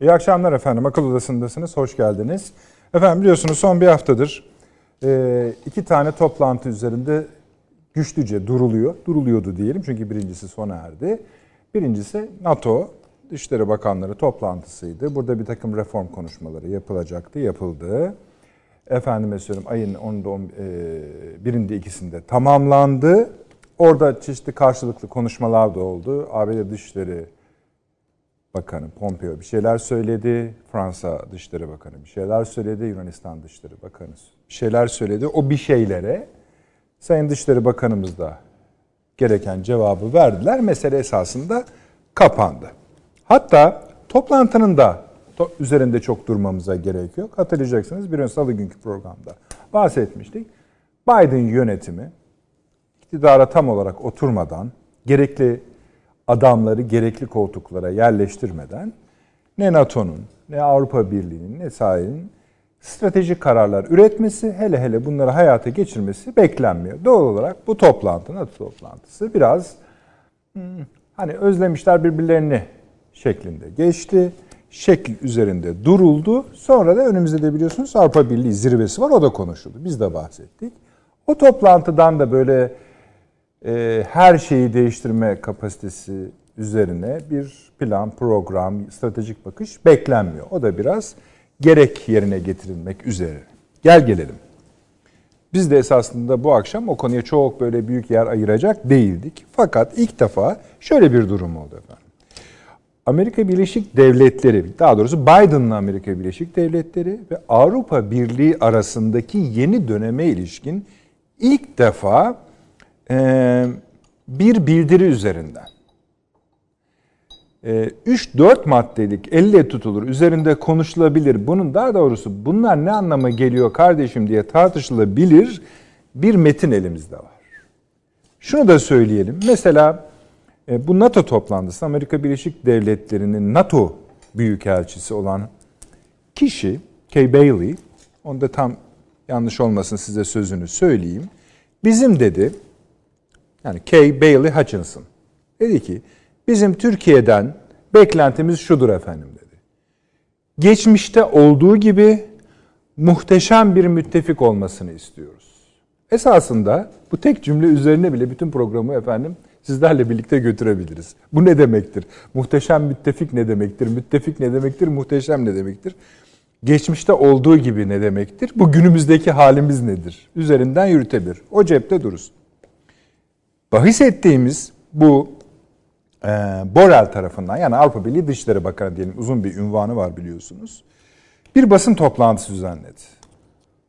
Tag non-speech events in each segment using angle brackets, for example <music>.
İyi akşamlar efendim. Akıl Odası'ndasınız. Hoş geldiniz. Efendim biliyorsunuz son bir haftadır e, iki tane toplantı üzerinde güçlüce duruluyor. Duruluyordu diyelim çünkü birincisi sona erdi. Birincisi NATO Dışişleri Bakanları toplantısıydı. Burada bir takım reform konuşmaları yapılacaktı, yapıldı. Efendime söyleyeyim ayın 10'da 10, e, birinde ikisinde tamamlandı. Orada çeşitli karşılıklı konuşmalar da oldu. ABD Dışişleri Bakanı Pompeo bir şeyler söyledi. Fransa Dışişleri Bakanı bir şeyler söyledi. Yunanistan Dışişleri Bakanı bir şeyler söyledi. O bir şeylere Sayın Dışişleri Bakanımız da gereken cevabı verdiler. Mesele esasında kapandı. Hatta toplantının da üzerinde çok durmamıza gerek yok. Hatırlayacaksınız bir ön salı günkü programda bahsetmiştik. Biden yönetimi iktidara tam olarak oturmadan gerekli adamları gerekli koltuklara yerleştirmeden ne NATO'nun ne Avrupa Birliği'nin ne sahirin stratejik kararlar üretmesi hele hele bunları hayata geçirmesi beklenmiyor. Doğal olarak bu toplantı, NATO toplantısı biraz hmm, hani özlemişler birbirlerini şeklinde geçti. Şekil üzerinde duruldu. Sonra da önümüzde de biliyorsunuz Avrupa Birliği zirvesi var. O da konuşuldu. Biz de bahsettik. O toplantıdan da böyle e, her şeyi değiştirme kapasitesi üzerine bir plan, program, stratejik bakış beklenmiyor. O da biraz gerek yerine getirilmek üzere. Gel gelelim. Biz de esasında bu akşam o konuya çok böyle büyük yer ayıracak değildik. Fakat ilk defa şöyle bir durum oldu efendim. Amerika Birleşik Devletleri, daha doğrusu Biden'ın Amerika Birleşik Devletleri ve Avrupa Birliği arasındaki yeni döneme ilişkin ilk defa bir bildiri üzerinden 3-4 maddelik elle tutulur, üzerinde konuşulabilir. Bunun daha doğrusu bunlar ne anlama geliyor kardeşim diye tartışılabilir bir metin elimizde var. Şunu da söyleyelim. Mesela e, bu NATO toplantısı Amerika Birleşik Devletleri'nin NATO büyükelçisi olan kişi Kay Bailey, onda tam yanlış olmasın size sözünü söyleyeyim. Bizim dedi, yani Kay Bailey Hutchinson, dedi ki bizim Türkiye'den beklentimiz şudur efendim dedi. Geçmişte olduğu gibi muhteşem bir müttefik olmasını istiyoruz. Esasında bu tek cümle üzerine bile bütün programı efendim sizlerle birlikte götürebiliriz. Bu ne demektir? Muhteşem müttefik ne demektir? Müttefik ne demektir? Muhteşem ne demektir? Geçmişte olduğu gibi ne demektir? Bu günümüzdeki halimiz nedir? Üzerinden yürütebilir. O cepte dururuz. Bahis ettiğimiz bu e, Borel tarafından yani Avrupa Birliği Dışişleri Bakanı diyelim uzun bir ünvanı var biliyorsunuz. Bir basın toplantısı düzenledi.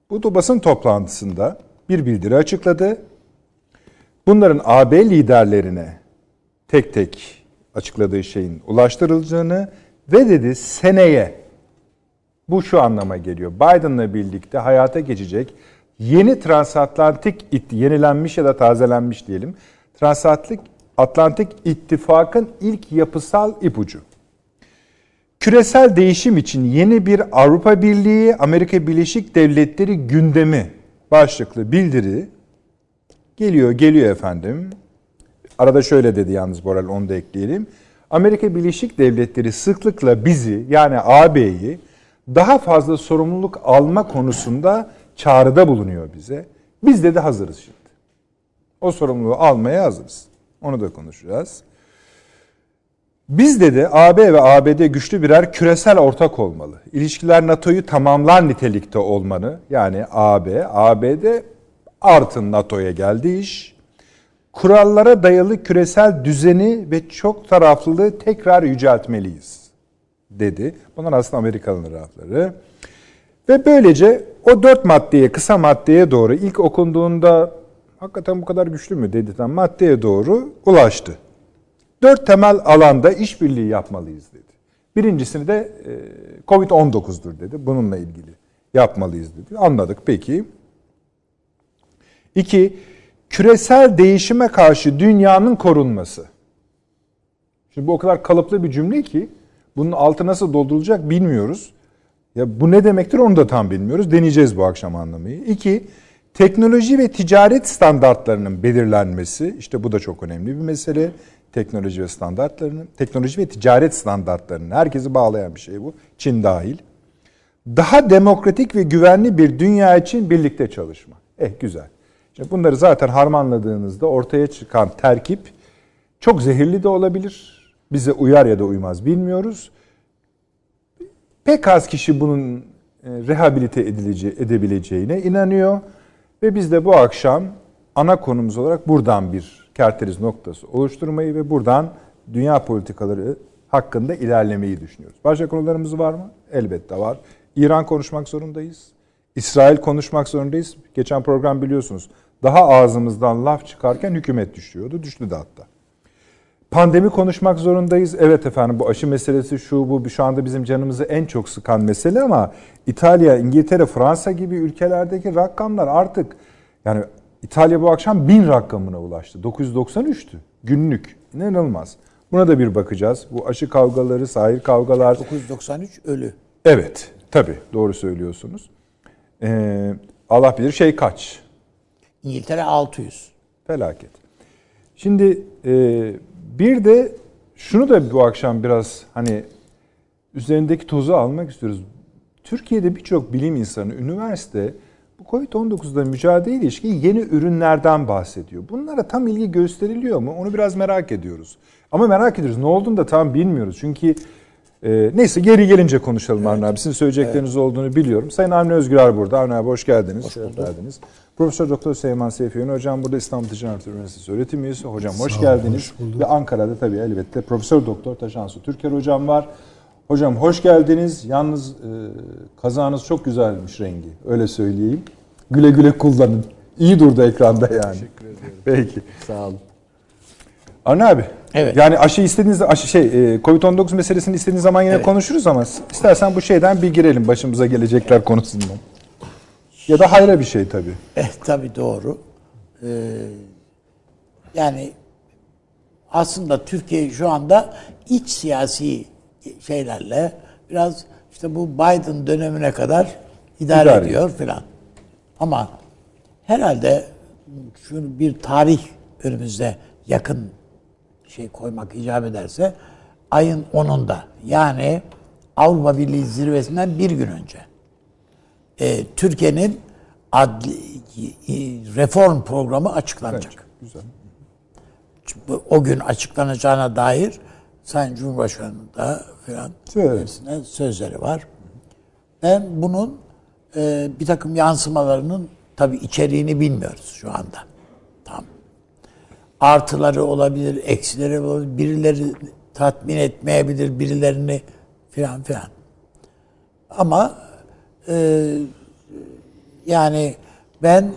Bu da basın toplantısında bir bildiri açıkladı bunların AB liderlerine tek tek açıkladığı şeyin ulaştırılacağını ve dedi seneye bu şu anlama geliyor. Biden'la birlikte hayata geçecek yeni transatlantik yenilenmiş ya da tazelenmiş diyelim. Transatlantik Atlantik İttifak'ın ilk yapısal ipucu. Küresel değişim için yeni bir Avrupa Birliği, Amerika Birleşik Devletleri gündemi başlıklı bildiri Geliyor, geliyor efendim. Arada şöyle dedi yalnız Borel, onu da ekleyelim. Amerika Birleşik Devletleri sıklıkla bizi yani AB'yi daha fazla sorumluluk alma konusunda çağrıda bulunuyor bize. Biz de de hazırız şimdi. O sorumluluğu almaya hazırız. Onu da konuşacağız. Biz dedi AB ve ABD güçlü birer küresel ortak olmalı. İlişkiler NATO'yu tamamlar nitelikte olmanı yani AB, ABD artın NATO'ya geldi iş. Kurallara dayalı küresel düzeni ve çok taraflılığı tekrar yüceltmeliyiz dedi. Bunlar aslında Amerikalı'nın tarafları. Ve böylece o dört maddeye, kısa maddeye doğru ilk okunduğunda hakikaten bu kadar güçlü mü dedirten maddeye doğru ulaştı. Dört temel alanda işbirliği yapmalıyız dedi. Birincisini de e, Covid-19'dur dedi. Bununla ilgili yapmalıyız dedi. Anladık peki. İki, küresel değişime karşı dünyanın korunması. Şimdi bu o kadar kalıplı bir cümle ki bunun altı nasıl doldurulacak bilmiyoruz. Ya bu ne demektir onu da tam bilmiyoruz. Deneyeceğiz bu akşam anlamayı. İki, teknoloji ve ticaret standartlarının belirlenmesi. İşte bu da çok önemli bir mesele. teknoloji ve standartlarını, teknoloji ve ticaret standartlarını herkesi bağlayan bir şey bu. Çin dahil. Daha demokratik ve güvenli bir dünya için birlikte çalışma. Eh güzel. Şimdi bunları zaten harmanladığınızda ortaya çıkan terkip çok zehirli de olabilir. Bize uyar ya da uymaz bilmiyoruz. Pek az kişi bunun e, rehabilite edilece, edebileceğine inanıyor. Ve biz de bu akşam ana konumuz olarak buradan bir kerteriz noktası oluşturmayı ve buradan dünya politikaları hakkında ilerlemeyi düşünüyoruz. Başka konularımız var mı? Elbette var. İran konuşmak zorundayız. İsrail konuşmak zorundayız. Geçen program biliyorsunuz. Daha ağzımızdan laf çıkarken hükümet düşüyordu. Düştü de hatta. Pandemi konuşmak zorundayız. Evet efendim bu aşı meselesi şu bu şu anda bizim canımızı en çok sıkan mesele ama İtalya, İngiltere, Fransa gibi ülkelerdeki rakamlar artık yani İtalya bu akşam bin rakamına ulaştı. 993'tü günlük. İnanılmaz. Buna da bir bakacağız. Bu aşı kavgaları, sahil kavgalar. 993 ölü. Evet. Tabii doğru söylüyorsunuz. Ee, Allah bilir şey kaç? İngiltere 600. Felaket. Şimdi e, bir de şunu da bu akşam biraz hani üzerindeki tozu almak istiyoruz. Türkiye'de birçok bilim insanı, üniversite bu Covid-19'da mücadele ilişkin yeni ürünlerden bahsediyor. Bunlara tam ilgi gösteriliyor mu? Onu biraz merak ediyoruz. Ama merak ediyoruz. Ne olduğunu da tam bilmiyoruz. Çünkü e, neyse geri gelince konuşalım evet. Avni abi. Sizin söyleyecekleriniz evet. olduğunu biliyorum. Sayın Avni Özgürer burada. Avni abi hoş geldiniz. Hoş geldiniz. Profesör Doktor Seyman Seyfi Hocam burada İstanbul Ticaret Üniversitesi öğretim üyesi. Hocam hoş Sağ geldiniz. Hoş Ve Ankara'da tabii elbette Profesör Doktor Taşansu Türker hocam var. Hocam hoş geldiniz. Yalnız e, kazağınız çok güzelmiş rengi. Öyle söyleyeyim. Güle güle kullanın. İyi durdu ekranda yani. Teşekkür ederim. Peki. Sağ olun. Arne abi. Evet. Yani aşı istediğiniz aşı şey e, Covid-19 meselesini istediğiniz zaman yine evet. konuşuruz ama istersen bu şeyden bir girelim başımıza gelecekler konusundan. Ya da hayra bir şey tabii. <laughs> Eh tabii doğru. Ee, yani aslında Türkiye şu anda iç siyasi şeylerle biraz işte bu Biden dönemine kadar idare, idare. ediyor filan. Ama herhalde şu bir tarih önümüzde yakın şey koymak icap ederse ayın 10'unda yani Avrupa Birliği zirvesinden bir gün önce e, Türkiye'nin adli, reform programı açıklanacak. Evet, güzel. O gün açıklanacağına dair Sayın Cumhurbaşkanı da filan hepsine sözleri var. Ben bunun e, bir takım yansımalarının tabi içeriğini bilmiyoruz şu anda. Artıları olabilir, eksileri olabilir, birileri tatmin etmeyebilir, birilerini filan filan. Ama e, yani ben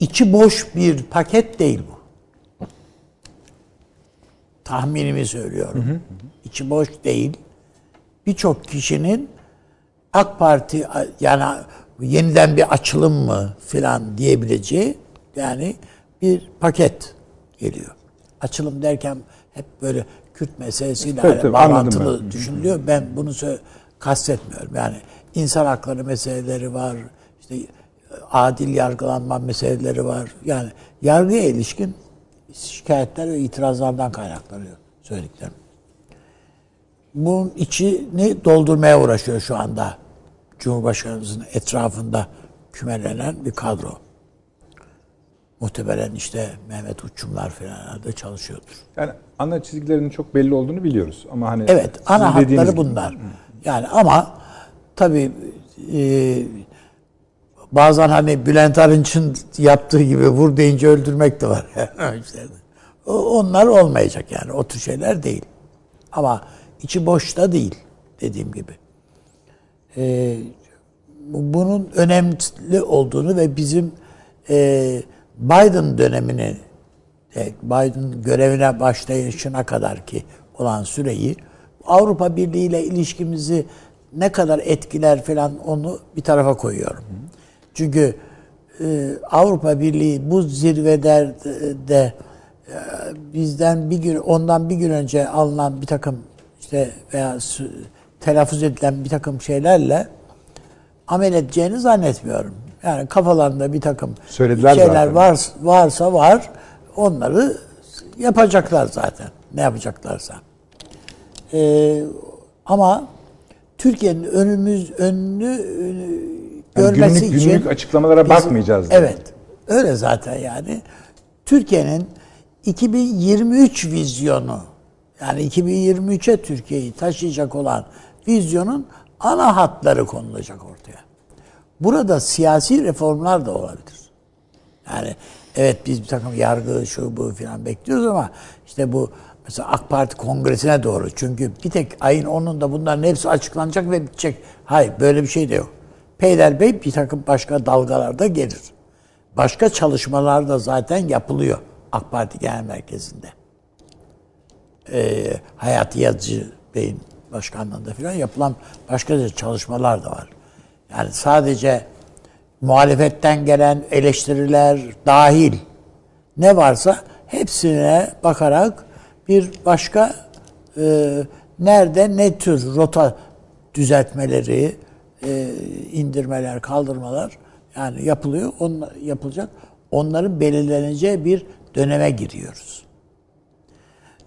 içi boş bir paket değil bu. Tahminimi söylüyorum. Hı hı. İçi boş değil. Birçok kişinin AK Parti yani yeniden bir açılım mı filan diyebileceği yani bir paket geliyor. Açılım derken hep böyle Kürt meselesiyle evet, hani bağlantılı ben. düşünülüyor. Ben bunu kastetmiyorum. Yani insan hakları meseleleri var. İşte adil yargılanma meseleleri var. Yani yargıya ilişkin şikayetler ve itirazlardan kaynaklanıyor söylediklerim. Bunun içini doldurmaya uğraşıyor şu anda Cumhurbaşkanımızın etrafında kümelenen bir kadro. Muhtemelen işte Mehmet Uçumlar falan da çalışıyordur. Yani ana çizgilerinin çok belli olduğunu biliyoruz ama hani Evet, ana hatları bunlar. Gibi. Yani ama tabii e, bazen hani Bülent Arınç'ın yaptığı gibi vur deyince öldürmek de var. <laughs> Onlar olmayacak yani. O tür şeyler değil. Ama içi boşta değil dediğim gibi. Ee, bunun önemli olduğunu ve bizim e, Biden dönemini e, Biden görevine başlayışına kadar ki olan süreyi Avrupa Birliği ile ilişkimizi ne kadar etkiler falan onu bir tarafa koyuyorum. Çünkü e, Avrupa Birliği bu zirvede de e, bizden bir gün ondan bir gün önce alınan bir takım işte veya telaffuz edilen bir takım şeylerle amel edeceğini zannetmiyorum. Yani kafalarında bir takım Söylediler şeyler zaten. var, varsa var onları yapacaklar zaten. Ne yapacaklarsa. Ee, ama Türkiye'nin önümüz önünü, önü görmesi günlük- için günlük açıklamalara bakmayacağız yani. Evet. Öyle zaten yani. Türkiye'nin 2023 vizyonu yani 2023'e Türkiye'yi taşıyacak olan vizyonun ana hatları konulacak ortaya. Burada siyasi reformlar da olabilir. Yani evet biz bir takım yargı şu bu filan bekliyoruz ama işte bu mesela AK Parti kongresine doğru çünkü bir tek ayın 10'unda bunların hepsi açıklanacak ve bitecek. Hayır böyle bir şey de yok. Peyder bir takım başka dalgalarda gelir. Başka çalışmalar da zaten yapılıyor AK Parti Genel Merkezi'nde. Ee, Hayati Yazıcı Bey'in başkanlığında filan yapılan başka çalışmalar da var. Yani sadece muhalefetten gelen eleştiriler dahil ne varsa hepsine bakarak bir başka e, nerede ne tür rota düzeltmeleri, e, indirmeler, kaldırmalar yani yapılıyor, onlar yapılacak. Onların belirleneceği bir döneme giriyoruz.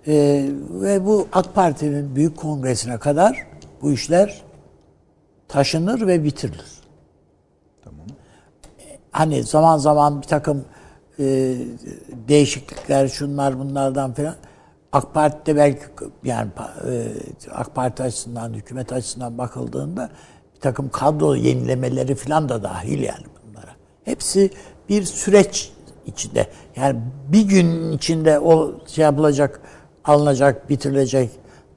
E, ve bu AK Parti'nin büyük kongresine kadar bu işler taşınır ve bitirilir hani zaman zaman bir takım e, değişiklikler şunlar bunlardan falan AK Parti'de belki yani e, AK Parti açısından hükümet açısından bakıldığında bir takım kadro yenilemeleri falan da dahil yani bunlara. Hepsi bir süreç içinde. Yani bir gün içinde o şey yapılacak, alınacak, bitirilecek,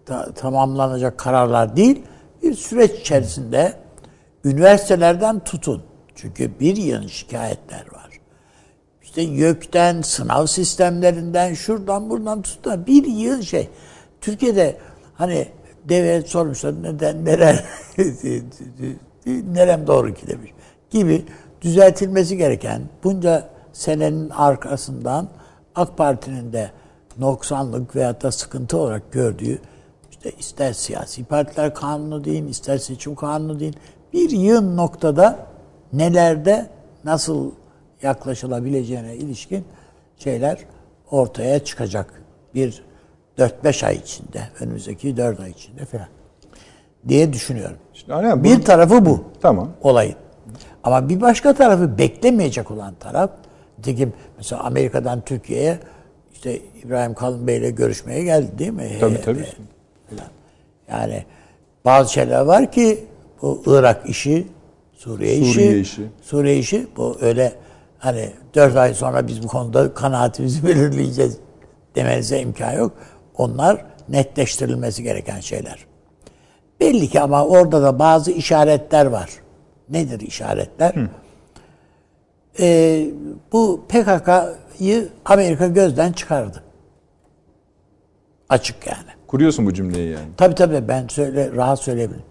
ta, tamamlanacak kararlar değil. Bir süreç içerisinde üniversitelerden tutun. Çünkü bir yığın şikayetler var. İşte YÖK'ten, sınav sistemlerinden, şuradan buradan tutun bir yığın şey. Türkiye'de hani devlet sormuşlar neden, neler, <laughs> nerem doğru ki demiş gibi düzeltilmesi gereken bunca senenin arkasından AK Parti'nin de noksanlık veyahut da sıkıntı olarak gördüğü işte ister siyasi partiler kanunu deyin, ister seçim kanunu deyin bir yığın noktada nelerde nasıl yaklaşılabileceğine ilişkin şeyler ortaya çıkacak. Bir 4-5 ay içinde, önümüzdeki 4 ay içinde falan diye düşünüyorum. İşte hani bu- bir tarafı bu. Tamam. Olayın. Ama bir başka tarafı beklemeyecek olan taraf, nitekim mesela Amerika'dan Türkiye'ye işte İbrahim Kalın Bey'le görüşmeye geldi değil mi? Tabii tabii. Yani bazı şeyler var ki bu Irak işi, Suriye, işi, Suriye işi. Suriye işi bu öyle hani dört ay sonra biz bu konuda kanaatimizi <laughs> belirleyeceğiz demenize imkan yok. Onlar netleştirilmesi gereken şeyler. Belli ki ama orada da bazı işaretler var. Nedir işaretler? Ee, bu PKK'yı Amerika gözden çıkardı. Açık yani. Kuruyorsun bu cümleyi yani. Tabii tabii ben söyle rahat söyleyebilirim.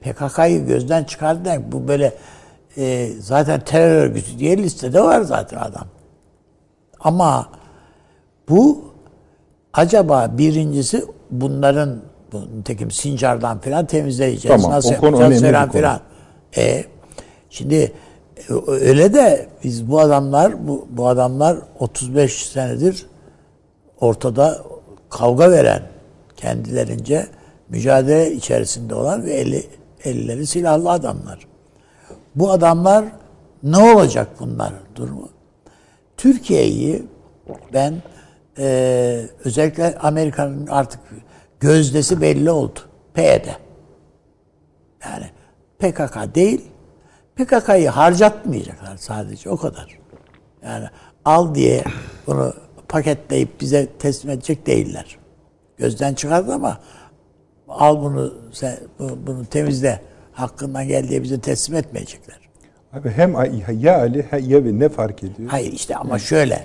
PKK'yı gözden çıkardı demek bu böyle e, zaten terör örgütü diye listede var zaten adam. Ama bu acaba birincisi bunların bu, nitekim Sincar'dan falan temizleyeceğiz. Tamam, Nasıl o konu önemli konu. filan. E, şimdi e, öyle de biz bu adamlar bu, bu adamlar 35 senedir ortada kavga veren kendilerince mücadele içerisinde olan ve eli, elleri silahlı adamlar. Bu adamlar ne olacak bunların durumu? Türkiye'yi ben e, özellikle Amerika'nın artık gözdesi belli oldu. PYD. Yani PKK değil, PKK'yı harcatmayacaklar sadece o kadar. Yani al diye bunu paketleyip bize teslim edecek değiller. Gözden çıkardı ama al bunu sen bu- bunu temizle hakkından gel diye bize teslim etmeyecekler. Abi hem ya Ali ya ve ne fark ediyor? Hayır işte ama şöyle.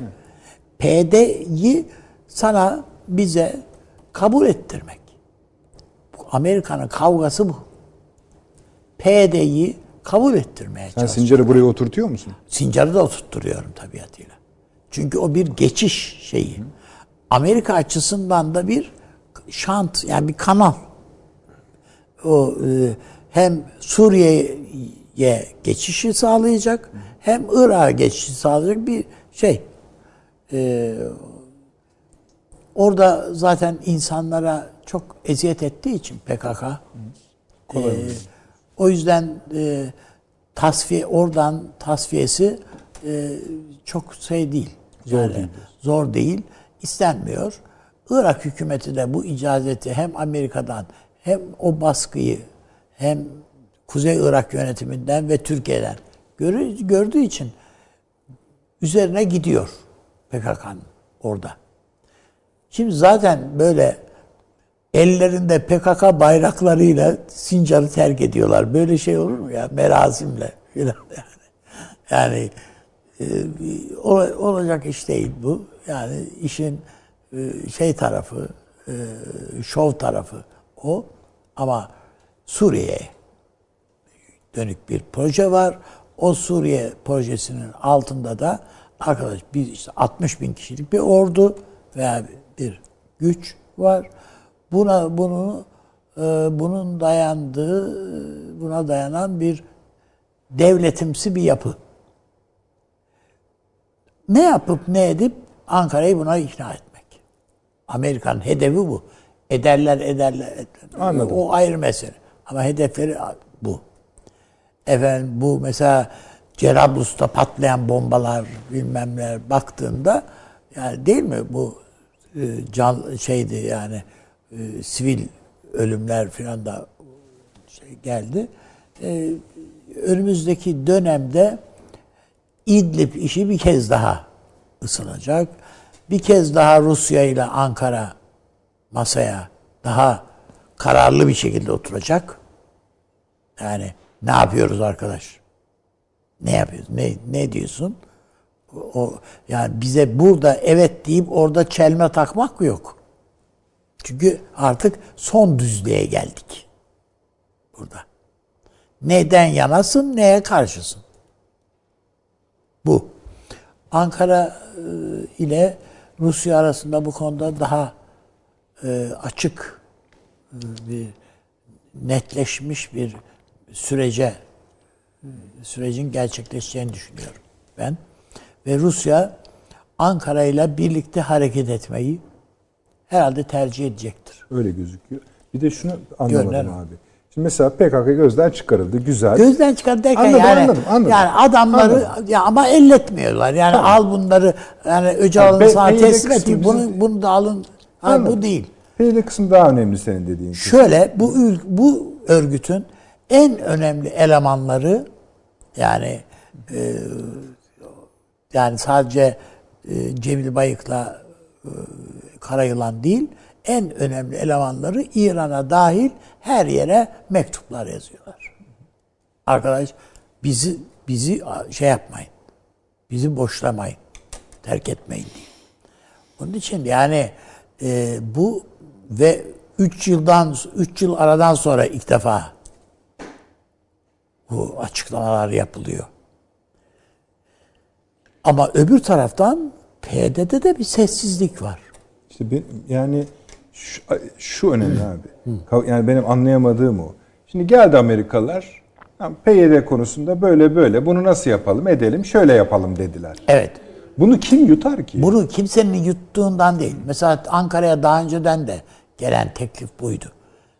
PD'yi sana bize kabul ettirmek. Amerika'nın kavgası bu. PD'yi kabul ettirmeye Sen çalışıyor. Sincar'ı buraya oturtuyor musun? Sincar'ı da oturtturuyorum tabiatıyla. Çünkü o bir geçiş şeyi. Amerika açısından da bir şant yani bir kanal. O e, hem Suriye'ye geçişi sağlayacak hem Irak'a geçişi sağlayacak bir şey. E, orada zaten insanlara çok eziyet ettiği için PKK e, o yüzden e, tasfiye oradan tasfiyesi e, çok şey değil. Zor değil. Zor değil. istenmiyor. Irak hükümeti de bu icazeti hem Amerika'dan hem o baskıyı hem Kuzey Irak yönetiminden ve Türkiye'den gördüğü için üzerine gidiyor PKK'nın orada. Şimdi zaten böyle ellerinde PKK bayraklarıyla Sincar'ı terk ediyorlar. Böyle şey olur mu ya? Merazimle filan <laughs> yani. Yani e, ol- olacak iş değil bu. Yani işin şey tarafı, e, şov tarafı o. Ama Suriye'ye dönük bir proje var. O Suriye projesinin altında da arkadaş biz işte 60 bin kişilik bir ordu veya bir güç var. Buna bunu e, bunun dayandığı buna dayanan bir devletimsi bir yapı. Ne yapıp ne edip Ankara'yı buna ikna etmek. Amerika'nın hedefi bu. Ederler ederler. ederler. Anladım. O ayrı mesele. Ama hedefleri bu. Efendim bu mesela Cerablus'ta patlayan bombalar bilmem neler baktığında yani değil mi bu e, can şeydi yani e, sivil ölümler filan da şey geldi. E, önümüzdeki dönemde İdlib işi bir kez daha ısınacak. Bir kez daha Rusya ile Ankara masaya daha kararlı bir şekilde oturacak. Yani ne yapıyoruz arkadaş? Ne yapıyoruz? Ne ne diyorsun? O, yani bize burada evet deyip orada çelme takmak yok. Çünkü artık son düzlüğe geldik. Burada. Neden yanasın, neye karşısın? Bu. Ankara e, ile Rusya arasında bu konuda daha e, açık e, bir netleşmiş bir sürece sürecin gerçekleşeceğini düşünüyorum ben. Ve Rusya Ankara ile birlikte hareket etmeyi herhalde tercih edecektir. Öyle gözüküyor. Bir de şunu anlamadım Görünen. abi. Şimdi mesela PKK gözden çıkarıldı. Güzel. Gözden çıkar derken Anladım, yani anladım, anladım. yani adamları ya ama elletmiyorlar. Yani al bunları yani Öcalan'ı be- sana teslim ettik. bizim- Bunu bunu da alın. Ha, Anladım. bu değil. Belli kısım daha önemli senin dediğin. Şöyle bu bu örgütün en önemli elemanları yani e, yani sadece e, Cemil Bayık'la e, Karayılan değil en önemli elemanları İran'a dahil her yere mektuplar yazıyorlar. Arkadaş bizi bizi şey yapmayın. Bizi boşlamayın. Terk etmeyin diye. Onun için yani e, bu ve 3 yıldan 3 yıl aradan sonra ilk defa bu açıklamalar yapılıyor. Ama öbür taraftan PYD'de de bir sessizlik var. İşte ben, yani şu, şu önemli abi. Yani benim anlayamadığım o. Şimdi geldi Amerikalılar. "Tamam, PYD konusunda böyle böyle bunu nasıl yapalım edelim şöyle yapalım dediler. Evet. Bunu kim yutar ki? Bunu kimsenin yuttuğundan değil. Mesela Ankara'ya daha önceden de gelen teklif buydu.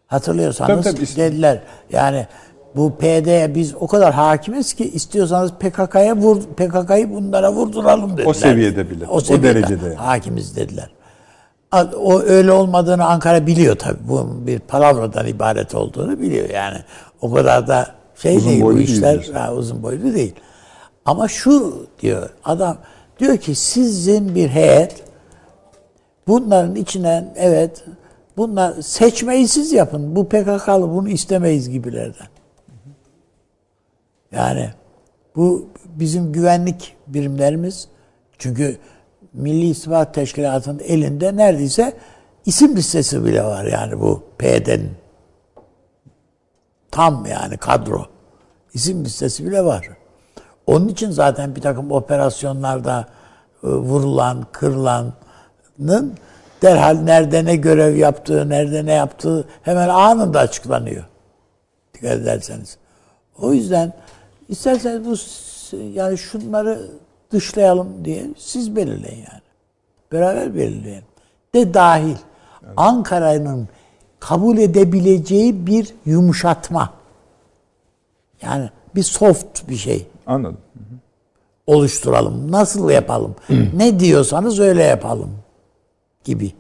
Hatırlıyorsanız Tabii, tabii. dediler yani bu PD'ye biz o kadar hakimiz ki istiyorsanız PKK'ya vur PKK'yı bunlara vurduralım dediler. seviyede bile, o seviyede derecede. Hakimiz dediler. O öyle olmadığını Ankara biliyor tabii. Bu bir palavradan ibaret olduğunu biliyor yani. O kadar da şey Uzun değil bu değil işler. Ha, uzun boylu değil. Ama şu diyor adam diyor ki sizin bir heyet bunların içinden evet bunlar seçmeyi siz yapın. Bu PKK'lı bunu istemeyiz gibilerden. Yani bu bizim güvenlik birimlerimiz çünkü Milli İstihbarat Teşkilatı'nın elinde neredeyse isim listesi bile var yani bu PYD'nin. Tam yani kadro. İsim listesi bile var. Onun için zaten bir takım operasyonlarda e, vurulan, kırılanın derhal nerede ne görev yaptığı, nerede ne yaptığı hemen anında açıklanıyor. Dikkat ederseniz. O yüzden isterseniz bu yani şunları dışlayalım diye siz belirleyin yani. Beraber belirleyin. de dahil Ankara'nın kabul edebileceği bir yumuşatma. Yani bir soft bir şey Anladım. oluşturalım. Nasıl yapalım? ne diyorsanız öyle yapalım gibi.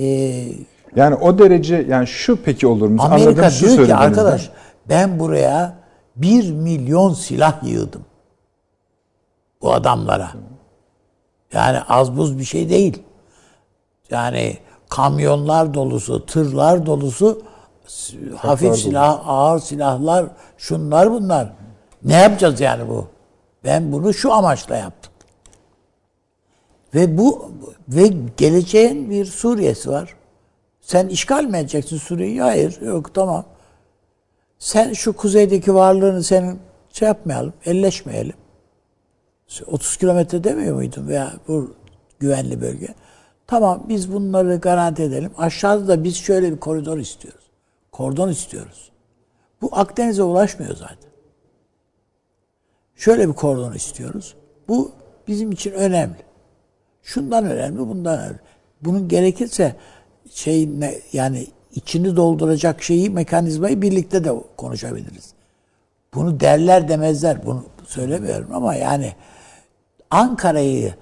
Ee, Yani o derece yani şu peki olur mu? Amerika Anladığım şu diyor ki arkadaş ben buraya bir milyon silah yığdım. Bu adamlara. Yani az buz bir şey değil. Yani kamyonlar dolusu, tırlar dolusu s- hafif dolu. silah, ağır silahlar, şunlar bunlar. Ne yapacağız yani bu? Ben bunu şu amaçla yaptım. Ve bu ve geleceğin bir Suriye'si var. Sen işgal mi edeceksin Suriye'yi? Hayır. Yok tamam. Sen şu kuzeydeki varlığını senin şey yapmayalım, elleşmeyelim. 30 kilometre demiyor muydun veya bu güvenli bölge? Tamam biz bunları garanti edelim. Aşağıda da biz şöyle bir koridor istiyoruz. Kordon istiyoruz. Bu Akdeniz'e ulaşmıyor zaten. Şöyle bir kordon istiyoruz. Bu bizim için önemli. Şundan önemli, bundan önemli. Bunun gerekirse şey ne, yani içini dolduracak şeyi, mekanizmayı birlikte de konuşabiliriz. Bunu derler demezler, bunu söylemiyorum ama yani Ankara'yı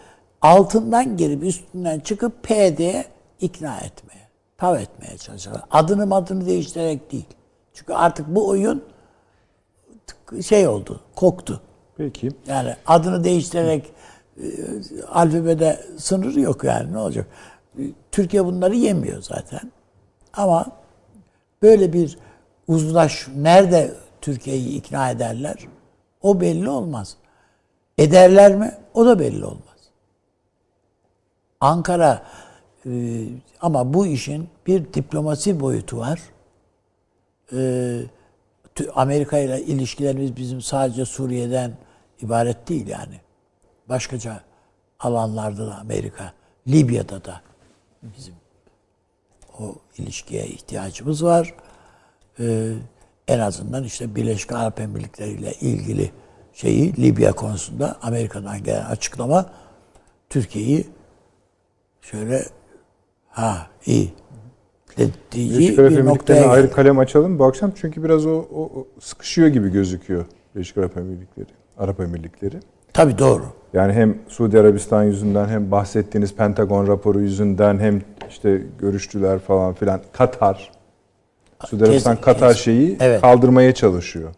altından girip üstünden çıkıp PD'ye ikna etmeye, tav etmeye çalışıyorlar. Adını adını değiştirerek değil. Çünkü artık bu oyun şey oldu, koktu. Peki. Yani adını değiştirerek e, alfabede sınır yok yani ne olacak? E, Türkiye bunları yemiyor zaten. Ama böyle bir uzlaş nerede Türkiye'yi ikna ederler? O belli olmaz. Ederler mi? O da belli olmaz. Ankara e, ama bu işin bir diplomasi boyutu var. E, Amerika ile ilişkilerimiz bizim sadece Suriye'den ibaret değil yani. Başkaca alanlarda da Amerika, Libya'da da bizim o ilişkiye ihtiyacımız var. Ee, en azından işte Birleşik Arap Emirlikleri ile ilgili şeyi Libya konusunda Amerika'dan gelen açıklama Türkiye'yi şöyle ha iyi dediği bir noktaya ayrı geldi. kalem açalım bu akşam çünkü biraz o, o, o sıkışıyor gibi gözüküyor Birleşik Arap Emirlikleri. Arap Emirlikleri. Tabii doğru. Yani hem Suudi Arabistan yüzünden hem bahsettiğiniz Pentagon raporu yüzünden hem işte görüştüler falan filan. Katar. Suudi Arabistan Katar şeyi Evet. kaldırmaya çalışıyor.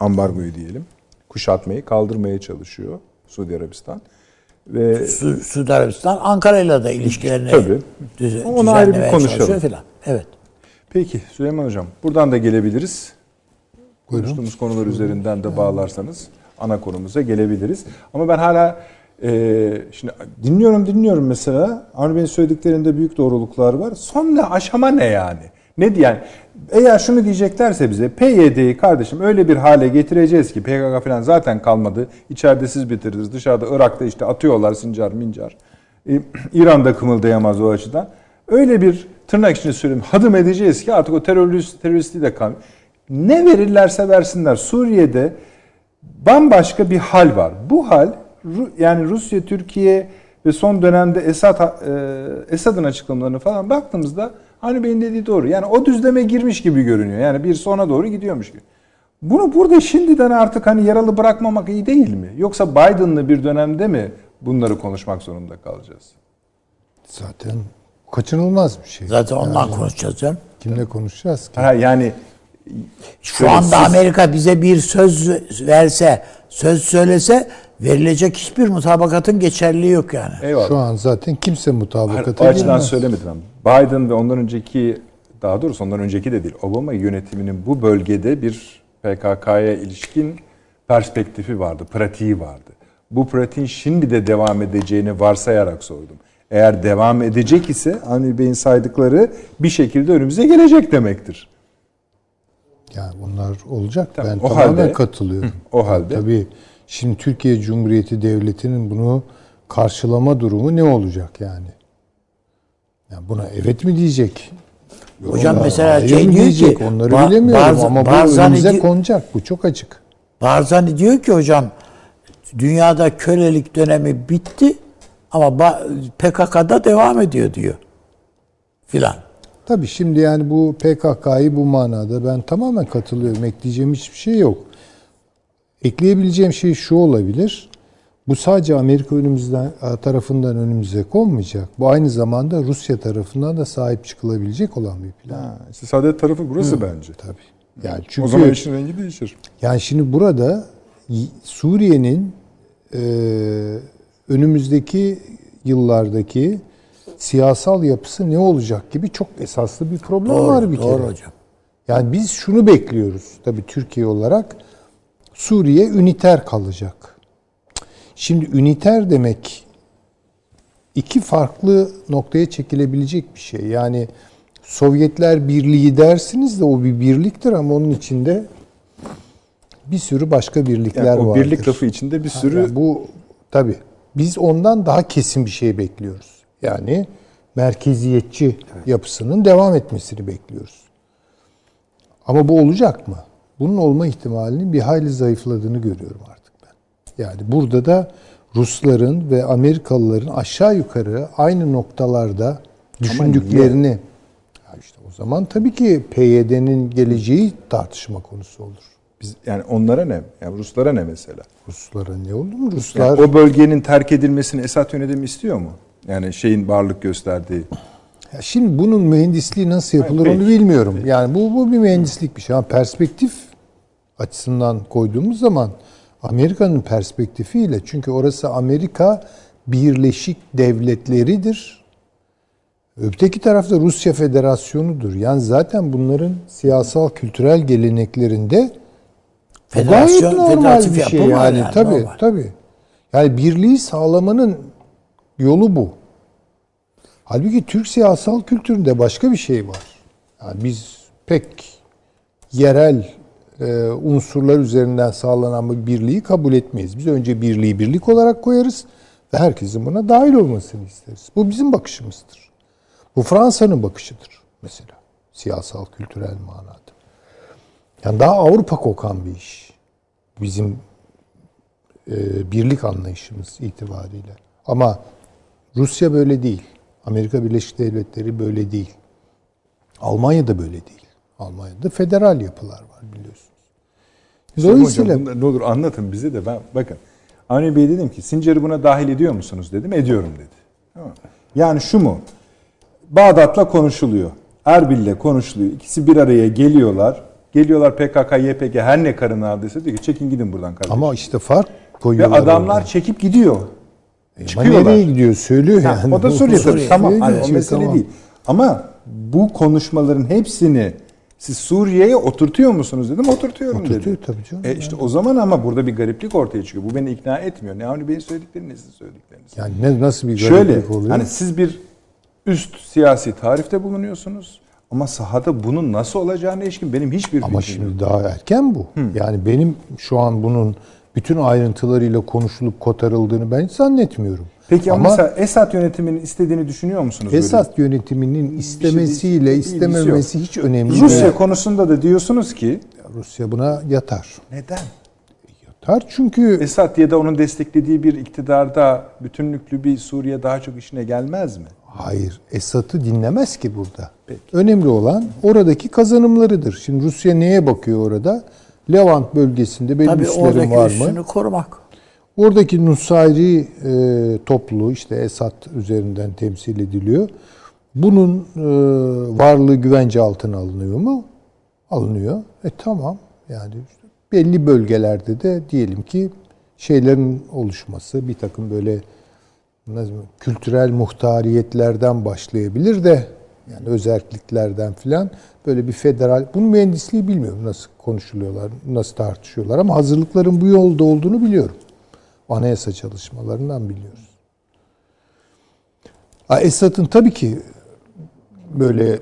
Ee, ambargoyu diyelim. Kuşatmayı kaldırmaya çalışıyor Suudi Arabistan. Ve Su, Suudi Arabistan Ankara'yla da ilişkilerini Tabii. Onu ayrı bir konuşalım. filan. Evet. Peki Süleyman Hocam buradan da gelebiliriz. Konuştuğumuz konular üzerinden de bağlarsanız ana konumuza gelebiliriz. Ama ben hala e, şimdi dinliyorum dinliyorum mesela Avni Bey'in söylediklerinde büyük doğruluklar var. Son ne aşama ne yani? Ne diye yani eğer şunu diyeceklerse bize PYD'yi kardeşim öyle bir hale getireceğiz ki PKK falan zaten kalmadı. İçeride siz bitirdiniz. Dışarıda Irak'ta işte atıyorlar sincar mincar. E, <clears throat> İran'da kımıldayamaz o açıdan. Öyle bir tırnak içinde söyleyeyim hadım edeceğiz ki artık o terörist, teröristliği de kalmıyor. Ne verirlerse versinler. Suriye'de bambaşka bir hal var. Bu hal yani Rusya, Türkiye ve son dönemde Esad e, Esad'ın açıklamalarına falan baktığımızda hani beyin dediği doğru. Yani o düzleme girmiş gibi görünüyor. Yani bir sona doğru gidiyormuş gibi. Bunu burada şimdiden artık hani yaralı bırakmamak iyi değil mi? Yoksa Biden'lı bir dönemde mi bunları konuşmak zorunda kalacağız? Zaten kaçınılmaz bir şey. Zaten ondan konuşacağız canım. Kimle konuşacağız ki? Ha, yani Şu Şöyle anda siz- Amerika bize bir söz verse, söz söylese verilecek hiçbir mutabakatın geçerliği yok yani. eyvallah. Şu an zaten kimse o mutabakata açıdan girmez. söylemedim ben. Biden ve ondan önceki daha doğrusu ondan önceki de değil. Obama yönetiminin bu bölgede bir PKK'ya ilişkin perspektifi vardı, pratiği vardı. Bu pratiğin şimdi de devam edeceğini varsayarak sordum. Eğer devam edecek ise Avni Bey'in saydıkları bir şekilde önümüze gelecek demektir. Yani bunlar olacak. Tamam, ben o tamamen halde- katılıyorum. o halde- Tabii şimdi Türkiye Cumhuriyeti Devleti'nin bunu karşılama durumu ne olacak yani? Yani buna evet mi diyecek? Hocam Ona mesela şey diyor diyecek? ki onları Ba- bilemiyorum Barz- ama bu Barzani önümüze di- konacak. Bu çok açık. Barzani diyor ki hocam dünyada kölelik dönemi bitti Ama ba- PKK'da devam ediyor diyor. Filan. Tabii şimdi yani bu PKK'yı bu manada ben tamamen katılıyorum. Ekleyeceğim hiçbir şey yok. Ekleyebileceğim şey şu olabilir. Bu sadece Amerika önümüzden tarafından önümüze konmayacak. Bu aynı zamanda Rusya tarafından da sahip çıkılabilecek olan bir plan. Ha, işte saadet tarafı burası bence. Tabii. Yani çünkü O zaman işin rengi değişir. yani şimdi burada Suriye'nin e, önümüzdeki yıllardaki siyasal yapısı ne olacak gibi çok esaslı bir problem Doğru, var bir doğru kere. hocam. Yani biz şunu bekliyoruz tabii Türkiye olarak. Suriye üniter kalacak. Şimdi üniter demek iki farklı noktaya çekilebilecek bir şey. Yani Sovyetler Birliği dersiniz de o bir birliktir ama onun içinde bir sürü başka birlikler Yani o vardır. birlik lafı içinde bir sürü Yani bu tabii biz ondan daha kesin bir şey bekliyoruz. Yani merkeziyetçi yapısının devam etmesini bekliyoruz. Ama bu olacak mı? Bunun olma ihtimalinin bir hayli zayıfladığını görüyorum artık ben. Yani burada da Rusların ve Amerikalıların aşağı yukarı aynı noktalarda düşündüklerini ya işte o zaman tabii ki PYD'nin geleceği tartışma konusu olur. biz yani onlara ne? Yani Ruslara ne mesela? Ruslara ne oldu mu? Ruslar Yani o bölgenin terk edilmesini Esad yönetimi istiyor mu? Yani şeyin varlık gösterdiği. Ya şimdi bunun mühendisliği nasıl yapılır Hayır, onu bilmiyorum. Yani bu bu bir mühendislik bir şey. Ama perspektif açısından koyduğumuz zaman Amerika'nın perspektifiyle çünkü orası Amerika Birleşik Devletleri'dir. Öteki tarafta Rusya Federasyonu'dur. Yani zaten bunların siyasal kültürel geleneklerinde bu gayet Federasyon, normal federatif bir şey yapı var yani. yani, tabii normal. tabii. Yani birliği sağlamanın yolu bu. Halbuki Türk siyasal kültüründe başka bir şey var. Yani biz pek yerel e, unsurlar üzerinden sağlanan bu birliği kabul etmeyiz. Biz önce birliği birlik olarak koyarız ve herkesin buna dahil olmasını isteriz. Bu bizim bakışımızdır. Bu Fransa'nın bakışıdır mesela. Siyasal, kültürel manada. Yani daha Avrupa kokan bir iş. Bizim e, birlik anlayışımız itibariyle. Ama Rusya böyle değil. Amerika Birleşik Devletleri böyle değil. Almanya da böyle değil. Almanya'da federal yapılar var biliyorsunuz. Dolayısıyla Hocam, bunları ne olur anlatın bize de ben bakın. Avni Bey dedim ki Sincar'ı buna dahil ediyor musunuz dedim. Ediyorum dedi. Tamam. Yani şu mu? Bağdat'la konuşuluyor. Erbil'le konuşuluyor. İkisi bir araya geliyorlar. Geliyorlar PKK, YPG her ne karın aldıysa diyor ki çekin gidin buradan kardeşim. ama işte fark Ve koyuyorlar. adamlar orada. çekip gidiyor. Ama çıkıyorlar. nereye gidiyor söylüyor Ha, yani. o da Suriye tabii. Tamam. Hani o mesele tamam. değil. Ama bu konuşmaların hepsini siz Suriye'ye oturtuyor musunuz dedim. Oturtuyorum dedi. Oturtuyor tabii canım. E işte o zaman ama burada bir gariplik ortaya çıkıyor. Bu beni ikna etmiyor. Ne Avni Bey'in söyledikleri ne sizin söyledikleriniz. Yani ne, nasıl bir Şöyle gariplik oluyor? hani siz bir üst siyasi tarifte bulunuyorsunuz. Ama sahada bunun nasıl olacağına ilişkin benim hiçbir Ama fikrim yok. şimdi daha erken bu. Yani benim şu an bunun bütün ayrıntılarıyla konuşulup kotarıldığını ben hiç zannetmiyorum. Peki ama, ama mesela Esad yönetiminin istediğini düşünüyor musunuz? böyle? Esad yönetiminin istemesiyle değil, ilgisi istememesi hiç önemli Rusya değil. konusunda da diyorsunuz ki Rusya buna yatar. neden? Yatar çünkü Esad ya da onun desteklediği bir iktidarda bütünlüklü bir Suriye daha çok işine gelmez mi? hayır Esad'ı dinlemez ki burada. Önemli olan oradaki kazanımlarıdır. Şimdi Rusya neye bakıyor orada? Levant bölgesinde benim Tabii üslerim var mı? üstünü korumak. Oradaki Nusayri e, topluluğu işte Esad üzerinden temsil ediliyor. Bunun e, varlığı güvence altına alınıyor mu? Alınıyor. E tamam. Yani işte belli bölgelerde de diyelim ki şeylerin oluşması bir takım böyle kültürel muhtariyetlerden başlayabilir de yani özerkliklerden filan böyle bir federal bunun mühendisliği bilmiyorum nasıl konuşuluyorlar, nasıl tartışıyorlar ama hazırlıkların bu yolda olduğunu biliyorum. Anayasa çalışmalarından biliyoruz. Esad'ın tabii ki böyle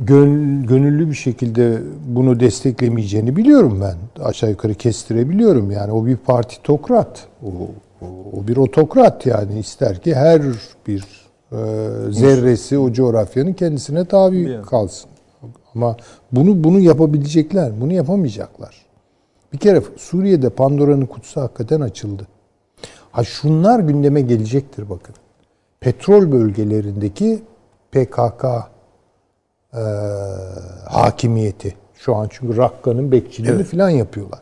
gön- gönüllü bir şekilde bunu desteklemeyeceğini biliyorum ben. Aşağı yukarı kestirebiliyorum. Yani o bir partitokrat. O, o- o bir otokrat yani ister ki her bir zerresi o coğrafyanın kendisine tabi kalsın. Ama bunu bunu yapabilecekler, bunu yapamayacaklar. Bir kere Suriye'de Pandora'nın kutusu hakikaten açıldı. Ha şunlar gündeme gelecektir bakın. petrol bölgelerindeki PKK e, hakimiyeti. Şu an çünkü Rakka'nın bekçiliğini falan yapıyorlar.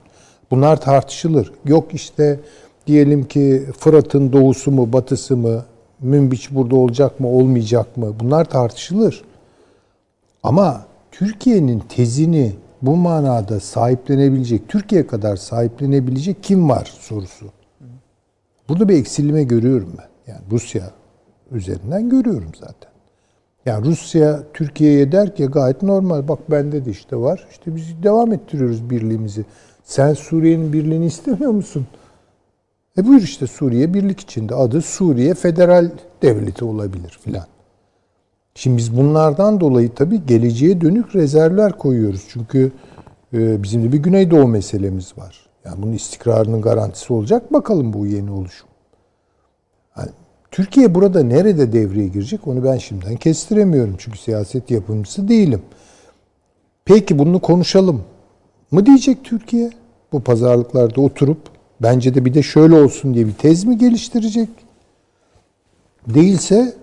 Bunlar tartışılır. Yok işte diyelim ki Fırat'ın doğusu mu batısı mı, Münbiç burada olacak mı olmayacak mı bunlar tartışılır. Ama Türkiye'nin tezini bu manada sahiplenebilecek, Türkiye kadar sahiplenebilecek kim var sorusu. Burada bir eksilme görüyorum ben. Yani Rusya üzerinden görüyorum zaten. Yani Rusya Türkiye'ye der ki gayet normal. Bak bende de işte var. İşte biz devam ettiriyoruz birliğimizi. Sen Suriye'nin birliğini istemiyor musun? E buyur işte Suriye birlik içinde. Adı Suriye Federal Devleti olabilir filan. Şimdi biz bunlardan dolayı tabii geleceğe dönük rezervler koyuyoruz. Çünkü e, bizim de bir Güneydoğu meselemiz var. Yani bunun istikrarının garantisi olacak. Bakalım bu yeni oluşum. Yani Türkiye burada nerede devreye girecek onu ben şimdiden kestiremiyorum. Çünkü siyaset yapımcısı değilim. Peki bunu konuşalım mı diyecek Türkiye? Bu pazarlıklarda oturup bence de bir de şöyle olsun diye bir tez mi geliştirecek? Değilse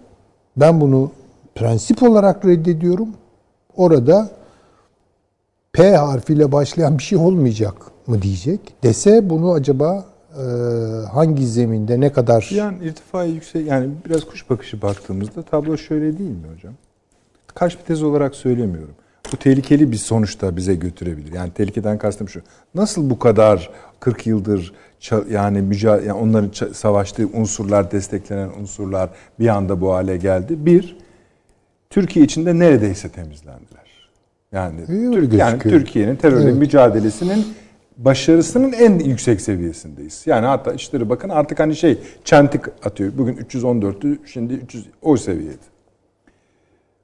ben bunu prensip olarak reddediyorum. Orada P harfiyle başlayan bir şey olmayacak mı diyecek. Dese bunu acaba e, hangi zeminde ne kadar Yani irtifai yüksek yani biraz kuş bakışı baktığımızda tablo şöyle değil mi hocam? Karşı bir tez olarak söylemiyorum. Bu tehlikeli bir sonuçta bize götürebilir. Yani tehlikeden kastım şu. Nasıl bu kadar 40 yıldır yani mücadele yani onların savaştığı unsurlar, desteklenen unsurlar bir anda bu hale geldi? Bir, Türkiye içinde neredeyse temizlendiler. Yani, Türk- yani. Türkiye'nin terörle Evet. mücadelesinin başarısının en yüksek seviyesindeyiz. Yani hatta işleri bakın artık hani şey çentik atıyor. Bugün 314'tü şimdi 300 o seviyede.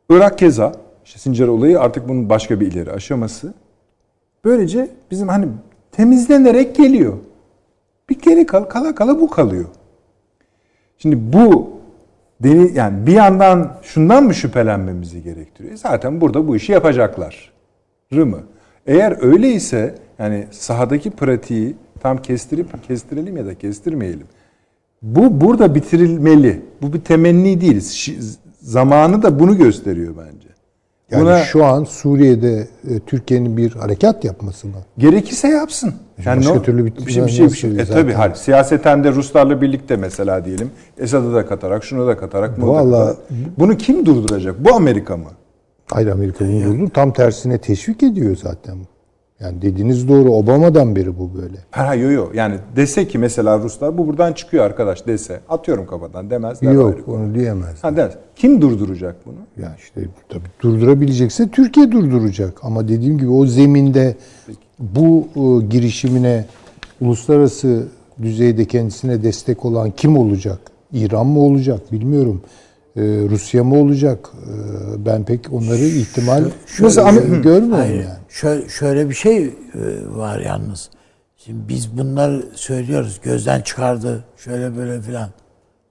Irak keza işte Sincar olayı artık bunun başka bir ileri aşaması. Böylece bizim hani temizlenerek geliyor. Bir geri kal, kala kala bu kalıyor. Şimdi bu deni, yani bir yandan şundan mı şüphelenmemizi gerektiriyor? E Zaten burada bu işi yapacaklar. mı? Eğer öyleyse yani sahadaki pratiği tam kestirip kestirelim ya da kestirmeyelim. Bu burada bitirilmeli. Bu bir temenni değil. Zamanı da bunu gösteriyor bence. Yani Buna şu an Suriye'de e, Türkiye'nin bir harekat yapması mı? gerekirse yapsın. Başka no- türlü bir- bir şey bir şey, bir şey. E tabii hayır. Siyaseten de Ruslarla birlikte mesela diyelim. Esad'ı da katarak, şunu da katarak, bunu da Vallahi- katarak. Bunu kim durduracak? Bu Amerika mı? Hayır Amerika bunu durdu. Tam tersine teşvik ediyor zaten. Yani dediğiniz doğru. Obama'dan beri bu böyle. Ha yo yo. Yani dese ki mesela Ruslar bu buradan çıkıyor arkadaş dese. Atıyorum kafadan demezler. Yok ayrı. onu diyemez. Ha demez. Kim durduracak bunu? Ya işte tabii durdurabilecekse Türkiye durduracak. Ama dediğim gibi o zeminde bu e, girişimine uluslararası düzeyde kendisine destek olan kim olacak? İran mı olacak? Bilmiyorum. E, Rusya mı olacak? E, ben pek onları ihtimal Şöyle- Nasıl, görmüyorum Hayır, yani. şöyle, şöyle bir şey e, var yalnız. Şimdi biz bunları söylüyoruz. Gözden çıkardı. Şöyle böyle filan.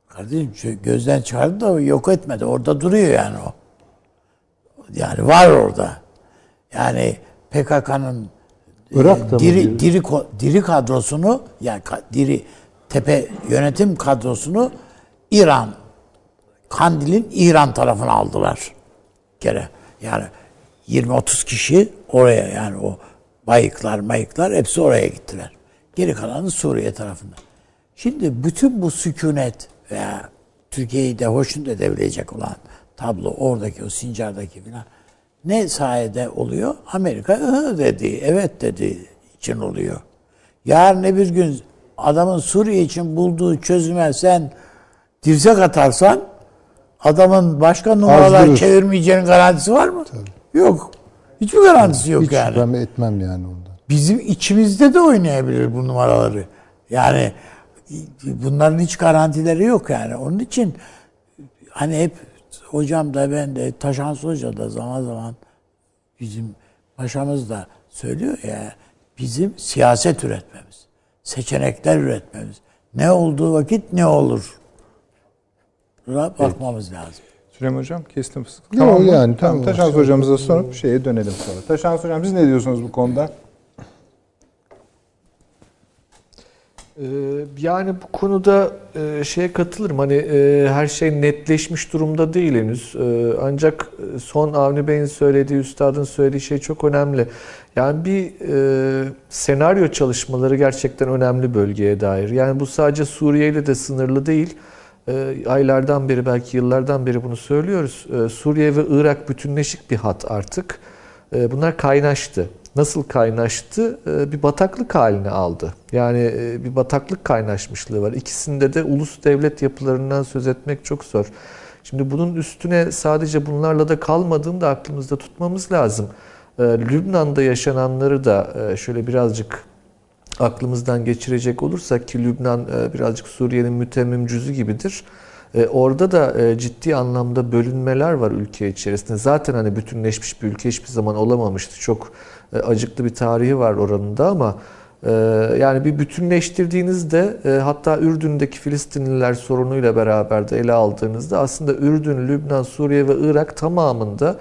Kardeşim gözden çıkardı da yok etmedi. Orada duruyor yani o. Yani var orada. Yani PKK'nın Irak'ta mı diri, diri, diri kadrosunu yani diri tepe yönetim kadrosunu İran Kandil'in İran tarafına aldılar. Kere yani 20-30 kişi oraya yani o bayıklar mayıklar hepsi oraya gittiler. Geri kalanı Suriye tarafında. Şimdi bütün bu sükunet veya Türkiye'yi de hoşnut edebilecek olan tablo oradaki o Sincar'daki filan ne sayede oluyor? Amerika dedi, evet dedi için oluyor. Yarın bir gün adamın Suriye için bulduğu çözüme sen dirsek atarsan adamın başka numaralar Azdırır. çevirmeyeceğinin garantisi var mı? Yok. Hiçbir garantisi yok Hiç yani şüphem etmem yani ondan. bizim içimizde de oynayabilir bu numaraları. Yani bunların hiç garantileri yok yani. Onun için hani hep hocam da ben de Taşan Hoca da zaman zaman bizim paşamız da söylüyor ya bizim siyaset üretmemiz, seçenekler üretmemiz. Ne olduğu vakit ne olur? Buna bakmamız lazım. Süleyman Hocam kestim. Yok, mı? yani tamam. Taşans Hocamıza sorup şeye dönelim sonra. Taşans Hocam siz ne diyorsunuz bu konuda? Ee, Yani bu konuda e, şeye katılırım. Hani e, her şey netleşmiş durumda değil henüz. E, Ancak son Avni Bey'in söylediği, üstadın söylediği şey çok önemli. Yani bir senaryo çalışmaları gerçekten önemli bölgeye dair. Yani bu sadece Suriye ile de sınırlı değil. E, Aylardan beri belki yıllardan beri bunu söylüyoruz. E, Suriye ve Irak bütünleşik bir hat artık. E, Bunlar kaynaştı. Nasıl kaynaştı? Bir bataklık haline aldı. Yani e, bir bataklık kaynaşmışlığı var. İkisinde de ulus devlet yapılarından söz etmek çok zor. Şimdi bunun üstüne sadece bunlarla da kalmadığını da aklımızda tutmamız lazım. Lübnan'da yaşananları da e, şöyle birazcık aklımızdan geçirecek olursak ki Lübnan e, birazcık Suriye'nin mütemmim cüzü gibidir. E, Orada da e, ciddi anlamda bölünmeler var ülke içerisinde. Zaten hani bütünleşmiş bir ülke hiçbir zaman olamamıştı. Çok acıklı bir tarihi var oranın da ama yani bir bütünleştirdiğinizde hatta Ürdün'deki Filistinliler sorunuyla beraber de ele aldığınızda aslında Ürdün, Lübnan, Suriye ve Irak tamamında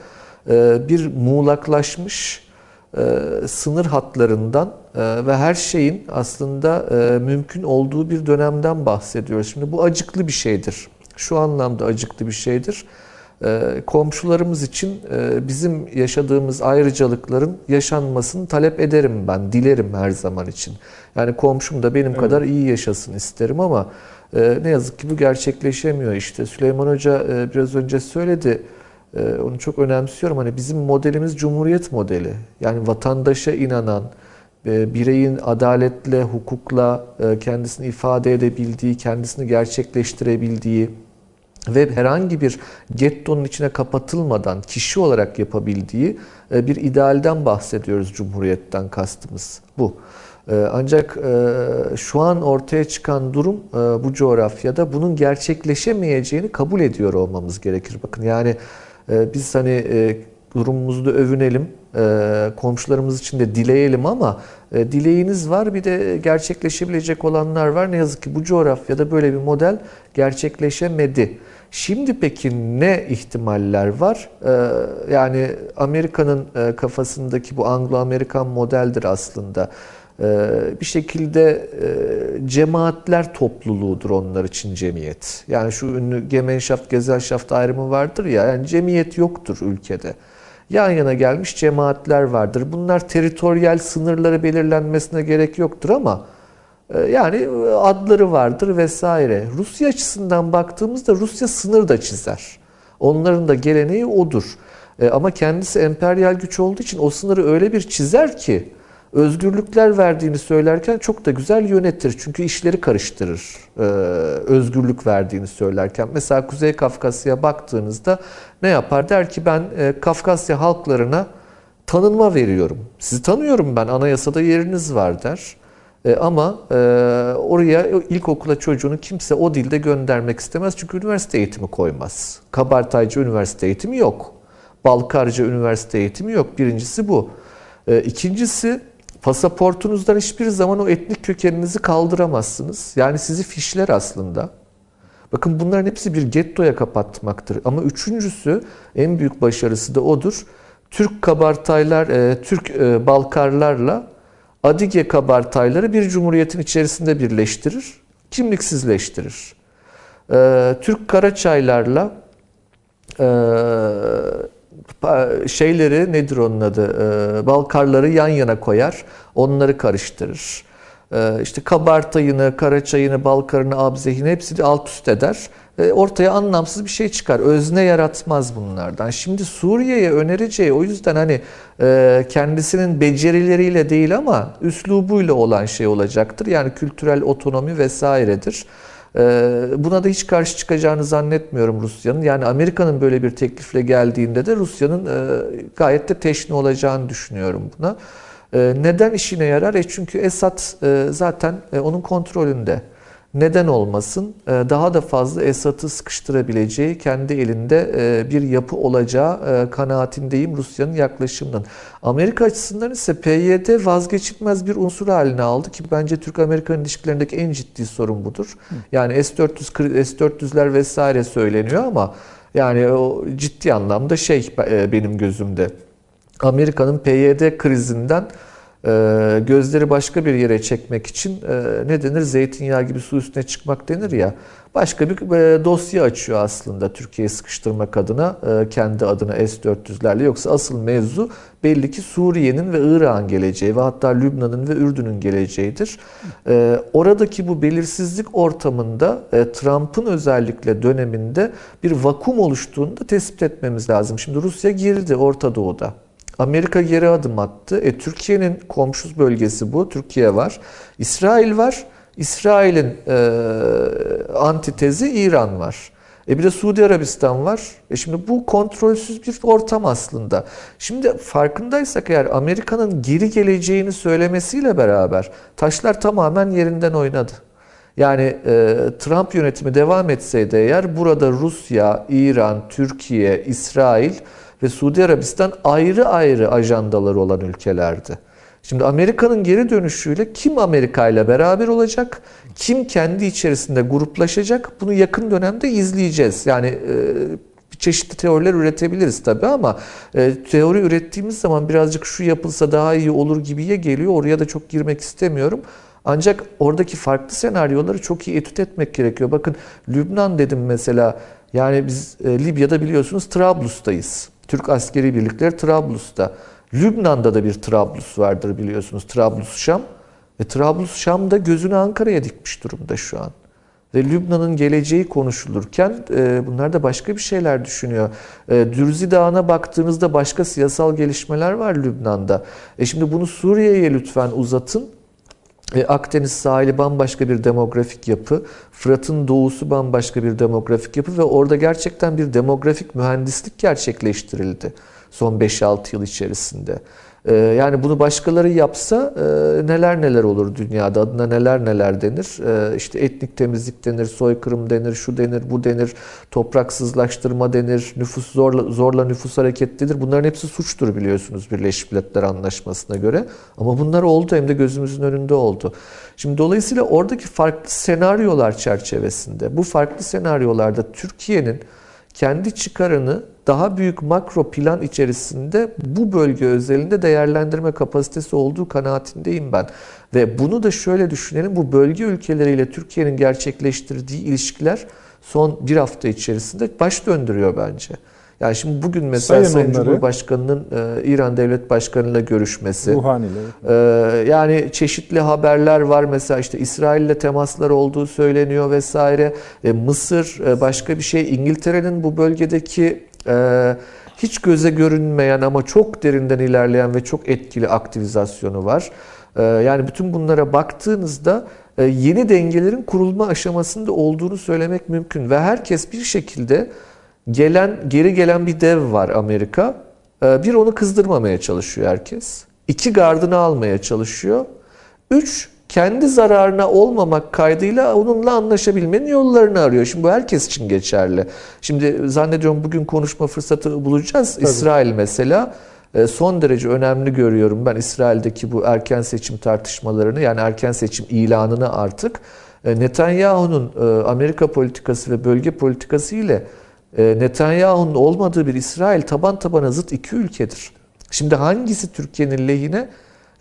bir muğlaklaşmış e, sınır hatlarından e, ve her şeyin aslında e, mümkün olduğu bir dönemden bahsediyoruz. Şimdi bu acıklı bir şeydir. Şu anlamda acıklı bir şeydir. E, komşularımız için e, bizim yaşadığımız ayrıcalıkların yaşanmasını talep ederim ben, dilerim her zaman için. Yani komşum da benim kadar iyi yaşasın isterim ama e, ne yazık ki bu gerçekleşemiyor işte. Süleyman Hoca e, biraz önce söyledi. Ee, onu çok önemsiyorum. Hani bizim modelimiz cumhuriyet modeli. Yani vatandaşa inanan, e, bireyin adaletle, hukukla e, kendisini ifade edebildiği, kendisini gerçekleştirebildiği ve herhangi bir gettonun içine kapatılmadan kişi olarak yapabildiği e, bir idealden bahsediyoruz cumhuriyetten kastımız bu. Ancak şu an ortaya çıkan durum bu coğrafyada bunun gerçekleşemeyeceğini kabul ediyor olmamız gerekir. Bakın yani biz hani e, durumumuzda övünelim, e, komşularımız için de dileyelim ama e, dileğiniz var bir de gerçekleşebilecek olanlar var. Ne yazık ki bu coğrafyada böyle bir model gerçekleşemedi. Şimdi peki ne ihtimaller var? E, yani Amerika'nın kafasındaki bu Anglo-Amerikan modeldir aslında. E, bir şekilde e, cemaatler topluluğudur onlar için cemiyet. Yani şu ünlü Gemeinschaft, Gesellschaft ayrımı vardır ya, yani cemiyet yoktur ülkede. Yan yana gelmiş cemaatler vardır. Bunlar teritoryal sınırları belirlenmesine gerek yoktur ama e, yani adları vardır vesaire. Rusya açısından baktığımızda Rusya sınır da çizer. Onların da geleneği odur. E, Ama kendisi emperyal güç olduğu için o sınırı öyle bir çizer ki özgürlükler verdiğini söylerken çok da güzel yönetir. Çünkü işleri karıştırır e, özgürlük verdiğini söylerken. Mesela Kuzey Kafkasya'ya baktığınızda ne yapar? Der ki ben e, Kafkasya halklarına tanınma veriyorum. Sizi tanıyorum ben anayasada yeriniz var der. E, ama e, oraya ilkokula çocuğunu kimse o dilde göndermek istemez. Çünkü üniversite eğitimi koymaz. Kabartaycı üniversite eğitimi yok. Balkarca üniversite eğitimi yok. Birincisi bu. E, ikincisi pasaportunuzdan hiçbir zaman o etnik kökeninizi kaldıramazsınız. Yani sizi fişler aslında. Bakın bunların hepsi bir gettoya kapatmaktır. Ama üçüncüsü en büyük başarısı da odur. Türk kabartaylar, e, Türk e, Balkarlarla Adige kabartayları bir cumhuriyetin içerisinde birleştirir, kimliksizleştirir. E, Türk Karaçaylarla e, şeyleri nedir onun adı? E, Balkarları yan yana koyar, onları karıştırır. E, işte kabartayını, Karaçayını, Balkarını, Abzehini hepsini alt üst eder. E, ortaya anlamsız bir şey çıkar. Özne yaratmaz bunlardan. Şimdi Suriye'ye önereceği o yüzden hani e, kendisinin becerileriyle değil ama üslubuyla olan şey olacaktır. Yani kültürel otonomi vesairedir. E, Buna da hiç karşı çıkacağını zannetmiyorum Rusya'nın. Yani Amerika'nın böyle bir teklifle geldiğinde de Rusya'nın e, gayet de teşne olacağını düşünüyorum buna. E, Neden işine yarar? E çünkü Esad e, zaten e, onun kontrolünde. Neden olmasın? E, Daha da fazla Esad'ı sıkıştırabileceği, kendi elinde e, bir yapı olacağı e, kanaatindeyim Rusya'nın yaklaşımından. Amerika açısından ise PYD vazgeçilmez bir unsur haline aldı ki bence Türk-Amerikan ilişkilerindeki en ciddi sorun budur. Yani S-400, S-400'ler vesaire söyleniyor ama yani o ciddi anlamda şey e, benim gözümde. Amerika'nın PYD krizinden gözleri başka bir yere çekmek için e, ne denir zeytinyağı gibi su üstüne çıkmak denir ya başka bir e, dosya açıyor aslında Türkiye'yi sıkıştırmak adına e, kendi adına S-400'lerle yoksa asıl mevzu belli ki Suriye'nin ve Irak'ın geleceği ve hatta Lübnan'ın ve Ürdün'ün geleceğidir. Oradaki bu belirsizlik ortamında Trump'ın özellikle döneminde bir vakum oluştuğunu da tespit etmemiz lazım. Şimdi Rusya girdi Orta Doğu'da. Amerika geri adım attı. E, Türkiye'nin komşu bölgesi bu. Türkiye var. İsrail var. İsrail'in e, antitezi İran var. E bir de Suudi Arabistan var. E şimdi bu kontrolsüz bir ortam aslında. Şimdi farkındaysak eğer Amerika'nın geri geleceğini söylemesiyle beraber taşlar tamamen yerinden oynadı. Yani e, Trump yönetimi devam etseydi eğer burada Rusya, İran, Türkiye, İsrail ve Suudi Arabistan ayrı ayrı ajandaları olan ülkelerdi. Şimdi Amerika'nın geri dönüşüyle kim Amerika ile beraber olacak, kim kendi içerisinde gruplaşacak bunu yakın dönemde izleyeceğiz. Yani e, çeşitli teoriler üretebiliriz tabii ama e, teori ürettiğimiz zaman birazcık şu yapılsa daha iyi olur gibiye geliyor. Oraya da çok girmek istemiyorum. Ancak oradaki farklı senaryoları çok iyi etüt etmek gerekiyor. Bakın Lübnan dedim mesela. Yani biz e, Libya'da biliyorsunuz Trablus'tayız. Türk askeri birlikleri Trablus'ta. Lübnan'da da bir Trablus vardır biliyorsunuz. Trablus Şam. E, Trablus Şam da gözünü Ankara'ya dikmiş durumda şu an. Ve Lübnan'ın geleceği konuşulurken e, bunlar da başka bir şeyler düşünüyor. E, Dürzi Dağı'na baktığınızda başka siyasal gelişmeler var Lübnan'da. E şimdi bunu Suriye'ye lütfen uzatın. E, Akdeniz sahili bambaşka bir demografik yapı, Fırat'ın doğusu bambaşka bir demografik yapı ve orada gerçekten bir demografik mühendislik gerçekleştirildi son 5-6 yıl içerisinde. E, yani bunu başkaları yapsa e, neler neler olur dünyada, adına neler neler denir. E, işte etnik temizlik denir, soykırım denir, şu denir, bu denir, topraksızlaştırma denir, nüfus zorla, zorla nüfus hareketlidir. Bunların hepsi suçtur biliyorsunuz Birleşmiş Milletler Anlaşması'na göre. Ama bunlar oldu hem de gözümüzün önünde oldu. Şimdi dolayısıyla oradaki farklı senaryolar çerçevesinde, bu farklı senaryolarda Türkiye'nin kendi çıkarını daha büyük makro plan içerisinde bu bölge özelinde değerlendirme kapasitesi olduğu kanaatindeyim ben. Ve bunu da şöyle düşünelim. Bu bölge ülkeleriyle Türkiye'nin gerçekleştirdiği ilişkiler son bir hafta içerisinde baş döndürüyor bence. Yani şimdi bugün mesela Sayın Sayın onları. Cumhurbaşkanı'nın e, İran Devlet Başkanı'yla görüşmesi. Ruhani ile. Ee, yani çeşitli haberler var mesela işte İsrail ile temaslar olduğu söyleniyor vesaire. E, Mısır e, başka bir şey. İngiltere'nin bu bölgedeki e, hiç göze görünmeyen ama çok derinden ilerleyen ve çok etkili aktivizasyonu var. E, yani bütün bunlara baktığınızda e, yeni dengelerin kurulma aşamasında olduğunu söylemek mümkün ve herkes bir şekilde gelen geri gelen bir dev var Amerika. Ee, Bir onu kızdırmamaya çalışıyor herkes. İki gardını almaya çalışıyor. Üç kendi zararına olmamak kaydıyla onunla anlaşabilmenin yollarını arıyor. Şimdi bu herkes için geçerli. Şimdi zannediyorum bugün konuşma fırsatı bulacağız. İsrail mesela e, son derece önemli görüyorum ben İsrail'deki bu erken seçim tartışmalarını yani erken seçim ilanını artık E, Netanyahu'nun e, Amerika politikası ve bölge politikası ile Netanyahu'nun olmadığı bir İsrail taban tabana zıt iki ülkedir. Şimdi hangisi Türkiye'nin lehine?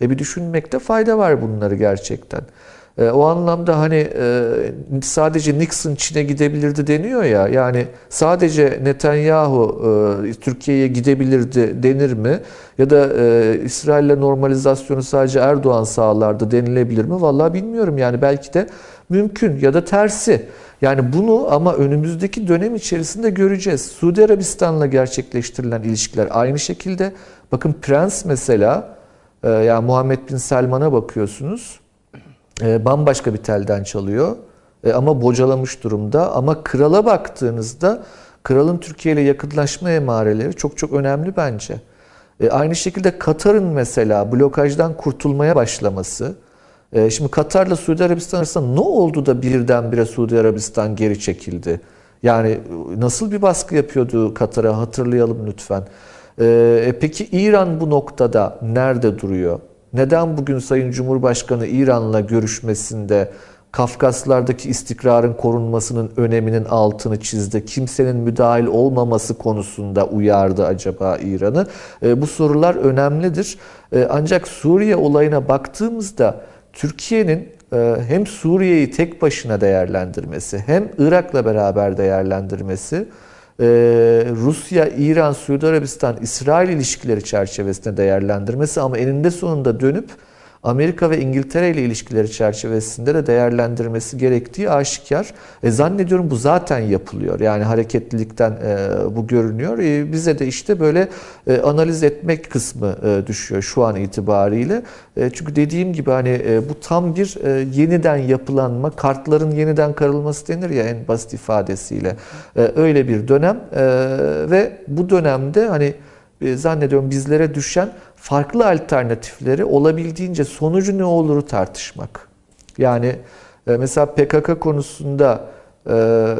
E bir düşünmekte fayda var bunları gerçekten. E, o anlamda hani e, sadece Nixon Çin'e gidebilirdi deniyor ya. Yani sadece Netanyahu e, Türkiye'ye gidebilirdi denir mi? Ya da e, İsrail'le normalizasyonu sadece Erdoğan sağlardı denilebilir mi? Vallahi bilmiyorum. Yani belki de mümkün ya da tersi. Yani bunu ama önümüzdeki dönem içerisinde göreceğiz. Suudi Arabistan'la gerçekleştirilen ilişkiler aynı şekilde. Bakın Prens mesela, e, yani Muhammed Bin Selman'a bakıyorsunuz. E, bambaşka bir telden çalıyor. E, ama bocalamış durumda. Ama krala baktığınızda kralın Türkiye ile yakınlaşma emareleri çok çok önemli bence. Aynı şekilde Katar'ın mesela blokajdan kurtulmaya başlaması. Şimdi Katar'la Suudi Arabistan arasında ne oldu da birdenbire Suudi Arabistan geri çekildi? Yani nasıl bir baskı yapıyordu Katar'a hatırlayalım lütfen. E, peki İran bu noktada nerede duruyor? Neden bugün Sayın Cumhurbaşkanı İran'la görüşmesinde Kafkaslardaki istikrarın korunmasının öneminin altını çizdi. Kimsenin müdahil olmaması konusunda uyardı acaba İran'ı. E, bu sorular önemlidir. E, ancak Suriye olayına baktığımızda Türkiye'nin e, hem Suriye'yi tek başına değerlendirmesi hem Irak'la beraber değerlendirmesi e, Rusya, İran, Suudi Arabistan, İsrail ilişkileri çerçevesinde değerlendirmesi ama eninde sonunda dönüp Amerika ve İngiltere ile ilişkileri çerçevesinde de değerlendirmesi gerektiği aşikar. E, zannediyorum bu zaten yapılıyor. Yani hareketlilikten e, bu görünüyor. E, bize de işte böyle e, analiz etmek kısmı e, düşüyor şu an itibariyle. E, çünkü dediğim gibi hani e, bu tam bir e, yeniden yapılanma, kartların yeniden karılması denir ya en basit ifadesiyle. E, öyle bir dönem e, ve bu dönemde hani e, zannediyorum bizlere düşen farklı alternatifleri olabildiğince sonucu ne oluru tartışmak. Yani e, mesela PKK konusunda e,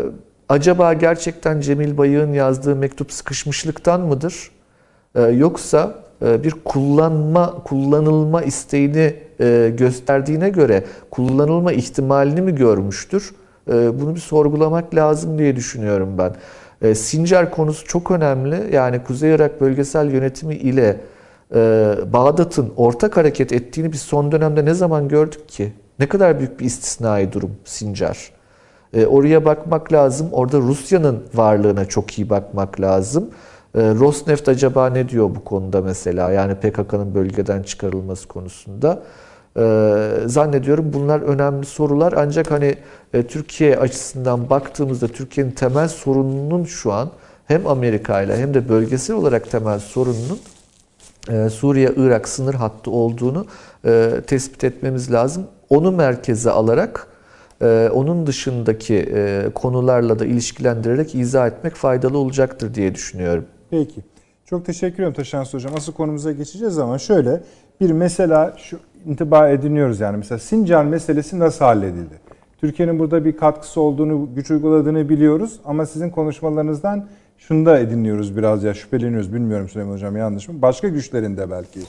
acaba gerçekten Cemil Bayık'ın yazdığı mektup sıkışmışlıktan mıdır? E, yoksa bir kullanma, kullanılma isteğini gösterdiğine göre kullanılma ihtimalini mi görmüştür? Bunu bir sorgulamak lazım diye düşünüyorum ben. E, Sincar konusu çok önemli. Yani Kuzey Irak bölgesel yönetimi ile Bağdat'ın ortak hareket ettiğini biz son dönemde ne zaman gördük ki? Ne kadar büyük bir istisnai durum Sincar. E, oraya bakmak lazım. Orada Rusya'nın varlığına çok iyi bakmak lazım. E, Rosneft acaba ne diyor bu konuda mesela? Yani PKK'nın bölgeden çıkarılması konusunda. Zannediyorum bunlar önemli sorular ancak hani e, Türkiye açısından baktığımızda Türkiye'nin temel sorununun şu an hem Amerika ile hem de bölgesel olarak temel sorununun e, Suriye-Irak sınır hattı olduğunu e, tespit etmemiz lazım. Onu merkeze alarak e, onun dışındaki e, konularla da ilişkilendirerek izah etmek faydalı olacaktır diye düşünüyorum. Peki. Çok teşekkür ederim Taşans Hocam. Asıl konumuza geçeceğiz ama şöyle bir mesela şu intiba ediniyoruz yani mesela Sincar meselesi nasıl halledildi? Türkiye'nin burada bir katkısı olduğunu, güç uyguladığını biliyoruz ama sizin konuşmalarınızdan şunu da ediniyoruz biraz ya şüpheleniyoruz. Bilmiyorum Süleyman Hocam yanlış mı? Başka güçlerin de belki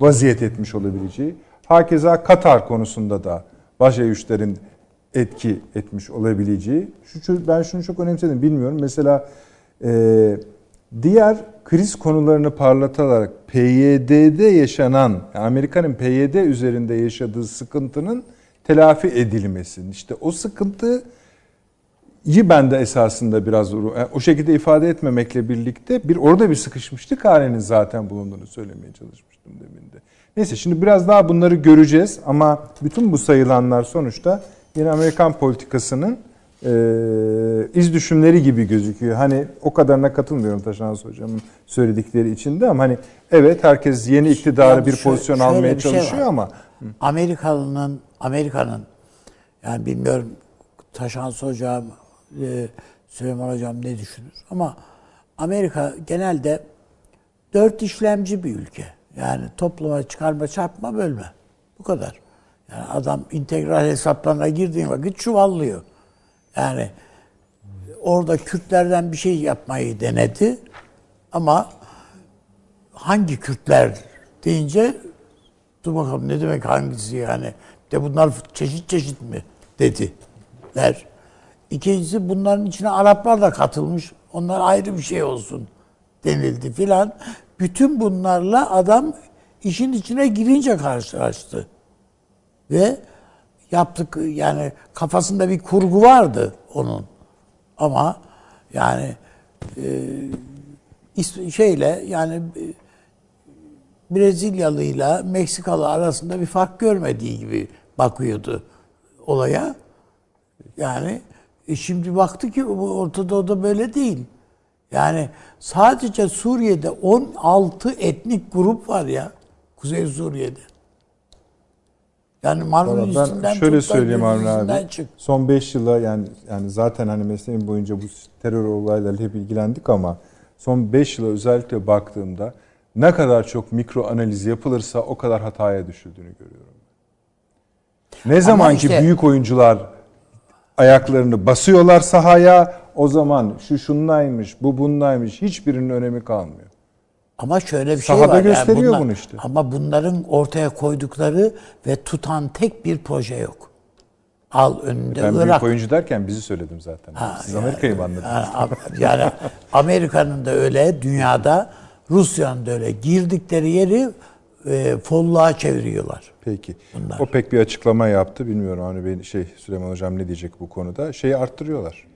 vaziyet etmiş olabileceği. Hakeza Katar konusunda da başka güçlerin etki etmiş olabileceği. Şu, ben şunu çok önemsedim bilmiyorum. Mesela e, diğer kriz konularını parlatarak PYD'de yaşanan, Amerika'nın PYD üzerinde yaşadığı sıkıntının telafi edilmesi. İşte o sıkıntı iyi ben de esasında biraz o şekilde ifade etmemekle birlikte bir orada bir sıkışmışlık halinin zaten bulunduğunu söylemeye çalışmıştım demin de. Neyse şimdi biraz daha bunları göreceğiz ama bütün bu sayılanlar sonuçta yine Amerikan politikasının e, iz düşümleri gibi gözüküyor. Hani o kadarına katılmıyorum Taşansı Hocam'ın söyledikleri içinde ama hani evet herkes yeni iktidarı bir pozisyon şöyle almaya şey çalışıyor var. ama Amerikalı'nın Amerika'nın yani bilmiyorum Taşans Hocam, e, Süleyman Hocam ne düşünür ama Amerika genelde dört işlemci bir ülke. Yani topluma çıkarma, çarpma, bölme. Bu kadar. Yani adam integral hesaplarına girdiğin vakit çuvallıyor. Yani orada Kürtlerden bir şey yapmayı denedi ama hangi Kürtler deyince dur bakalım ne demek hangisi yani de bunlar çeşit çeşit mi dediler. İkincisi bunların içine Araplar da katılmış. Onlar ayrı bir şey olsun denildi filan. Bütün bunlarla adam işin içine girince karşılaştı. Ve yaptık yani kafasında bir kurgu vardı onun. Ama yani e, şeyle yani e, Brezilyalıyla Meksikalı arasında bir fark görmediği gibi bakıyordu olaya. Yani e şimdi baktı ki Orta Doğu'da böyle değil. Yani sadece Suriye'de 16 etnik grup var ya. Kuzey Suriye'de. Yani Marmara ben şöyle söyleyeyim Harun abi. çık. Son 5 yıla yani yani zaten hani mesleğim boyunca bu terör olaylarıyla hep ilgilendik ama son 5 yıla özellikle baktığımda ne kadar çok mikro analiz yapılırsa o kadar hataya düşüldüğünü görüyorum. Ne zaman ki işte- büyük oyuncular ayaklarını basıyorlar sahaya o zaman şu şunlaymış, bu bundaymış hiçbirinin önemi kalmıyor. Ama şöyle bir şey Sahada var. yani gösteriyor bunlar- bunu işte. Ama bunların ortaya koydukları ve tutan tek bir proje yok. Al önünde Ben büyük Irak. oyuncu derken bizi söyledim zaten. Siz Amerika'yı mı anladınız? Yani, yani Amerika'nın da öyle, dünyada Rusya'nın da öyle. Girdikleri yeri e, folluğa çeviriyorlar. Peki. Bunlar. O pek bir açıklama yaptı. Bilmiyorum hani ben şey Süleyman Hocam ne diyecek bu konuda? Şeyi arttırıyorlar.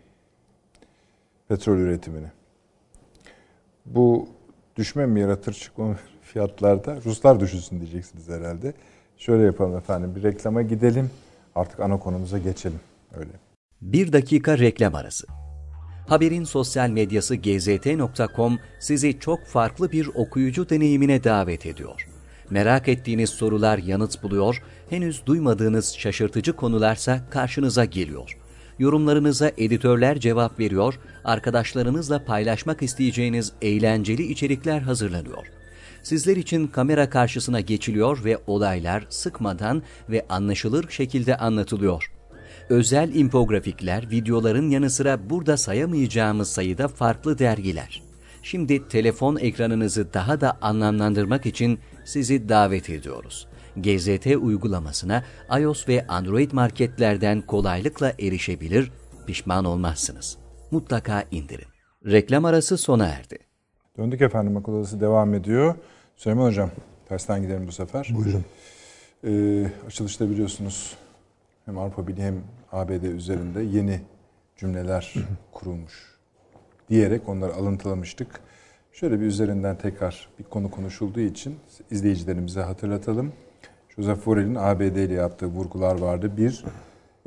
Petrol üretimini. Bu düşme mi yaratır çıkma <laughs> fiyatlarda? Ruslar düşünsün diyeceksiniz herhalde. Şöyle yapalım efendim. Bir reklama gidelim. Artık ana konumuza geçelim. Öyle. Bir dakika reklam arası. Haberin sosyal medyası gzt.com sizi çok farklı bir okuyucu deneyimine davet ediyor. Merak ettiğiniz sorular yanıt buluyor, henüz duymadığınız şaşırtıcı konularsa karşınıza geliyor. Yorumlarınıza editörler cevap veriyor, arkadaşlarınızla paylaşmak isteyeceğiniz eğlenceli içerikler hazırlanıyor. Sizler için kamera karşısına geçiliyor ve olaylar sıkmadan ve anlaşılır şekilde anlatılıyor. Özel infografikler, videoların yanı sıra burada sayamayacağımız sayıda farklı dergiler. Şimdi telefon ekranınızı daha da anlamlandırmak için sizi davet ediyoruz. GZT uygulamasına iOS ve Android marketlerden kolaylıkla erişebilir, pişman olmazsınız. Mutlaka indirin. Reklam arası sona erdi. Döndük efendim akıl odası devam ediyor. Süleyman Hocam tersten gidelim bu sefer. Buyurun. Ee, açılışta biliyorsunuz hem Avrupa Birliği hem ABD üzerinde yeni cümleler kurulmuş diyerek onları alıntılamıştık. Şöyle bir üzerinden tekrar bir konu konuşulduğu için izleyicilerimize hatırlatalım. Joseph Borrell'in ABD ile yaptığı vurgular vardı. Bir,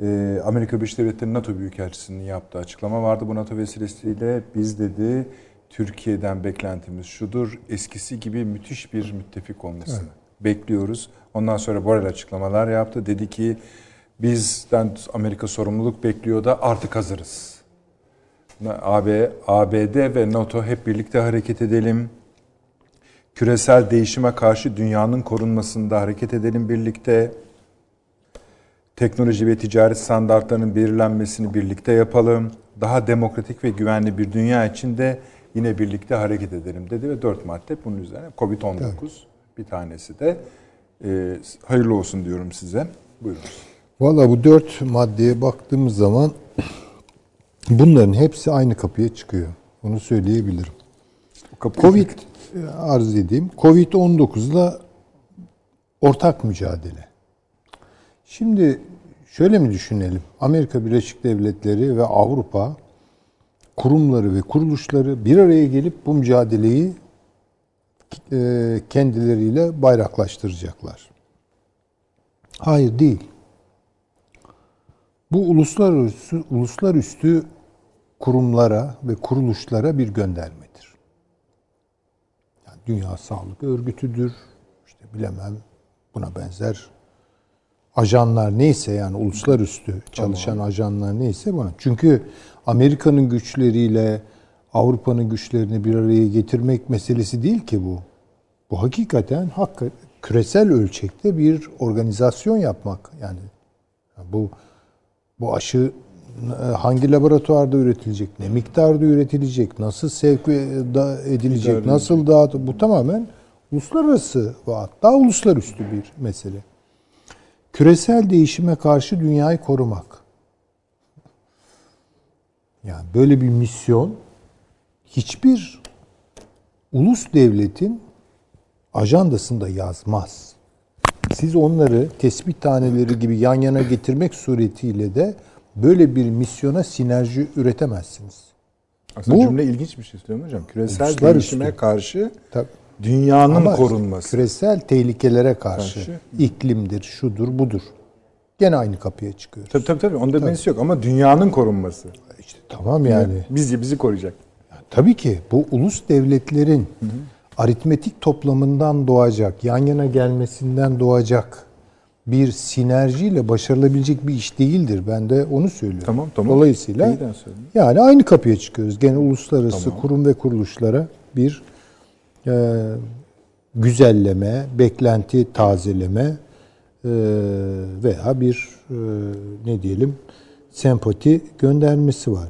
e, Amerika Birleşik Devletleri NATO Büyükelçisi'nin yaptığı açıklama vardı bu NATO vesilesiyle. Biz dedi Türkiye'den beklentimiz şudur, eskisi gibi müthiş bir müttefik olmasını bekliyoruz. Ondan sonra Borrell açıklamalar yaptı. Dedi ki bizden Amerika sorumluluk bekliyor da artık hazırız. AB, ABD ve NATO hep birlikte hareket edelim. Küresel değişime karşı dünyanın korunmasında hareket edelim birlikte. Teknoloji ve ticaret standartlarının belirlenmesini birlikte yapalım. Daha demokratik ve güvenli bir dünya için de yine birlikte hareket edelim dedi ve dört madde bunun üzerine. Covid-19 bir tanesi de. Ee, hayırlı olsun diyorum size. Buyurunuz. Valla bu dört maddeye baktığımız zaman bunların hepsi aynı kapıya çıkıyor. Onu söyleyebilirim. Covid arz edeyim. Covid-19'la ortak mücadele. Şimdi şöyle mi düşünelim? Amerika Birleşik Devletleri ve Avrupa kurumları ve kuruluşları bir araya gelip bu mücadeleyi e, kendileriyle bayraklaştıracaklar. Hayır değil. Bu uluslararası uluslararası kurumlara ve kuruluşlara bir göndermedir. Yani Dünya Sağlık Örgütü'dür. işte bilemem buna benzer ajanlar neyse yani uluslararası çalışan ajanlar neyse buna. Çünkü Amerika'nın güçleriyle Avrupa'nın güçlerini bir araya getirmek meselesi değil ki bu. Bu hakikaten hakkı küresel ölçekte bir organizasyon yapmak yani bu bu aşı hangi laboratuvarda üretilecek, ne miktarda üretilecek, nasıl sevk e, edilecek, nasıl dağıt bu tamamen uluslararası ve hatta uluslararası bir mesele. Küresel değişime karşı dünyayı korumak. Yani böyle bir misyon hiçbir ulus devletin ajandasında yazmaz. Siz onları tespit taneleri gibi yan yana getirmek suretiyle de böyle bir misyona sinerji üretemezsiniz. Aslında Bu- cümle ilginç bir şey Süleyman Hocam. Küresel değişime karşı Tabii. dünyanın Ama korunması. Küresel tehlikelere karşı, Karşı. iklimdir, şudur, budur. Gene aynı kapıya çıkıyoruz. Tabii tabii tabii. Onda demesi yok ama dünyanın korunması. İşte tamam yani. Bizi bizi koruyacak. Tabii ki bu ulus devletlerin aritmetik toplamından doğacak, yan yana gelmesinden doğacak bir sinerjiyle başarılabilecek bir iş değildir. Ben de onu söylüyorum. Tamam, tamam. Dolayısıyla yani aynı kapıya çıkıyoruz. Gene uluslararası kurum ve kuruluşlara bir e, güzelleme, beklenti tazeleme e, veya bir e, ne diyelim sempati göndermesi var.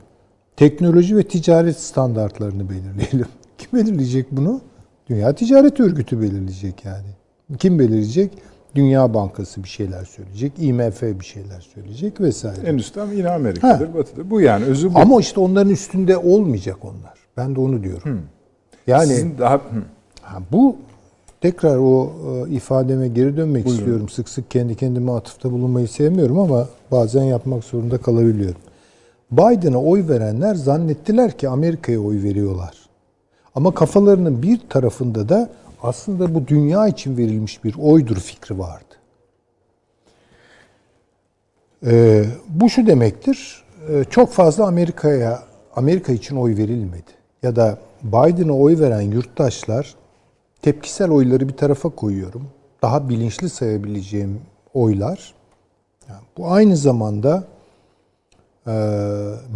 Teknoloji ve ticaret standartlarını belirleyelim. <laughs> Kim belirleyecek bunu? Dünya Ticaret Örgütü belirleyecek yani. Kim belirleyecek? Dünya Bankası bir şeyler söyleyecek, IMF bir şeyler söyleyecek vesaire. En üstte ama yine Amerika'dır, Batı'dır. Bu yani özü bu. Ama işte onların üstünde olmayacak onlar. Ben de onu diyorum. Yani Sizin daha... Hı. ha, bu tekrar o e, ifademe geri dönmek istiyorum. Sık sık kendi kendime atıfta bulunmayı sevmiyorum ama bazen yapmak zorunda kalabiliyorum. Biden'a oy verenler zannettiler ki Amerika'ya oy veriyorlar. Ama kafalarının bir tarafında da aslında bu dünya için verilmiş bir oydur fikri vardı. Ee, bu şu demektir. e, Çok fazla Amerika'ya Amerika için oy verilmedi. Ya da Biden'a oy veren yurttaşlar tepkisel oyları bir tarafa koyuyorum. Daha bilinçli sayabileceğim oylar. Yani bu aynı zamanda e,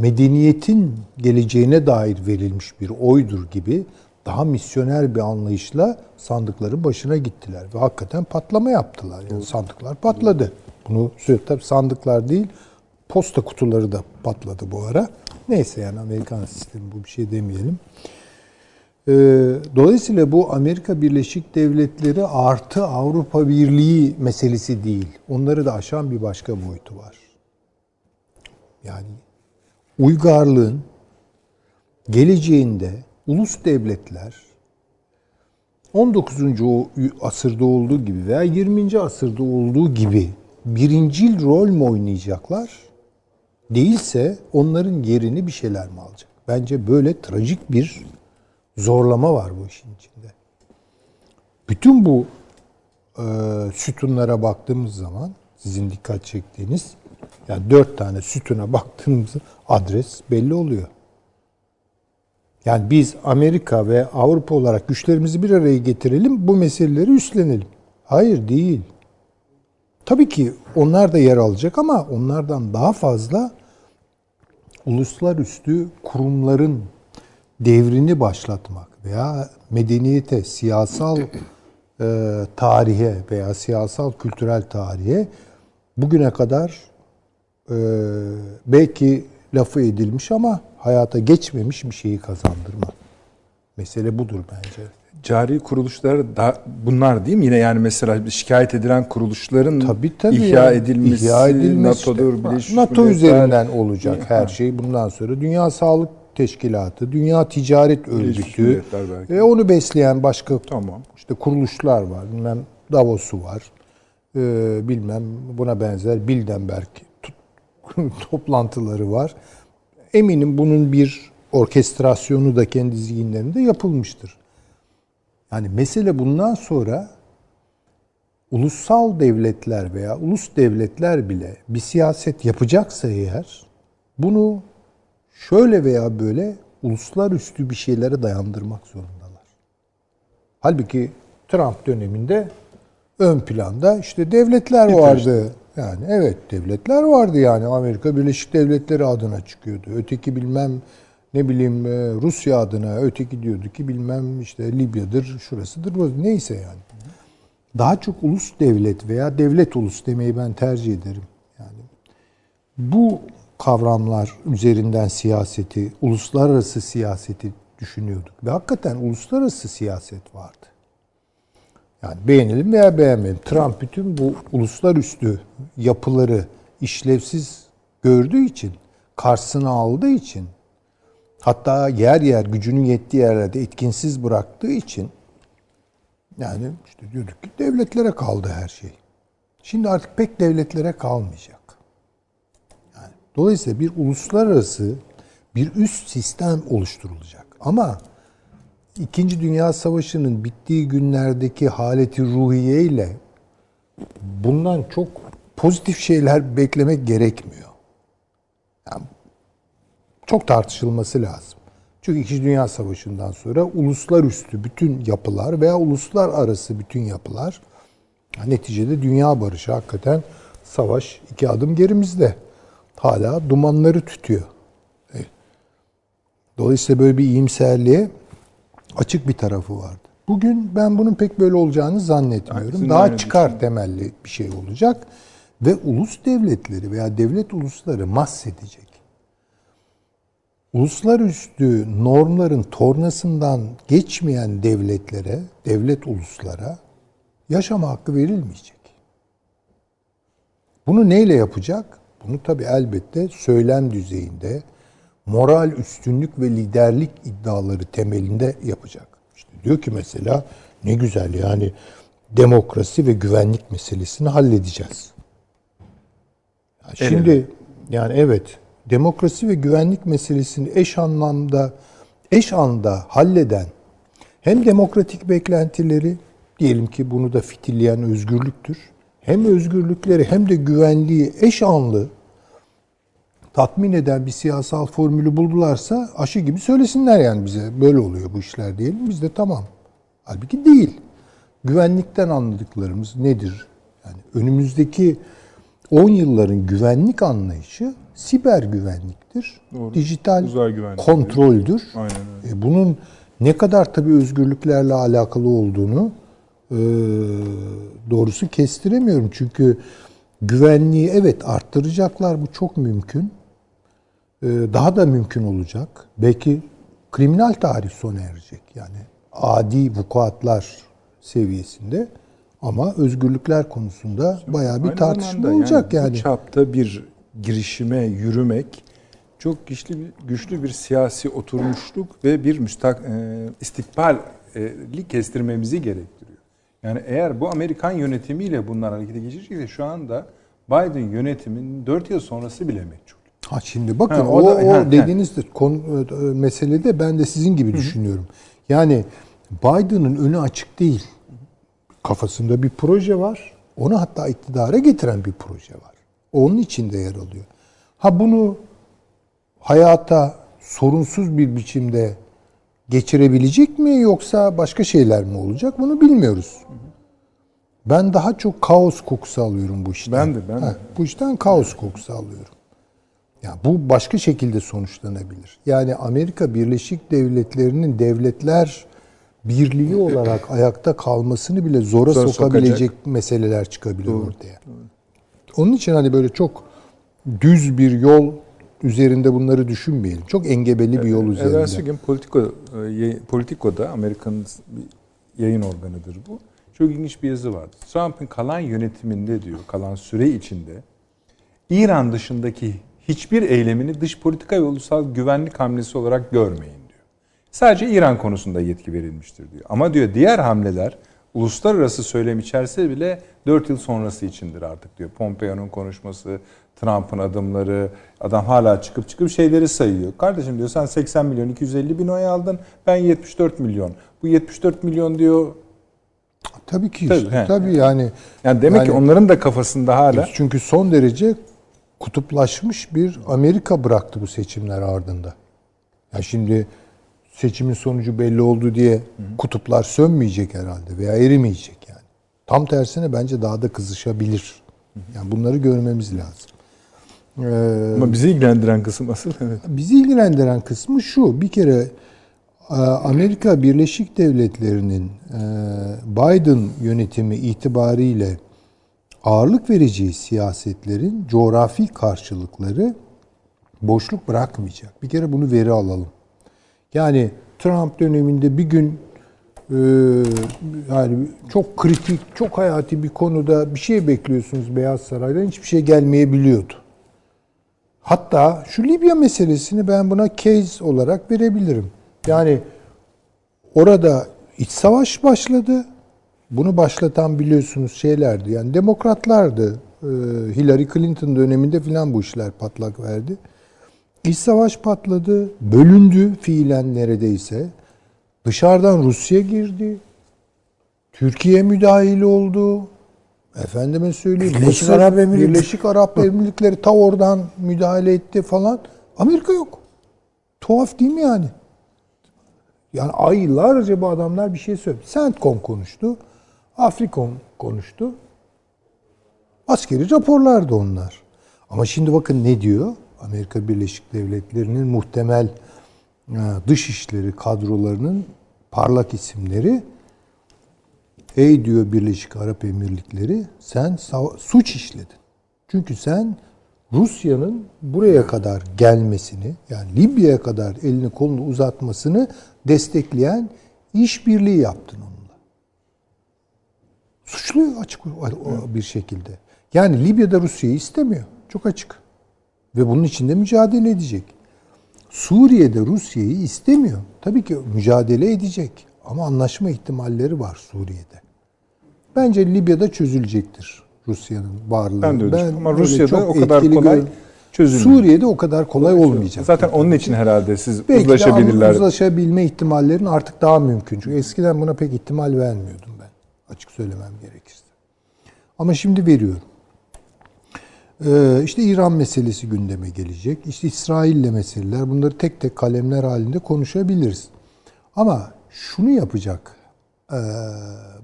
medeniyetin geleceğine dair verilmiş bir oydur gibi daha misyoner bir anlayışla sandıkların başına gittiler ve hakikaten patlama yaptılar. Yani sandıklar patladı. Bunu tabii sandıklar değil, posta kutuları da patladı bu ara. Neyse yani Amerikan sistemi bu bir şey demeyelim. Ee, Dolayısıyla bu Amerika Birleşik Devletleri artı Avrupa Birliği meselesi değil. Onları da aşan bir başka boyutu var. Yani uygarlığın geleceğinde ulus devletler 19. o- asırda olduğu gibi veya 20. asırda olduğu gibi birincil rol mü oynayacaklar? Değilse onların yerini bir şeyler mi alacak? Bence böyle trajik bir zorlama var bu işin içinde. Bütün bu e, sütunlara baktığımız zaman sizin dikkat çektiğiniz yani dört tane sütuna baktığımız adres belli oluyor. Yani biz Amerika ve Avrupa olarak güçlerimizi bir araya getirelim, bu meseleleri üstlenelim. Hayır değil. Tabii ki onlar da yer alacak ama onlardan daha fazla uluslararası kurumların devrini başlatmak veya medeniyete, siyasal e, tarihe veya siyasal kültürel tarihe bugüne kadar e, belki lafı edilmiş ama hayata geçmemiş bir şeyi kazandırmak. Mesele budur bence. Cari kuruluşlar da bunlar değil mi? Yine yani mesela şikayet edilen kuruluşların Tabii tabii. ihya yani. edilmesi, İhya edilmesi NATO'dur, işte. Birleşmiş NATO üzerinden olacak her şey bundan sonra. Dünya Sağlık Teşkilatı, Dünya Ticaret Örgütü ve onu besleyen başka Tamam. işte kuruluşlar var. Bilmem Davos'u var. Ee, bilmem buna benzer Bilderberg t- <laughs> toplantıları var. Eminim bunun bir orkestrasyonu da kendi zihinlerinde yapılmıştır. Yani mesele bundan sonra ulusal devletler veya ulus devletler bile bir siyaset yapacaksa eğer bunu şöyle veya böyle uluslararası bir şeylere dayandırmak zorundalar. Halbuki Trump döneminde ön planda işte devletler vardı. Yani evet devletler vardı yani Amerika Birleşik Devletleri adına çıkıyordu. Öteki bilmem ne bileyim e, Rusya adına öteki diyordu ki bilmem işte Libya'dır, şurasıdır, burası neyse yani. Daha çok ulus devlet veya devlet ulus demeyi ben tercih ederim. Yani bu kavramlar üzerinden siyaseti, uluslararası siyaseti düşünüyorduk. Ve hakikaten uluslararası siyaset vardı. Yani beğenelim veya beğenmeyelim. Trump bütün bu uluslararası yapıları işlevsiz gördüğü için, karşısına aldığı için, hatta yer yer gücünün yettiği yerlerde etkinsiz bıraktığı için yani işte diyorduk ki devletlere kaldı her şey. Şimdi artık pek devletlere kalmayacak. Yani dolayısıyla bir uluslararası bir üst sistem oluşturulacak. Ama İkinci Dünya Savaşı'nın bittiği günlerdeki haleti ruhiye ile bundan çok pozitif şeyler beklemek gerekmiyor. Yani çok tartışılması lazım. Çünkü İkinci Dünya Savaşı'ndan sonra uluslararası bütün yapılar veya uluslararası bütün yapılar neticede dünya barışı hakikaten savaş iki adım gerimizde. Hala dumanları tütüyor. Evet. Dolayısıyla böyle bir iyimserliğe açık bir tarafı vardı. Bugün ben bunun pek böyle olacağını zannetmiyorum. Daha çıkar temelli bir şey olacak ve ulus devletleri veya devlet ulusları mahsedecek. Uluslararası normların tornasından geçmeyen devletlere, devlet uluslara yaşama hakkı verilmeyecek. Bunu neyle yapacak? Bunu tabii elbette söylem düzeyinde, moral üstünlük ve liderlik iddiaları temelinde yapacak. İşte diyor ki mesela ne güzel yani demokrasi ve güvenlik meselesini halledeceğiz. Ya şimdi yani evet demokrasi ve güvenlik meselesini eş anlamda eş anda halleden hem demokratik beklentileri diyelim ki bunu da fitilleyen özgürlüktür. Hem özgürlükleri hem de güvenliği eş anlı tatmin eden bir siyasal formülü buldularsa aşı gibi söylesinler yani bize. Böyle oluyor bu işler diyelim. Biz de tamam. Halbuki değil. Güvenlikten anladıklarımız nedir? Yani önümüzdeki 10 yılların güvenlik anlayışı siber güvenliktir. Doğru. Dijital kontroldür. Aynen öyle. E, bunun ne kadar tabii özgürlüklerle alakalı olduğunu e, doğrusu kestiremiyorum. Çünkü güvenliği evet arttıracaklar bu çok mümkün. E, daha da mümkün olacak. Belki kriminal tarih sona erecek. Yani adi vukuatlar seviyesinde ama özgürlükler konusunda bayağı bir tartışma olacak yani. Bu çapta bir girişime yürümek çok güçlü bir, güçlü bir siyasi oturmuşluk ve bir müstak e, istikbali kestirmemizi gerektiriyor. Yani eğer bu Amerikan yönetimiyle bunlar harekete geçecekse şu anda Biden yönetiminin 4 yıl sonrası bile meçhul. Ha şimdi bakın Ha, o, o da- o ha, ha. dediğiniz de konu, e, meselede ben de sizin gibi düşünüyorum. Yani Biden'ın önü açık değil. Kafasında bir proje var. Onu hatta iktidara getiren bir proje var. Onun içinde yer alıyor. Ha bunu hayata sorunsuz bir biçimde geçirebilecek mi yoksa başka şeyler mi olacak bunu bilmiyoruz. Ben daha çok kaos kokusu alıyorum bu işten. Ben de, ben de. Ha, bu işten kaos kokusu alıyorum. Ya bu başka şekilde sonuçlanabilir. Yani Amerika Birleşik Devletleri'nin devletler birliği <laughs> olarak ayakta kalmasını bile zora Zor sokabilecek sokacak. meseleler çıkabilir ortaya. Onun için hani böyle çok düz bir yol üzerinde bunları düşünmeyelim. Çok engebeli bir yol üzerinde. Evvelsi gün Politico, e, Politico'da Amerika'nın bir yayın organıdır bu. Çok ilginç bir yazı vardı. Trump'ın kalan yönetiminde diyor, kalan süre içinde İran dışındaki hiçbir eylemini dış politika ve ulusal güvenlik hamlesi olarak görmeyin diyor. Sadece İran konusunda yetki verilmiştir diyor. Ama diyor diğer hamleler uluslararası söylem içerse bile 4 yıl sonrası içindir artık diyor. Pompeo'nun konuşması, Trump'ın adımları, adam hala çıkıp çıkıp şeyleri sayıyor. Kardeşim diyor sen 80 milyon 250 bin oy aldın, ben 74 milyon. Bu 74 milyon diyor. Tabii ki Tabii, işte. he. Tabii yani. Yani demek ki Yani- onların da kafasında hala Çünkü son derece kutuplaşmış bir Amerika bıraktı bu seçimler ardında. Ya şimdi seçimin sonucu belli oldu diye kutuplar sönmeyecek herhalde veya erimeyecek yani. Tam tersine bence daha da kızışabilir. Yani bunları görmemiz lazım. Ee, ama bizi ilgilendiren kısım asıl evet. Bizi ilgilendiren kısmı şu. Bir kere e, Amerika Birleşik Devletleri'nin e, Biden yönetimi itibariyle ağırlık vereceği siyasetlerin coğrafi karşılıkları boşluk bırakmayacak. Bir kere bunu veri alalım. Yani Trump döneminde bir gün e, yani çok kritik, çok hayati bir konuda bir şey bekliyorsunuz Beyaz Saray'dan hiçbir şey gelmeyebiliyordu. Hatta şu Libya meselesini ben buna case olarak verebilirim. Yani orada iç savaş başladı. Bunu başlatan biliyorsunuz şeylerdi. Yani demokratlardı. Ee, Hillary Clinton döneminde filan bu işler patlak verdi. İç savaş patladı. Bölündü fiilen neredeyse. Dışarıdan Rusya girdi. Türkiye müdahil oldu. Efendime söyleyeyim. Birleşik Mısır, Arap Emirlikleri. Birleşik Arap Emirlikleri ta oradan müdahale etti falan. Amerika yok. Tuhaf değil mi yani? Yani aylarca bu adamlar bir şey söyledi. CENTCOM konuştu. Afrikon konuştu. Askeri raporlardı onlar. Ama şimdi bakın ne diyor? Amerika Birleşik Devletleri'nin muhtemel e, dışişleri kadrolarının parlak isimleri Ey diyor Birleşik Arap Emirlikleri sen suç işledin. Çünkü sen Rusya'nın buraya kadar gelmesini yani Libya'ya kadar elini kolunu uzatmasını destekleyen işbirliği yaptın onunla. Suçlu açık bir şekilde. Yani Libya'da Rusya'yı istemiyor. Çok açık. Ve bunun içinde mücadele edecek. Suriye'de Rusya'yı istemiyor. Tabii ki mücadele edecek. Ama anlaşma ihtimalleri var Suriye'de. Bence Libya'da çözülecektir Rusya'nın varlığı. Ben de öyle düşünüyorum. Ama Rusya'da o kadar kolay gör- çözülmüyor. Suriye'de o kadar kolay olmayacak. Zaten onun için herhalde siz Belki uzlaşabilirler. uzlaşabilme ihtimallerin artık daha mümkün. Çünkü eskiden buna pek ihtimal vermiyordum ben. Açık söylemem gerekirse. Ama şimdi veriyorum. Ee, işte İran meselesi gündeme gelecek. İşte İsrail'le meseleler. Bunları tek tek kalemler halinde konuşabiliriz. Ama şunu yapacak e,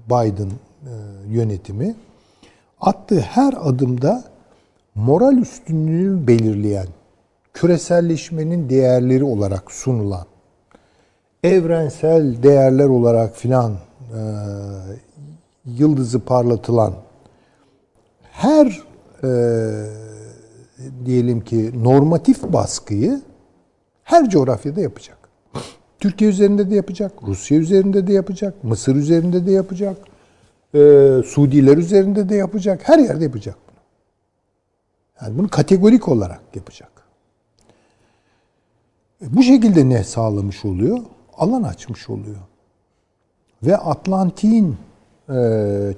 Biden e, yönetimi. Attığı her adımda moral üstünlüğünü belirleyen, küreselleşmenin değerleri olarak sunulan, evrensel değerler olarak filan e, yıldızı parlatılan her e, diyelim ki normatif baskıyı her coğrafyada yapacak. Türkiye üzerinde de yapacak, Rusya üzerinde de yapacak, Mısır üzerinde de yapacak, e, Suudiler üzerinde de yapacak, her yerde yapacak bunu. Yani bunu kategorik olarak yapacak. E, Bu şekilde ne sağlamış oluyor? Alan açmış oluyor. Ve Atlantik'in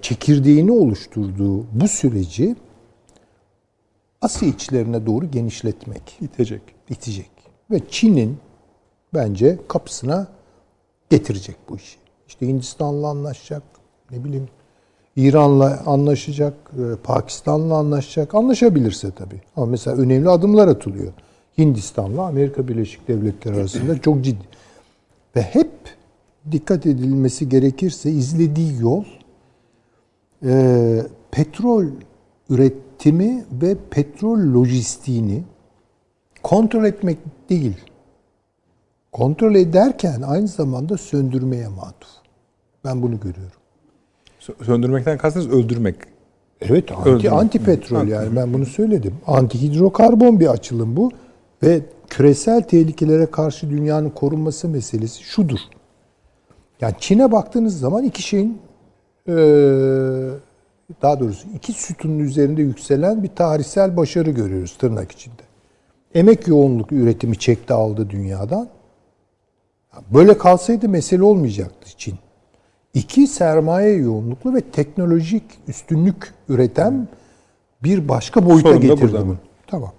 çekirdeğini oluşturduğu bu süreci Asya içlerine doğru genişletmek, İtecek. itecek. Ve Çin'in bence kapısına getirecek bu işi. İşte Hindistan'la anlaşacak, ne bileyim İran'la anlaşacak, e, Pakistan'la anlaşacak. Anlaşabilirse tabii. Ama mesela önemli adımlar atılıyor. Hindistan'la Amerika Birleşik Devletleri arasında çok ciddi. Ve hep dikkat edilmesi gerekirse izlediği yol e, petrol üretimi ve petrol lojistiğini kontrol etmek değil. Kontrol ederken aynı zamanda söndürmeye matuf. Ben bunu görüyorum. Sö- Söndürmekten kastınız öldürmek. Evet anti, Öldürmek. anti petrol yani ben bunu söyledim. Anti hidrokarbon bir açılım bu ve küresel tehlikelere karşı dünyanın korunması meselesi şudur. Yani Çin'e baktığınız zaman iki şeyin daha doğrusu iki sütunun üzerinde yükselen bir tarihsel başarı görüyoruz tırnak içinde. Emek yoğunluk üretimi çekti aldı dünyadan. Böyle kalsaydı mesele olmayacaktı Çin. İki sermaye yoğunluklu ve teknolojik üstünlük üreten bir başka boyuta Sorun getirdi bunu. Tamam.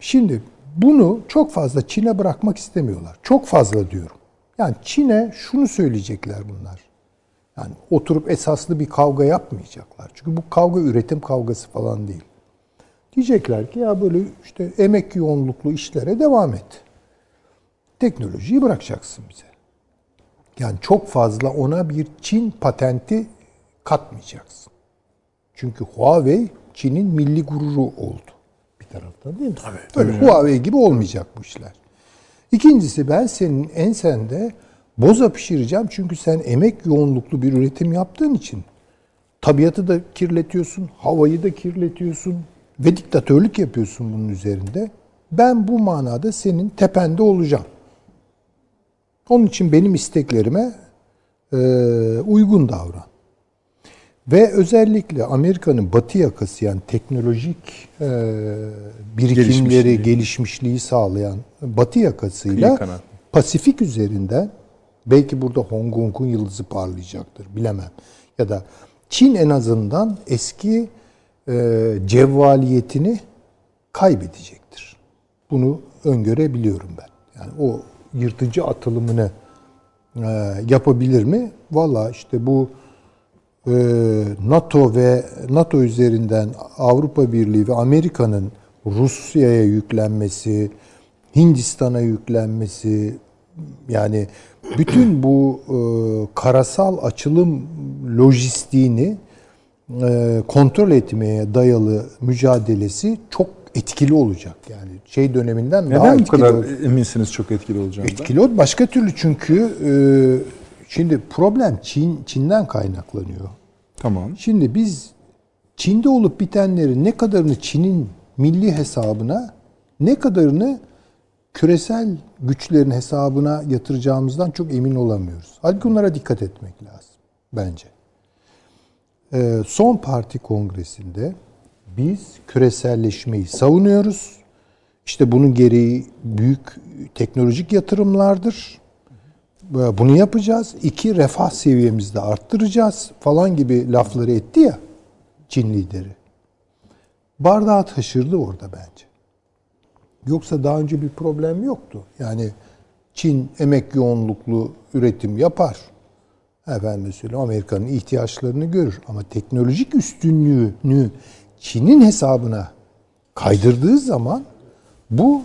Şimdi bunu çok fazla Çin'e bırakmak istemiyorlar. Çok fazla diyorum. Yani Çin'e şunu söyleyecekler bunlar. Yani oturup esaslı bir kavga yapmayacaklar. Çünkü bu kavga üretim kavgası falan değil. Diyecekler ki ya böyle işte emek yoğunluklu işlere devam et. Teknolojiyi bırakacaksın bize. Yani çok fazla ona bir Çin patenti katmayacaksın. Çünkü Huawei Çin'in milli gururu oldu bir taraftan değil mi? Tabii. Öyle Huawei gibi olmayacak bu işler. İkincisi ben senin ensende boza pişireceğim çünkü sen emek yoğunluklu bir üretim yaptığın için tabiatı da kirletiyorsun, havayı da kirletiyorsun ve diktatörlük yapıyorsun bunun üzerinde. Ben bu manada senin tepende olacağım. Onun için benim isteklerime e, uygun davran. Ve özellikle Amerika'nın batı yakası yani teknolojik e, birikimleri, Gelişmişliği. sağlayan batı yakasıyla. Pasifik üzerinden belki burada Hong Kong'un yıldızı parlayacaktır bilemem. Ya da Çin en azından eski e, cevvaliyetini kaybedecektir. Bunu öngörebiliyorum ben. Yani o yırtıcı atılımını e, yapabilir mi? Valla işte bu e, NATO ve NATO üzerinden Avrupa Birliği ve Amerika'nın Rusya'ya yüklenmesi, Hindistan'a yüklenmesi, yani bütün bu e, karasal açılım lojistiğini e, kontrol etmeye dayalı mücadelesi çok etkili olacak. Yani şey döneminden daha Neden bu etkili kadar olacak. eminsiniz çok etkili olacağından? Etkili ol- başka türlü çünkü e, şimdi problem Çin Çin'den kaynaklanıyor. Tamam. Şimdi biz Çin'de olup bitenleri ne kadarını Çin'in milli hesabına ne kadarını küresel güçlerin hesabına yatıracağımızdan çok emin olamıyoruz. Halbuki bunlara dikkat etmek lazım bence. Ee, son parti kongresinde Biz küreselleşmeyi savunuyoruz. İşte bunun gereği büyük teknolojik yatırımlardır. Bunu yapacağız. İki, refah seviyemizi de arttıracağız falan gibi lafları etti ya Çin lideri. Bardağı taşırdı orada bence. Yoksa daha önce bir problem yoktu. Yani Çin emek yoğunluklu üretim yapar. Efendim söyleyeyim Amerika'nın ihtiyaçlarını görür. Ama teknolojik üstünlüğünü Çin'in hesabına kaydırdığı zaman bu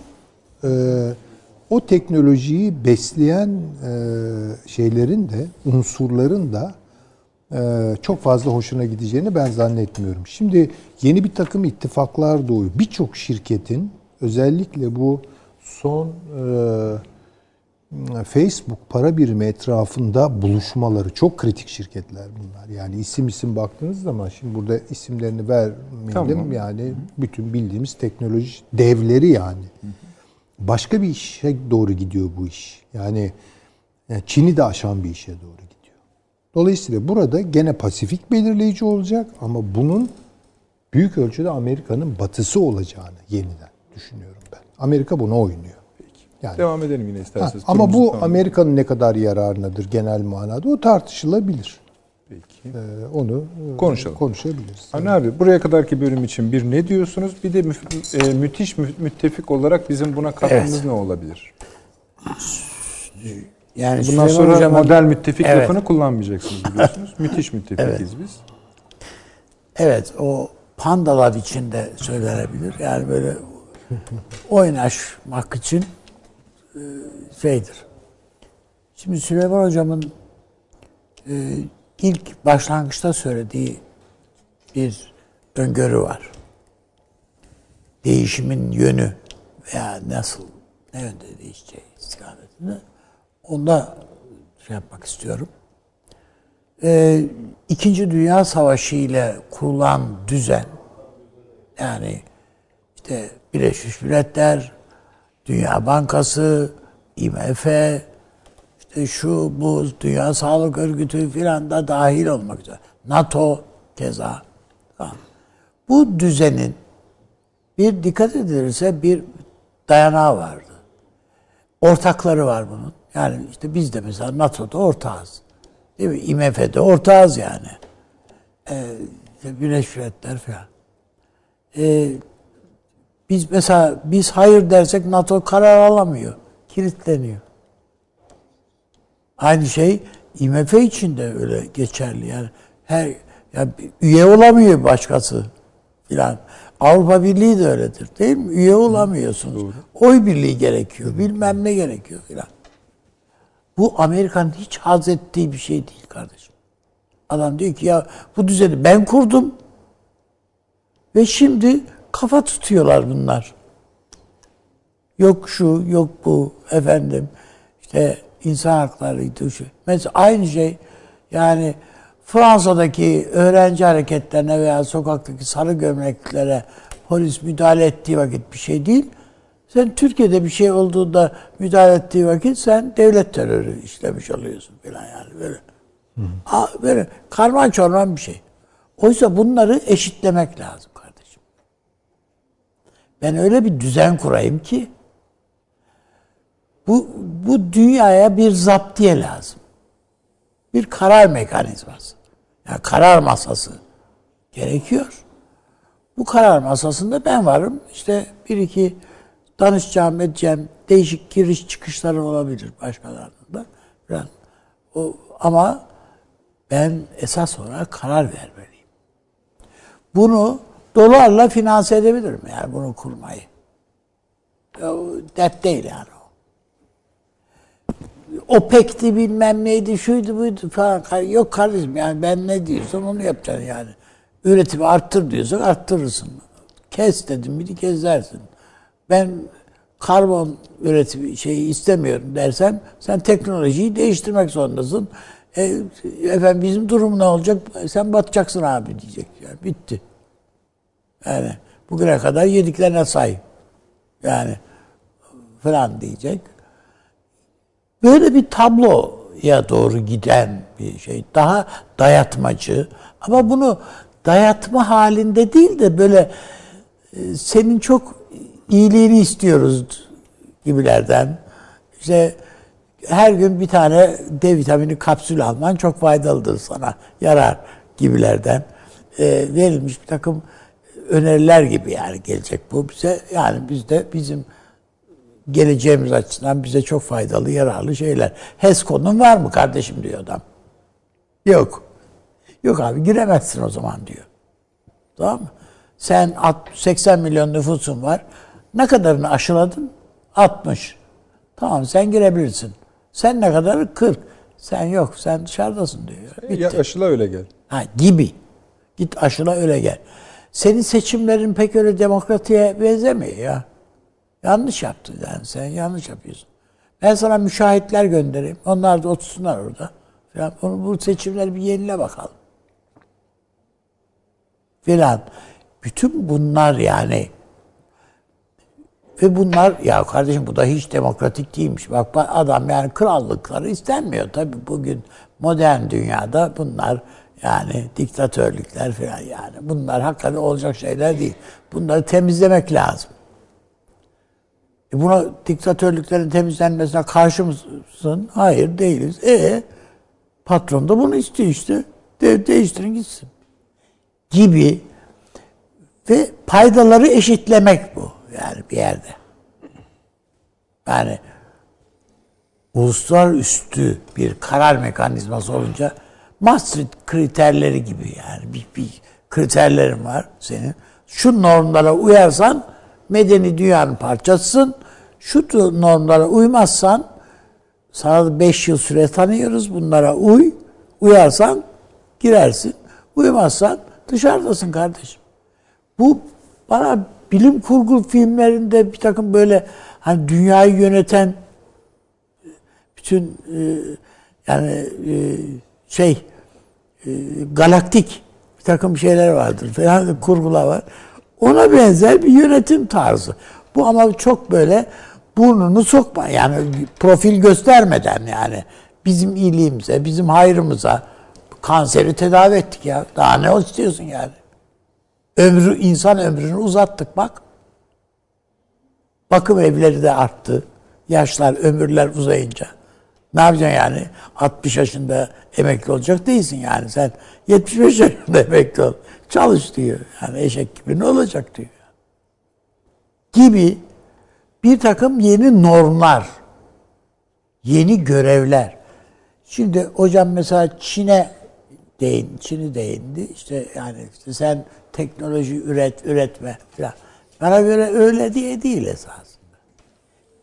e, o teknolojiyi besleyen e, şeylerin de unsurların da e, çok fazla hoşuna gideceğini ben zannetmiyorum. Şimdi yeni bir takım ittifaklar doğuyor. Birçok şirketin özellikle bu son e, Facebook para birimi etrafında buluşmaları çok kritik şirketler bunlar. Yani isim isim baktığınız zaman şimdi burada isimlerini vermeyelim. Tamam. Yani bütün bildiğimiz teknoloji devleri yani. Başka bir işe doğru gidiyor bu iş. Yani yani Çin'i de aşan bir işe doğru gidiyor. Dolayısıyla burada gene Pasifik belirleyici olacak ama bunun büyük ölçüde Amerika'nın batısı olacağını yeniden düşünüyorum ben. Amerika bunu oynuyor. Yani Devam edelim yine Ha, isterseniz. ama bu. Amerika'nın ne kadar yararınadır genel manada o tartışılabilir. Peki. Ee, onu e, Konuşalım. konuşabiliriz. Hani abi buraya kadarki bölüm için bir ne diyorsunuz? Bir de müf- e, müthiş mü- müttefik olarak bizim buna katkımız Evet. ne olabilir? Yani Bundan Süleyman sonra Hocam'ın- model müttefik Evet. lafını kullanmayacaksınız biliyorsunuz. <laughs> müthiş müttefikiz biz. Evet o pandalar içinde söylenebilir. Yani böyle oynaşmak için e, şeydir. Şimdi Süleyman Hocam'ın e, ilk başlangıçta söylediği bir öngörü var. Değişimin yönü veya nasıl, ne yönde değişeceği istikametinde. Onda şey yapmak istiyorum. Ee, İkinci Dünya Savaşı ile kurulan düzen yani işte Birleşmiş Milletler, Dünya Bankası, IMF, işte şu bu Dünya Sağlık Örgütü filan da dahil olmak üzere. NATO keza. Bu düzenin bir dikkat edilirse bir dayanağı vardı. Ortakları var bunun. Yani işte biz de mesela NATO'da ortağız. Değil mi? IMF'de ortağız yani. Ee, Birleşmiş Milletler falan. Ee, biz mesela biz hayır dersek NATO karar alamıyor. Kilitleniyor. Aynı şey IMF için de öyle geçerli. Yani her yani üye olamıyor başkası filan. Avrupa Birliği de öyledir değil mi? Üye olamıyorsunuz. Oy birliği gerekiyor. Bilmem ne gerekiyor filan. Bu Amerika'nın hiç haz ettiği bir şey değil kardeşim. Adam diyor ki ya bu düzeni ben kurdum ve şimdi kafa tutuyorlar bunlar. Yok şu, yok bu efendim. işte insan haklarıydı şu. Mesela aynı şey yani Fransa'daki öğrenci hareketlerine veya sokaktaki sarı gömleklere polis müdahale ettiği vakit bir şey değil. Sen Türkiye'de bir şey olduğunda müdahale ettiği vakit sen devlet terörü işlemiş oluyorsun falan yani böyle. Aa, böyle karman çorman bir şey. Oysa bunları eşitlemek lazım. Ben öyle bir düzen kurayım ki bu, bu dünyaya bir zaptiye lazım. Bir karar mekanizması. Yani karar masası gerekiyor. Bu karar masasında ben varım. İşte bir iki danışacağım, edeceğim değişik giriş çıkışları olabilir başkalarının da. Falan. O, ama ben esas olarak karar vermeliyim. Bunu dolarla finanse edebilirim yani bunu kurmayı. Dert değil yani o. OPEC'ti bilmem neydi, şuydu buydu falan. Yok kardeşim yani ben ne diyorsam onu yapacaksın yani. Üretimi arttır diyorsak arttırırsın. Kes dedim bir kesersin. Ben karbon üretimi şeyi istemiyorum dersem sen teknolojiyi değiştirmek zorundasın. E, efendim bizim durum ne olacak? Sen batacaksın abi diyecek. Yani bitti. Yani bugüne kadar yediklerine say. Yani falan diyecek. Böyle bir tabloya doğru giden bir şey. Daha dayatmacı. Ama bunu dayatma halinde değil de böyle e, senin çok iyiliğini istiyoruz gibilerden. İşte her gün bir tane D vitamini kapsül alman çok faydalıdır sana, yarar gibilerden e, verilmiş bir takım öneriler gibi yani gelecek bu bize. Yani biz de bizim geleceğimiz açısından bize çok faydalı, yararlı şeyler. HESCO'nun var mı kardeşim diyor adam. Yok. Yok abi giremezsin o zaman diyor. Tamam mı? Sen alt- 80 milyon nüfusun var. Ne kadarını aşıladın? 60. Tamam sen girebilirsin. Sen ne kadarı? 40. Sen yok. Sen dışarıdasın diyor. Bitti. Ya aşıla öyle gel. Ha, gibi. Git aşıla öyle gel. Senin seçimlerin pek öyle demokratiye benzemiyor ya. Yanlış yaptın yani sen yanlış yapıyorsun. Ben sana müşahitler göndereyim. Onlar da otursunlar orada. Falan. Onu, bu seçimleri bir yenile bakalım. Filan. Bütün bunlar yani ve bunlar ya kardeşim bu da hiç demokratik değilmiş. Bak adam yani krallıkları istenmiyor tabii bugün modern dünyada bunlar yani diktatörlükler falan yani bunlar hakikaten olacak şeyler değil. Bunları temizlemek lazım. E buna diktatörlüklerin temizlenmesine karşı mısın? Hayır değiliz. E patron da bunu istiyor işte. De, değiştirin gitsin. Gibi ve paydaları eşitlemek bu yani bir yerde. Yani uluslararası bir karar mekanizması olunca Maastricht kriterleri gibi yani bir, bir kriterlerin var senin. Şu normlara uyarsan medeni dünyanın parçasısın. Şu normlara uymazsan sana 5 yıl süre tanıyoruz. Bunlara uy. Uyarsan girersin. Uymazsan dışarıdasın kardeşim. Bu bana bilim kurgu filmlerinde bir takım böyle hani dünyayı yöneten bütün e, yani e, şey e, galaktik bir takım şeyler vardır falan kurgular var. Ona benzer bir yönetim tarzı. Bu ama çok böyle burnunu sokma yani profil göstermeden yani bizim iyiliğimize, bizim hayrımıza kanseri tedavi ettik ya. Daha ne istiyorsun yani? Ömrü, insan ömrünü uzattık bak. Bakım evleri de arttı. Yaşlar, ömürler uzayınca. Ne yapacaksın yani? 60 yaşında emekli olacak değilsin yani. Sen 75 yaşında emekli ol. Çalış diyor. Yani eşek gibi ne olacak diyor. Gibi bir takım yeni normlar, yeni görevler. Şimdi hocam mesela Çin'e değin, Çin'i değindi. İşte yani işte sen teknoloji üret, üretme falan. Bana göre öyle diye değil esasında.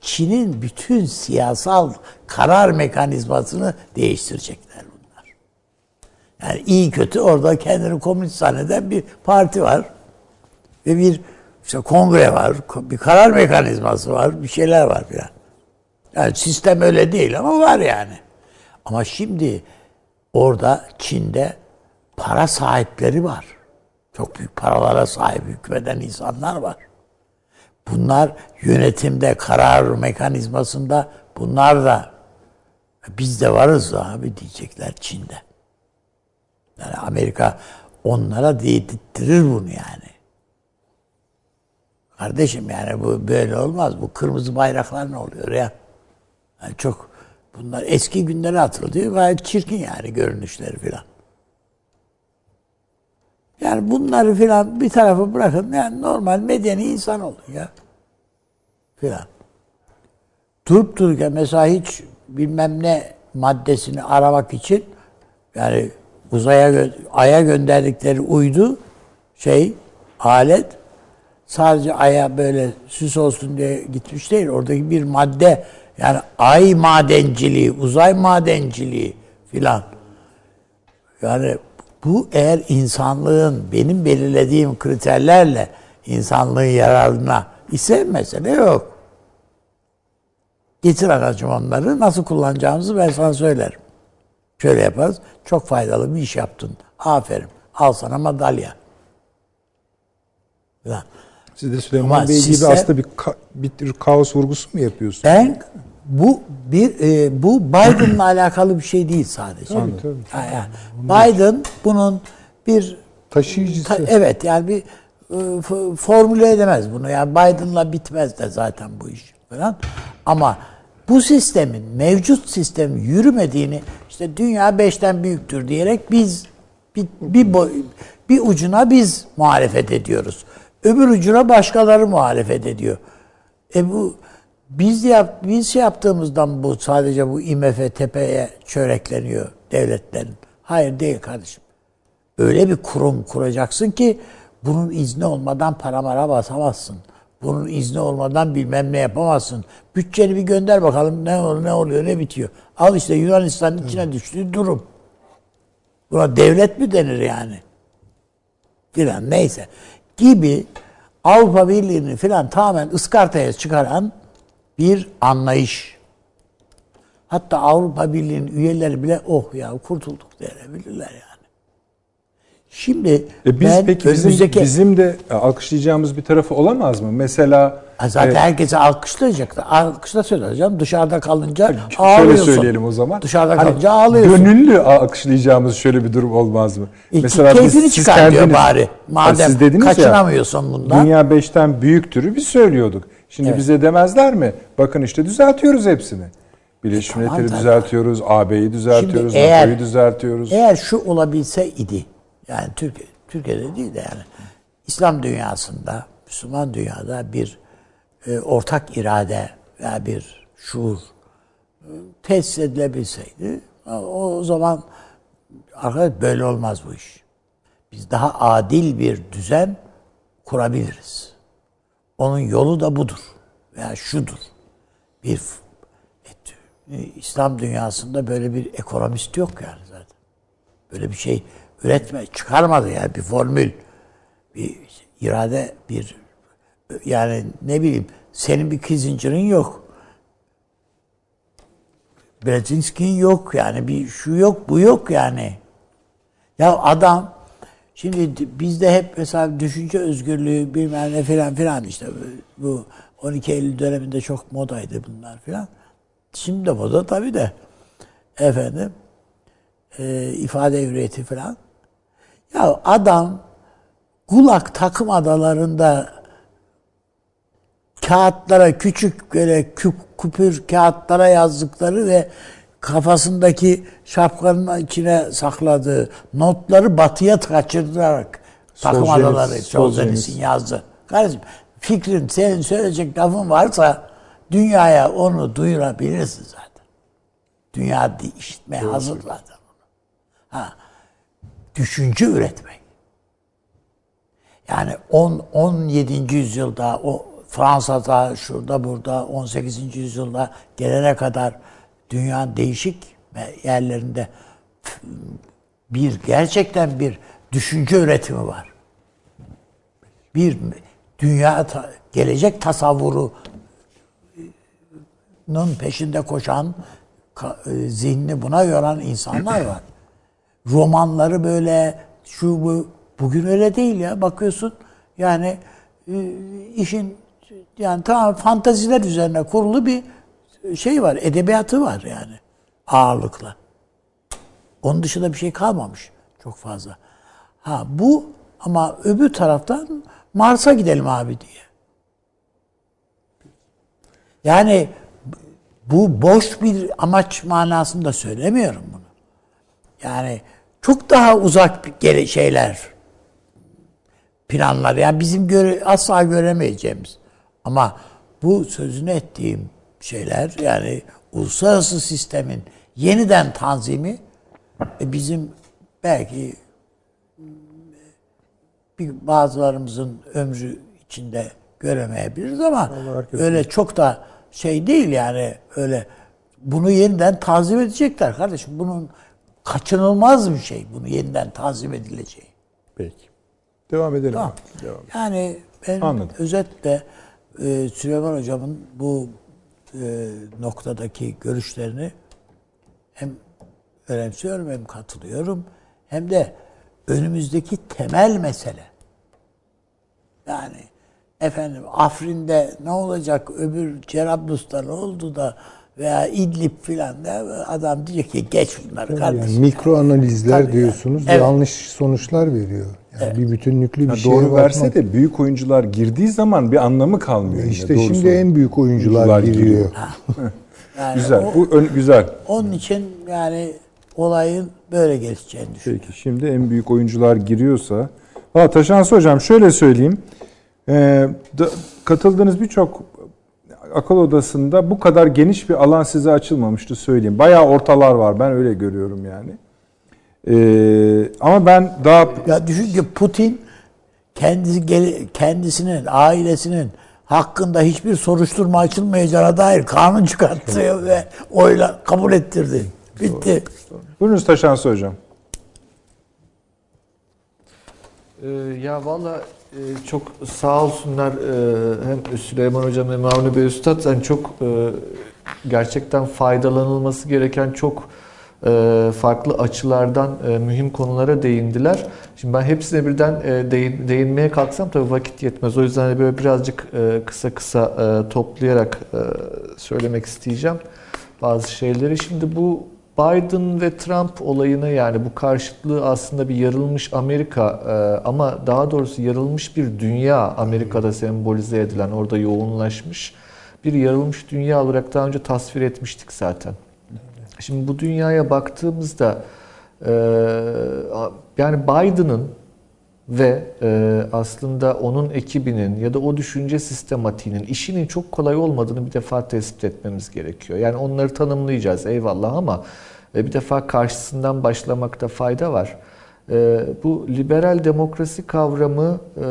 Çin'in bütün siyasal karar mekanizmasını değiştirecekler bunlar. Yani iyi kötü orada kendini komünist zanneden bir parti var. Ve bir işte kongre var, bir karar mekanizması var, bir şeyler var filan. Yani sistem öyle değil ama var yani. Ama şimdi orada Çin'de para sahipleri var. Çok büyük paralara sahip hükmeden insanlar var. Bunlar yönetimde, karar mekanizmasında bunlar da biz de varız abi diyecekler Çin'de. Yani Amerika onlara dedirttirir bunu yani. Kardeşim yani bu böyle olmaz. Bu kırmızı bayraklar ne oluyor ya? Yani çok bunlar eski günlere hatırlıyor. Gayet çirkin yani görünüşleri filan. Yani bunları filan bir tarafa bırakın. Yani normal medeni insan olun ya. Filan. Durup dururken mesela hiç bilmem ne maddesini aramak için yani uzaya aya gönderdikleri uydu şey alet sadece aya böyle süs olsun diye gitmiş değil. Oradaki bir madde yani ay madenciliği, uzay madenciliği filan. Yani bu eğer insanlığın benim belirlediğim kriterlerle insanlığın yararına ise mesele yok. Getir anacığım onları. Nasıl kullanacağımızı ben sana söylerim. Şöyle yaparız. Çok faydalı bir iş yaptın. Aferin. Al sana madalya. Falan. Siz de Süleyman Ama Bey gibi sistem- aslında bir, ka- bir tür kaos vurgusu mu yapıyorsunuz? Ben bu bir e, bu Biden'la <clears throat> alakalı bir şey değil sadece. Tabii, tabii, Ha, yani Biden bunun bir Taşıyıcısı. Ta- evet yani bir e, formüle edemez bunu. Yani Biden'la bitmez de zaten bu iş falan. Ama bu sistemin mevcut sistem yürümediğini işte dünya beşten büyüktür diyerek biz bir, bir, boy- bir ucuna biz muhalefet ediyoruz. Öbür ucuna başkaları muhalefet ediyor. E bu biz yap, biz şey yaptığımızdan bu sadece bu IMF tepeye çörekleniyor devletlerin. Hayır değil kardeşim. Öyle bir kurum kuracaksın ki bunun izni olmadan paramara basamazsın. Bunun izni olmadan bilmem ne yapamazsın. Bütçeni bir gönder bakalım ne oluyor, ne oluyor, ne bitiyor. Al işte Yunanistan'ın içine düştüğü durum. Buna devlet mi denir yani? Filan neyse. Gibi Avrupa Birliği'ni filan tamamen ıskartaya çıkaran bir anlayış. Hatta Avrupa Birliği'nin üyeleri bile oh ya kurtulduk diyebilirler yani. Şimdi E biz ben peki bizim, önümüzdeki- bizim de alkışlayacağımız bir tarafı olamaz mı? Mesela zaten e, herkese alkışlayacaktı. Alkışla söyleyeceğim. Dışarıda kalınca şöyle ağlıyorsun. söyleyelim o zaman. Dışarıda Hani kalınca ağlıyorsun. Gönüllü alkışlayacağımız şöyle bir durum olmaz mı? İki keyfini çıkar diyor bari. Madem siz dediniz kaçınamıyorsun bundan. Dünya beşten büyüktürü biz söylüyorduk. Şimdi Evet. bize demezler mi? Bakın işte düzeltiyoruz hepsini. Birleşmiş E, tamam Milletleri tabii. düzeltiyoruz, AB'yi düzeltiyoruz, NATO'yu düzeltiyoruz. Eğer şu olabilse idi, yani Türkiye, Türkiye'de değil de yani İslam dünyasında, Müslüman dünyada bir e, ortak irade veya bir şuur e, tesis edilebilseydi o, o zaman arkadaş böyle olmaz bu iş. Biz daha adil bir düzen kurabiliriz. Onun yolu da budur veya şudur. Bir e, İslam dünyasında böyle bir ekonomist yok yani zaten. Böyle bir şey üretme, çıkarmadı yani bir formül, bir irade, bir yani ne bileyim senin bir Kissinger'ın yok. Brzezinski'nin yok yani bir şu yok bu yok yani. Ya adam şimdi bizde hep mesela düşünce özgürlüğü bilmem ne filan filan işte bu- bu 12 Eylül döneminde çok modaydı bunlar filan. Şimdi de moda tabii de efendim e, ifade hürriyeti filan. Ya adam Gulag takım adalarında kağıtlara küçük böyle küp, küpür kağıtlara yazdıkları ve kafasındaki şapkanın içine sakladığı notları batıya kaçırdırarak takım adaları Solzhenitsyn yazdı. Kardeşim fikrin senin söyleyecek lafın varsa dünyaya onu duyurabilirsin zaten. Dünya işitmeye hazır zaten. Ha. Düşünce üretmek. Yani 10 17. yüzyılda o Fransa'da şurada burada 18. yüzyılda gelene kadar dünyanın değişik yerlerinde bir gerçekten bir düşünce üretimi var. Bir dünya gelecek tasavvuru nun peşinde koşan e, zihnini buna yoran insanlar var. <clears throat> Romanları böyle şu bu bugün öyle değil ya bakıyorsun yani e, işin yani tamam fantaziler üzerine kurulu bir şey var edebiyatı var yani ağırlıkla. Onun dışında bir şey kalmamış çok fazla. Ha bu ama öbür taraftan Mars'a gidelim abi diye. Yani bu boş bir amaç manasında söylemiyorum bunu. Yani çok daha uzak şeyler, planlar. Yani bizim göre, asla göremeyeceğimiz. Ama bu sözünü ettiğim şeyler yani uluslararası sistemin yeniden tanzimi e, bizim belki bir bazılarımızın ömrü içinde göremeyebiliriz ama öyle çok da şey değil yani öyle bunu yeniden tanzim edecekler kardeşim. Bunun kaçınılmaz bir şey bunu yeniden tanzim edileceği. Peki. Devam edelim. Tamam. Devam. Yani ben Anladım. özetle e, Süleyman Hocam'ın bu e, noktadaki görüşlerini hem önemsiyorum hem katılıyorum hem de önümüzdeki temel mesele. Yani efendim Afrin'de ne olacak, öbür Cerablus'ta ne oldu da veya İdlib filan da adam diyecek ki geç bunları Yani kardeşim. mikro analizler Tabii diyorsunuz yani. Evet. yanlış sonuçlar veriyor. Yani bir bütünlüklü bir Ha, şeye doğru verse bakmak- de büyük oyuncular girdiği zaman bir anlamı kalmıyor. yine, İşte doğru şimdi en büyük oyuncular, Oyuncular giriyor. giriyor. <laughs> Yani Güzel. o- Bu ön- güzel. onun için yani olayın böyle gelişeceğini düşünüyorum. Peki şimdi en büyük oyuncular giriyorsa. Valla Taşansı Hocam şöyle söyleyeyim. Ee, da- katıldığınız birçok akıl odasında bu kadar geniş bir alan size açılmamıştı söyleyeyim. Bayağı ortalar var ben öyle görüyorum yani. Ee, ama ben daha Ya düşün ki Putin kendisi kendisinin, ailesinin hakkında hiçbir soruşturma açılmayacağına dair kanun çıkarttı ve oyla kabul ettirdi. Bitti. buyurunuz Taşansı Hocam. Ee, ya valla çok sağ olsunlar e, hem Süleyman Hocam hem Avni Bey Üstad yani çok e, gerçekten faydalanılması gereken çok e, farklı açılardan mühim konulara değindiler. Şimdi ben hepsine birden değin, değinmeye kalksam tabii vakit yetmez. O yüzden hani böyle birazcık kısa kısa toplayarak söylemek isteyeceğim bazı şeyleri. Şimdi bu Biden ve Trump olayını yani bu karşıtlığı aslında bir yarılmış Amerika e, ama daha doğrusu yarılmış bir dünya Amerika'da sembolize edilen orada yoğunlaşmış bir yarılmış dünya olarak daha önce tasvir etmiştik zaten. Şimdi bu dünyaya baktığımızda e, yani Biden'ın ve e, aslında onun ekibinin ya da o düşünce sistematiğinin işinin çok kolay olmadığını bir defa tespit etmemiz gerekiyor. Yani onları tanımlayacağız eyvallah ama e, bir defa karşısından başlamakta fayda var. E, bu liberal demokrasi kavramı e,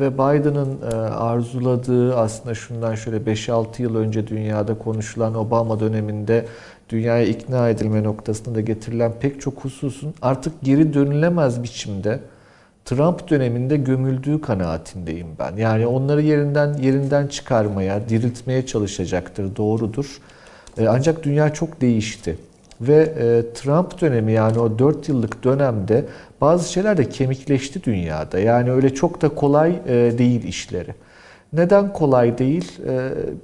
ve Biden'ın e, arzuladığı aslında şundan şöyle 5-6 yıl önce dünyada konuşulan Obama döneminde dünyaya ikna edilme noktasında getirilen pek çok hususun artık geri dönülemez biçimde Trump döneminde gömüldüğü kanaatindeyim ben. Yani onları yerinden yerinden çıkarmaya, diriltmeye çalışacaktır, doğrudur. E, Ancak dünya çok değişti. Ve e, Trump dönemi yani o 4 yıllık dönemde bazı şeyler de kemikleşti dünyada. Yani öyle çok da kolay e, değil işleri. Neden kolay değil?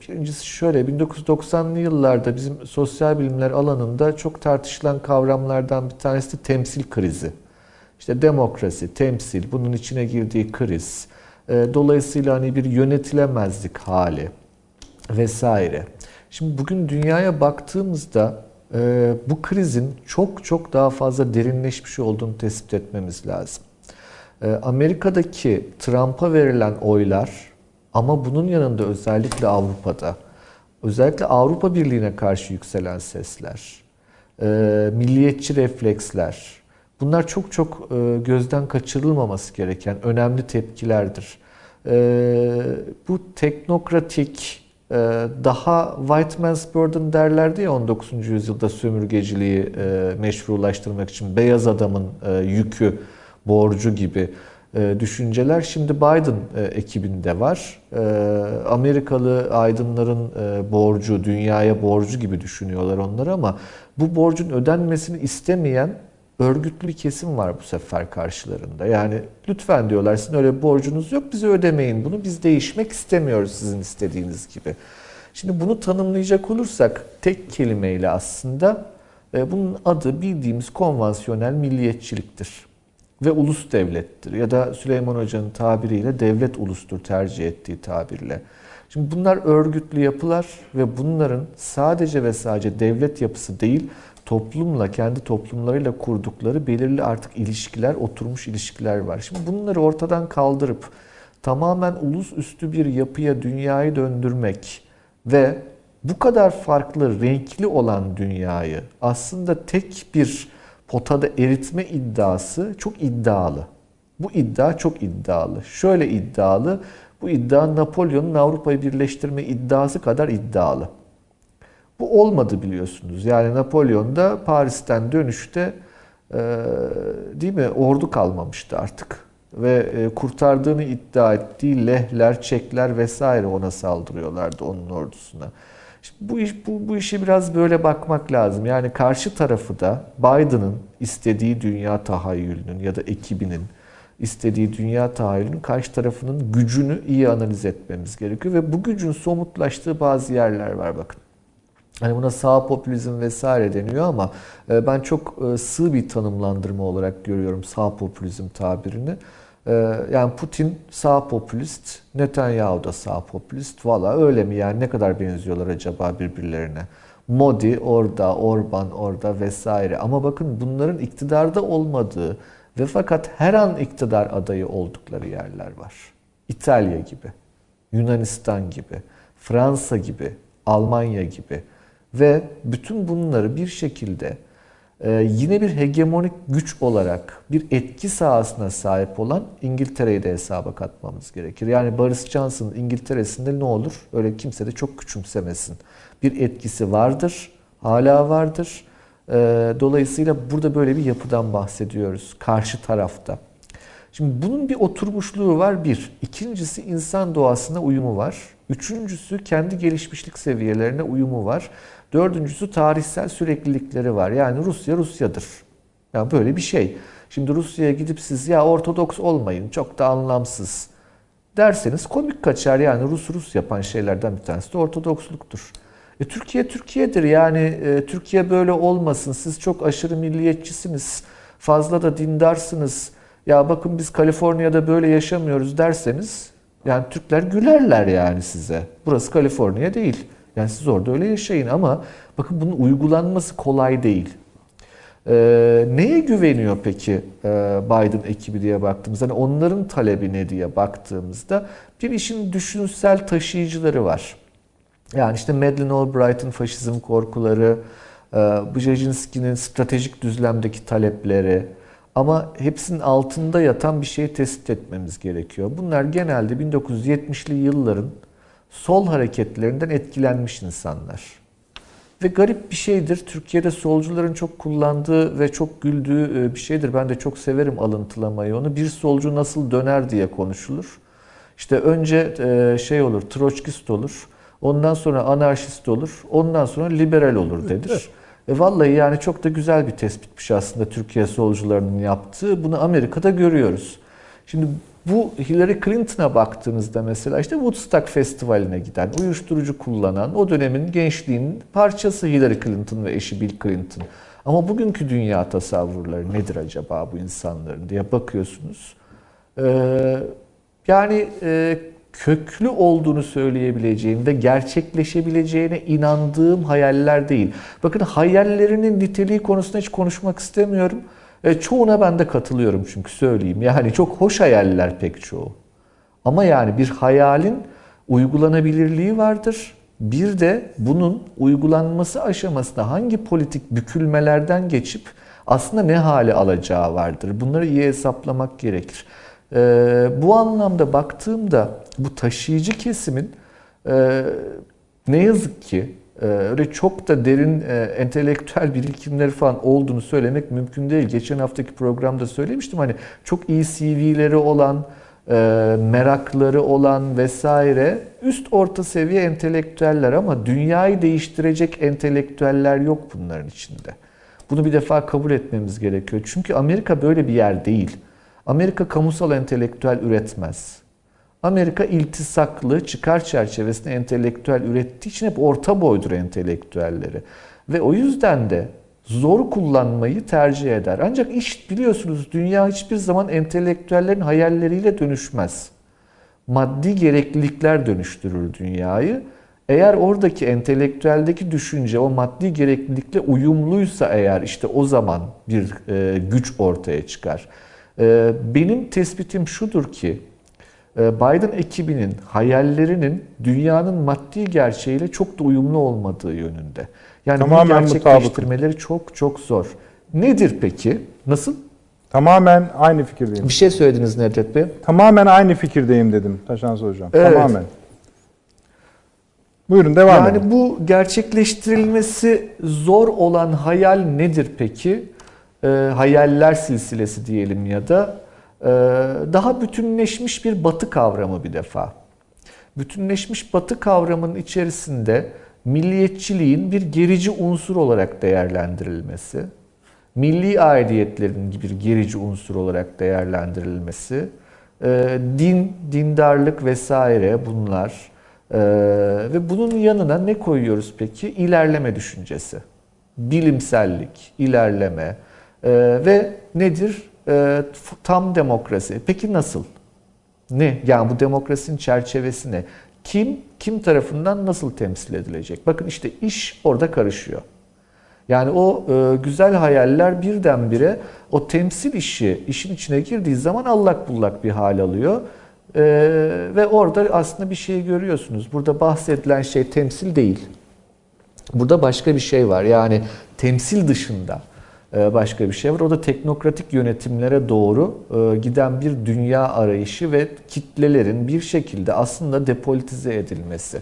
Birincisi şöyle, 1990'lı yıllarda bizim sosyal bilimler alanında çok tartışılan kavramlardan bir tanesi de temsil krizi. İşte demokrasi, temsil, bunun içine girdiği kriz, e, dolayısıyla hani bir yönetilemezlik hali vesaire. Şimdi bugün dünyaya baktığımızda e, bu krizin çok çok daha fazla derinleşmiş olduğunu tespit etmemiz lazım. E, Amerika'daki Trump'a verilen oylar ama bunun yanında özellikle Avrupa'da, özellikle Avrupa Birliği'ne karşı yükselen sesler, milliyetçi refleksler, bunlar çok çok e, gözden kaçırılmaması gereken önemli tepkilerdir. E, bu teknokratik, e, daha white man's burden derlerdi ya 19. yüzyılda sömürgeciliği meşrulaştırmak için beyaz adamın yükü, borcu gibi düşünceler şimdi Biden ekibinde var. Amerikalı aydınların borcu, dünyaya borcu gibi düşünüyorlar onları ama bu borcun ödenmesini istemeyen örgütlü kesim var bu sefer karşılarında. Yani lütfen diyorlar sizin öyle borcunuz yok bize ödemeyin bunu biz değişmek istemiyoruz sizin istediğiniz gibi. Şimdi bunu tanımlayacak olursak tek kelimeyle aslında e, bunun adı bildiğimiz konvansiyonel milliyetçiliktir ve ulus devlettir ya da Süleyman Hoca'nın tabiriyle devlet ulustur tercih ettiği tabirle. Şimdi bunlar örgütlü yapılar ve bunların sadece ve sadece devlet yapısı değil, toplumla, kendi toplumlarıyla kurdukları belirli artık ilişkiler, oturmuş ilişkiler var. Şimdi bunları ortadan kaldırıp tamamen ulus üstü bir yapıya dünyayı döndürmek ve bu kadar farklı, renkli olan dünyayı aslında tek bir potada eritme iddiası çok iddialı. Bu iddia çok iddialı. Şöyle iddialı, bu iddia Napolyon'un Avrupa'yı birleştirme iddiası kadar iddialı. Bu olmadı biliyorsunuz. Yani Napolyon Paris'ten dönüşte e, değil mi ordu kalmamıştı artık. Ve e, kurtardığını iddia ettiği lehler, çekler vesaire ona saldırıyorlardı onun ordusuna. Şimdi bu iş bu, bu işe biraz böyle bakmak lazım. Yani karşı tarafı da Biden'ın istediği dünya tahayyülünün ya da ekibinin istediği dünya tahayyülünün karşı tarafının gücünü iyi analiz etmemiz gerekiyor ve bu gücün somutlaştığı bazı yerler var bakın. Hani buna sağ popülizm vesaire deniyor ama e, ben çok e, sığ bir tanımlandırma olarak görüyorum sağ popülizm tabirini. E, yani Putin sağ popülist, Netanyahu da sağ popülist. Valla öyle mi yani ne kadar benziyorlar acaba birbirlerine? Modi orada, Orban orada vesaire. Ama bakın bunların iktidarda olmadığı ve fakat her an iktidar adayı oldukları yerler var. İtalya gibi, Yunanistan gibi, Fransa gibi, Almanya gibi ve bütün bunları bir şekilde e, yine bir hegemonik güç olarak bir etki sahasına sahip olan İngiltere'yi de hesaba katmamız gerekir. Yani Boris Johnson'ın İngiltere'sinde ne olur? Öyle kimse de çok küçümsemesin. Bir etkisi vardır, hala vardır. E, dolayısıyla burada böyle bir yapıdan bahsediyoruz karşı tarafta. Şimdi bunun bir oturmuşluğu var bir. İkincisi insan doğasına uyumu var. Üçüncüsü kendi gelişmişlik seviyelerine uyumu var. Dördüncüsü tarihsel süreklilikleri var. Yani Rusya Rusya'dır. Yani böyle bir şey. Şimdi Rusya'ya gidip siz ya Ortodoks olmayın çok da anlamsız derseniz komik kaçar. Yani Rus Rus yapan şeylerden bir tanesi de Ortodoksluktur. E, Türkiye Türkiye'dir yani e, Türkiye böyle olmasın. Siz çok aşırı milliyetçisiniz. Fazla da dindarsınız. Ya bakın biz Kaliforniya'da böyle yaşamıyoruz derseniz yani Türkler gülerler yani size. Burası Kaliforniya değil. Yani siz orada öyle yaşayın ama bakın bunun uygulanması kolay değil. Ee, neye güveniyor peki e, Biden ekibi diye baktığımızda, hani onların talebi ne diye baktığımızda bir işin düşünsel taşıyıcıları var. Yani işte Madeleine Albright'ın faşizm korkuları, e, Brzezinski'nin stratejik düzlemdeki talepleri, ama hepsinin altında yatan bir şeyi tespit etmemiz gerekiyor. Bunlar genelde 1970'li yılların sol hareketlerinden etkilenmiş insanlar. Ve garip bir şeydir. Türkiye'de solcuların çok kullandığı ve çok güldüğü bir şeydir. Ben de çok severim alıntılamayı onu. Bir solcu nasıl döner diye konuşulur. İşte önce şey olur, troçkist olur. Ondan sonra anarşist olur. Ondan sonra liberal olur denir. <laughs> E vallahi yani çok da güzel bir tespitmiş aslında Türkiye solcularının yaptığı. Bunu Amerika'da görüyoruz. Şimdi bu Hillary Clinton'a baktığınızda mesela işte Woodstock Festivali'ne giden, uyuşturucu kullanan, o dönemin gençliğinin parçası Hillary Clinton ve eşi Bill Clinton. Ama bugünkü dünya tasavvurları nedir acaba bu insanların diye bakıyorsunuz. Ee, yani e, köklü olduğunu söyleyebileceğim ve gerçekleşebileceğine inandığım hayaller değil. Bakın hayallerinin niteliği konusunda hiç konuşmak istemiyorum. E, çoğuna ben de katılıyorum çünkü söyleyeyim. Yani çok hoş hayaller pek çoğu. Ama yani bir hayalin uygulanabilirliği vardır. Bir de bunun uygulanması aşamasında hangi politik bükülmelerden geçip aslında ne hale alacağı vardır. Bunları iyi hesaplamak gerekir. Ee, bu anlamda baktığımda bu taşıyıcı kesimin e, ne yazık ki e, öyle çok da derin e, entelektüel birikimleri falan olduğunu söylemek mümkün değil. Geçen haftaki programda söylemiştim hani çok iyi CV'leri olan, e, merakları olan vesaire üst orta seviye entelektüeller ama dünyayı değiştirecek entelektüeller yok bunların içinde. Bunu bir defa kabul etmemiz gerekiyor. Çünkü Amerika böyle bir yer değil. Amerika kamusal entelektüel üretmez. Amerika iltisaklı, çıkar çerçevesinde entelektüel ürettiği için hep orta boydur entelektüelleri. Ve o yüzden de zor kullanmayı tercih eder. Ancak iş biliyorsunuz dünya hiçbir zaman entelektüellerin hayalleriyle dönüşmez. Maddi gereklilikler dönüştürür dünyayı. Eğer oradaki entelektüeldeki düşünce o maddi gereklilikle uyumluysa eğer işte o zaman bir e, güç ortaya çıkar. E, benim tespitim şudur ki Biden ekibinin hayallerinin dünyanın maddi gerçeğiyle çok da uyumlu olmadığı yönünde. Yani Tamamen bunu gerçekleştirmeleri çok çok zor. Nedir peki? Nasıl? Tamamen aynı fikirdeyim. Bir şey söylediniz Nedret Bey. Tamamen aynı fikirdeyim dedim Taşans Hocam. Evet. Tamamen. Buyurun devam Yani edin. bu gerçekleştirilmesi zor olan hayal nedir peki? Ee, hayaller silsilesi diyelim ya da e, daha bütünleşmiş bir batı kavramı bir defa. Bütünleşmiş batı kavramının içerisinde milliyetçiliğin bir gerici unsur olarak değerlendirilmesi, milli aidiyetlerin bir gerici unsur olarak değerlendirilmesi, e, din, dindarlık vesaire bunlar, Ee, ve bunun yanına ne koyuyoruz peki? İlerleme düşüncesi. Bilimsellik, ilerleme ee, ve nedir? F- tam demokrasi. Peki nasıl? Ne? Yani bu demokrasinin çerçevesi ne? Kim, kim tarafından nasıl temsil edilecek? Bakın işte iş orada karışıyor. Yani o e, güzel hayaller birdenbire o temsil işi işin içine girdiği zaman allak bullak bir hal alıyor. E, ve orada aslında bir şey görüyorsunuz. Burada bahsedilen şey temsil değil. Burada başka bir şey var. Yani temsil dışında e, başka bir şey var. O da teknokratik yönetimlere doğru e, giden bir dünya arayışı ve kitlelerin bir şekilde aslında depolitize edilmesi.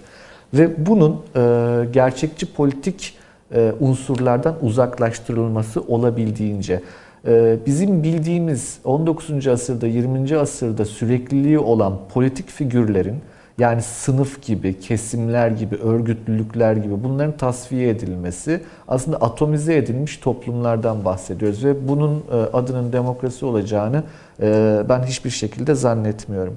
Ve bunun e, gerçekçi politik e, unsurlardan uzaklaştırılması olabildiğince. E, Bizim bildiğimiz 19. asırda, 20. asırda sürekliliği olan politik figürlerin yani sınıf gibi, kesimler gibi, örgütlülükler gibi bunların tasfiye edilmesi aslında atomize edilmiş toplumlardan bahsediyoruz ve bunun e, adının demokrasi olacağını e, ben hiçbir şekilde zannetmiyorum.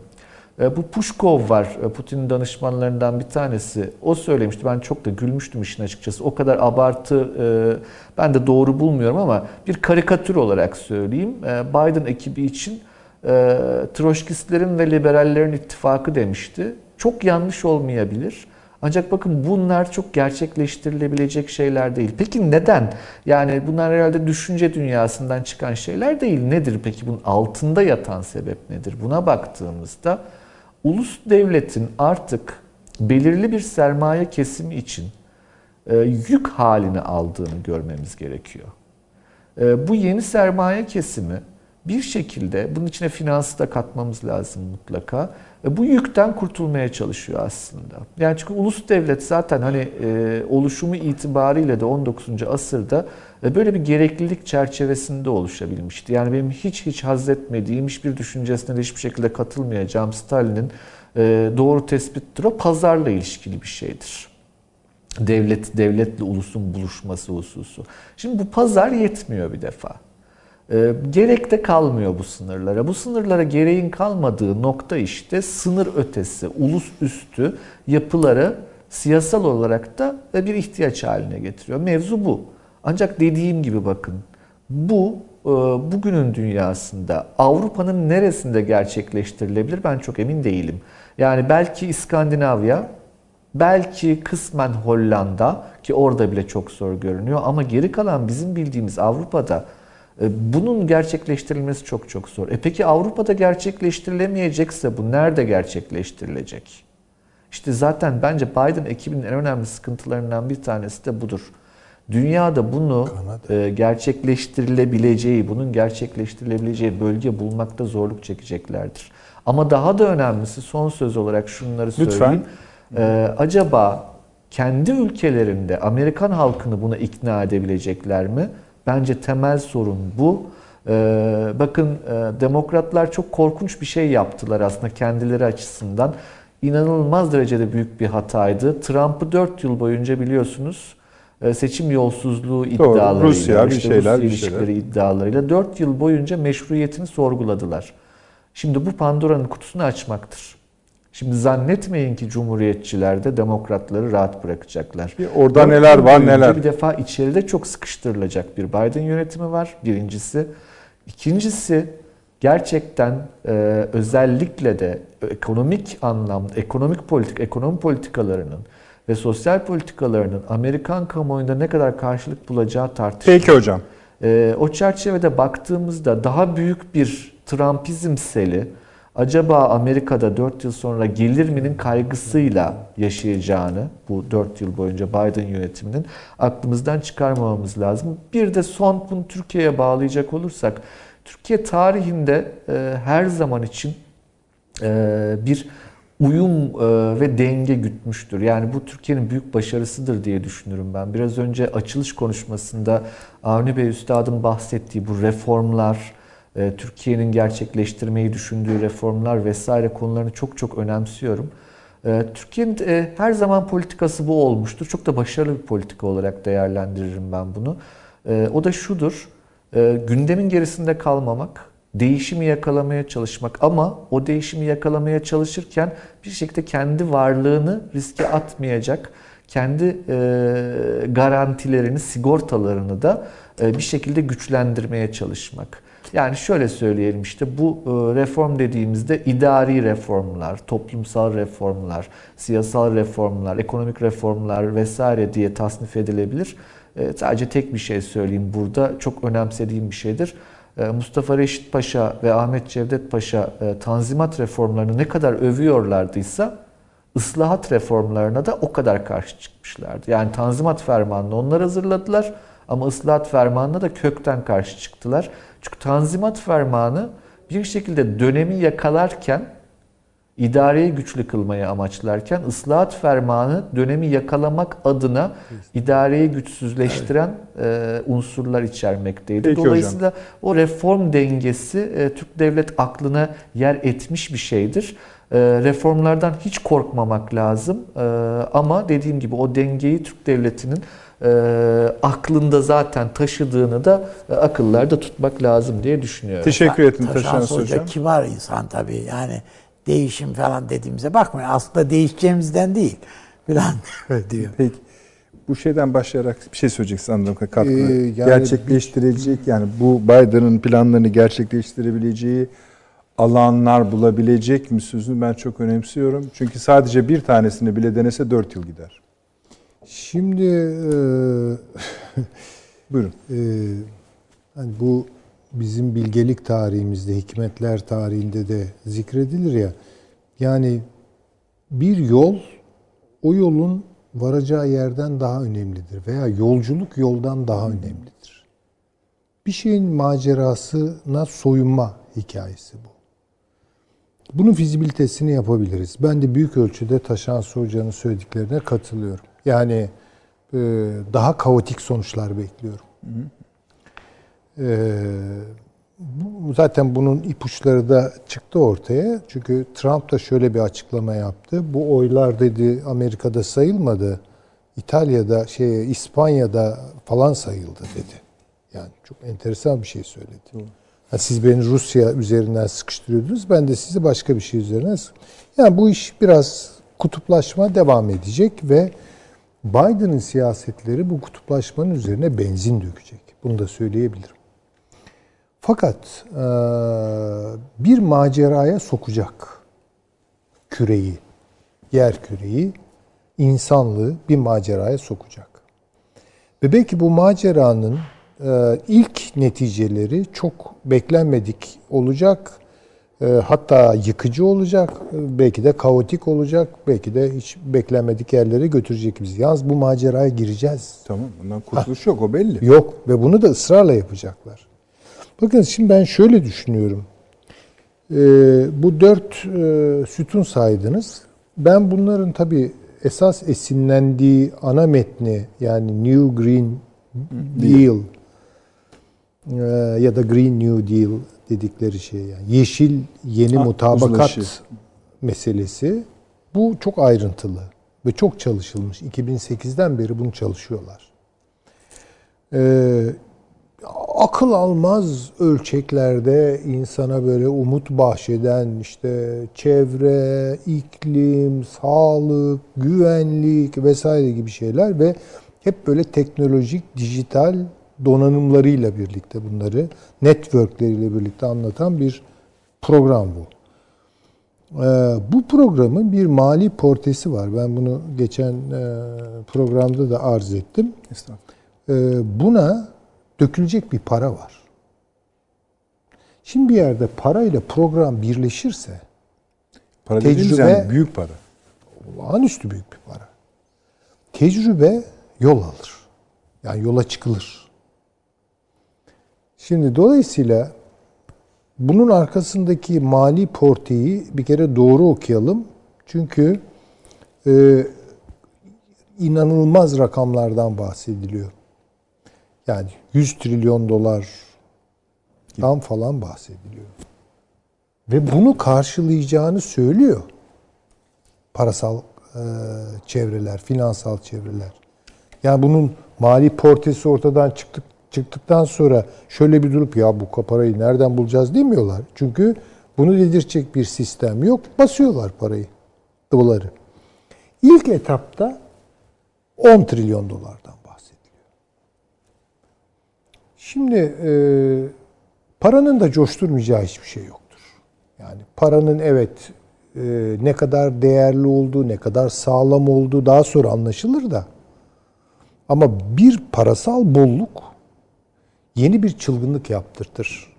E, Bu Pushkov var, Putin'in danışmanlarından bir tanesi. O söylemişti. Ben çok da gülmüştüm işin açıkçası. O kadar abartı ben de doğru bulmuyorum ama bir karikatür olarak söyleyeyim. Biden ekibi için Troşkistlerin ve liberallerin ittifakı demişti. Çok yanlış olmayabilir. Ancak bakın bunlar çok gerçekleştirilebilecek şeyler değil. Peki neden? Yani bunlar herhalde düşünce dünyasından çıkan şeyler değil. Nedir peki bunun altında yatan sebep nedir? Buna baktığımızda ulus devletin artık belirli bir sermaye kesimi için e, yük halini aldığını görmemiz gerekiyor. E, bu yeni sermaye kesimi bir şekilde bunun içine finansı da katmamız lazım mutlaka. E, bu yükten kurtulmaya çalışıyor aslında. Yani çünkü ulus devlet zaten hani e, oluşumu itibariyle de 19. asırda e, böyle bir gereklilik çerçevesinde oluşabilmişti. Yani benim hiç hiç haz etmediğim, hiçbir düşüncesine de hiçbir şekilde katılmayacağım Stalin'in e, doğru tespittir o pazarla ilişkili bir şeydir devlet devletle ulusun buluşması hususu. Şimdi bu pazar yetmiyor bir defa. E, gerek de kalmıyor bu sınırlara. Bu sınırlara gereğin kalmadığı nokta işte sınır ötesi, ulus üstü yapıları siyasal olarak da bir ihtiyaç haline getiriyor. Mevzu bu. Ancak dediğim gibi bakın bu e, bugünün dünyasında Avrupa'nın neresinde gerçekleştirilebilir ben çok emin değilim. Yani belki İskandinavya, belki kısmen Hollanda ki orada bile çok zor görünüyor ama geri kalan bizim bildiğimiz Avrupa'da bunun gerçekleştirilmesi çok çok zor. E peki Avrupa'da gerçekleştirilemeyecekse bu nerede gerçekleştirilecek? İşte zaten bence Biden ekibinin en önemli sıkıntılarından bir tanesi de budur. Dünyada bunu e, gerçekleştirilebileceği, bunun gerçekleştirilebileceği bölge bulmakta zorluk çekeceklerdir. Ama daha da önemlisi son söz olarak şunları söyleyeyim. Lütfen. E, acaba kendi ülkelerinde Amerikan halkını buna ikna edebilecekler mi? Bence temel sorun bu. Ee, bakın e, demokratlar çok korkunç bir şey yaptılar aslında kendileri açısından. İnanılmaz derecede büyük bir hataydı. Trump'ı 4 yıl boyunca biliyorsunuz e, seçim yolsuzluğu iddialarıyla, Rusya, bir işte şeyler, Rusya bir ilişkileri şeyler. iddialarıyla 4 yıl boyunca meşruiyetini sorguladılar. Şimdi bu Pandora'nın kutusunu açmaktır. Şimdi zannetmeyin ki cumhuriyetçiler de demokratları rahat bırakacaklar. Bir orada Dört neler var, neler. Bir defa içeride çok sıkıştırılacak bir Biden yönetimi var birincisi. İkincisi gerçekten e, özellikle de ekonomik anlamda, ekonomik politik, ekonomi politikalarının ve sosyal politikalarının Amerikan kamuoyunda ne kadar karşılık bulacağı tartışılıyor. Peki hocam. Ee, o çerçevede baktığımızda daha büyük bir Trumpizm seli acaba Amerika'da 4 yıl sonra gelir mi'nin kaygısıyla yaşayacağını bu 4 yıl boyunca Biden yönetiminin aklımızdan çıkarmamamız lazım. Bir de son bunu Türkiye'ye bağlayacak olursak Türkiye tarihinde e, her zaman için e, bir uyum e, ve denge gütmüştür. Yani bu Türkiye'nin büyük başarısıdır diye düşünürüm ben. Biraz önce açılış konuşmasında Avni Bey Üstad'ın bahsettiği bu reformlar, Türkiye'nin gerçekleştirmeyi düşündüğü reformlar vesaire konularını çok çok önemsiyorum. E, Türkiye'nin e, her zaman politikası bu olmuştur. Çok da başarılı bir politika olarak değerlendiririm ben bunu. E, O da şudur, e, gündemin gerisinde kalmamak, değişimi yakalamaya çalışmak ama o değişimi yakalamaya çalışırken bir şekilde kendi varlığını riske atmayacak, kendi e, garantilerini, sigortalarını da e, bir şekilde güçlendirmeye çalışmak. Yani şöyle söyleyelim işte bu e, reform dediğimizde idari reformlar, toplumsal reformlar, siyasal reformlar, ekonomik reformlar vesaire diye tasnif edilebilir. E, sadece tek bir şey söyleyeyim burada çok önemsediğim bir şeydir. E, Mustafa Reşit Paşa ve Ahmet Cevdet Paşa tanzimat reformlarını ne kadar övüyorlardıysa ıslahat reformlarına da o kadar karşı çıkmışlardı. Yani tanzimat fermanını onlar hazırladılar ama ıslahat fermanına da kökten karşı çıktılar. Çünkü Tanzimat Fermanı bir şekilde dönemi yakalarken idareyi güçlü kılmayı amaçlarken ıslahat fermanı dönemi yakalamak adına idareyi güçsüzleştiren e, unsurlar içermekteydi. Peki Dolayısıyla hocam. o reform dengesi e, Türk devlet aklına yer etmiş bir şeydir. E, reformlardan hiç korkmamak lazım. E, ama dediğim gibi o dengeyi Türk devletinin aklında zaten taşıdığını da e, akıllarda tutmak lazım diye düşünüyorum. Teşekkür ederim Taşans Hoca. Hocam. Kibar insan tabii. Yani değişim falan dediğimize bakmayın. Aslında değişeceğimizden değil. Falan <laughs> diyor. Peki. Bu şeyden başlayarak bir şey söyleyeceksin anladığım katkı. Ee, yani gerçekleştirecek yani bu Biden'ın planlarını gerçekleştirebileceği alanlar bulabilecek mi sözünü ben çok önemsiyorum. Çünkü sadece bir tanesini bile denese dört yıl gider. Şimdi e, <laughs> buyurun. E, hani bu bizim bilgelik tarihimizde, hikmetler tarihinde de zikredilir ya. Yani bir yol o yolun varacağı yerden daha önemlidir veya yolculuk yoldan daha önemlidir. Bir şeyin macerasına soyunma hikayesi bu. Bunun fizibilitesini yapabiliriz. Ben de büyük ölçüde Taşan Hoca'nın söylediklerine katılıyorum. Yani e, daha kaotik sonuçlar bekliyorum. E, bu, zaten bunun ipuçları da çıktı ortaya. Çünkü Trump da şöyle bir açıklama yaptı. Bu oylar dedi Amerika'da sayılmadı. İtalya'da, şey İspanya'da falan sayıldı dedi. Yani çok enteresan bir şey söyledi. Yani siz beni Rusya üzerinden sıkıştırıyordunuz. Ben de sizi başka bir şey üzerinden Yani bu iş biraz kutuplaşma devam edecek ve Biden'ın siyasetleri bu kutuplaşmanın üzerine benzin dökecek. Bunu da söyleyebilirim. Fakat e, bir maceraya sokacak küreyi, yer küreyi, insanlığı bir maceraya sokacak. Ve belki bu maceranın e, ilk neticeleri çok beklenmedik olacak hatta yıkıcı olacak, belki de kaotik olacak, belki de hiç beklenmedik yerlere götürecek bizi. Yalnız bu maceraya gireceğiz. Tamam, bundan kurtuluş ha, yok, o belli. Yok ve bunu da ısrarla yapacaklar. Bakın şimdi ben şöyle düşünüyorum. Ee, bu dört e, sütun saydınız. Ben bunların tabii esas esinlendiği ana metni yani New Green Deal e, ya da Green New Deal dedikleri şey yani yeşil yeni ha, mutabakat uzlaşı. meselesi bu çok ayrıntılı ve çok çalışılmış. 2008'den beri bunu çalışıyorlar. Ee, akıl almaz ölçeklerde insana böyle umut bahşeden işte çevre, iklim, sağlık, güvenlik vesaire gibi şeyler ve hep böyle teknolojik, dijital donanımlarıyla birlikte bunları, networkleriyle birlikte anlatan bir program bu. Ee, bu programın bir mali portesi var. Ben bunu geçen e, programda da arz ettim. Ee, buna dökülecek bir para var. Şimdi bir yerde parayla program birleşirse para tecrübe yani büyük para. Olağanüstü büyük bir para. Tecrübe yol alır. Yani yola çıkılır. Şimdi dolayısıyla bunun arkasındaki mali porteyi bir kere doğru okuyalım. Çünkü e, inanılmaz rakamlardan bahsediliyor. Yani 100 trilyon dolardan falan bahsediliyor. Ve bunu karşılayacağını söylüyor parasal e, çevreler, finansal çevreler. Yani bunun mali portesi ortadan çıktık çıktıktan sonra şöyle bir durup ya bu parayı nereden bulacağız demiyorlar. Çünkü bunu dedirtecek bir sistem yok. Basıyorlar parayı, doları. İlk etapta 10 trilyon dolardan bahsediliyor. Şimdi e, paranın da coşturmayacağı hiçbir şey yoktur. Yani paranın evet e, ne kadar değerli olduğu, ne kadar sağlam olduğu daha sonra anlaşılır da ama bir parasal bolluk yeni bir çılgınlık yaptırtır.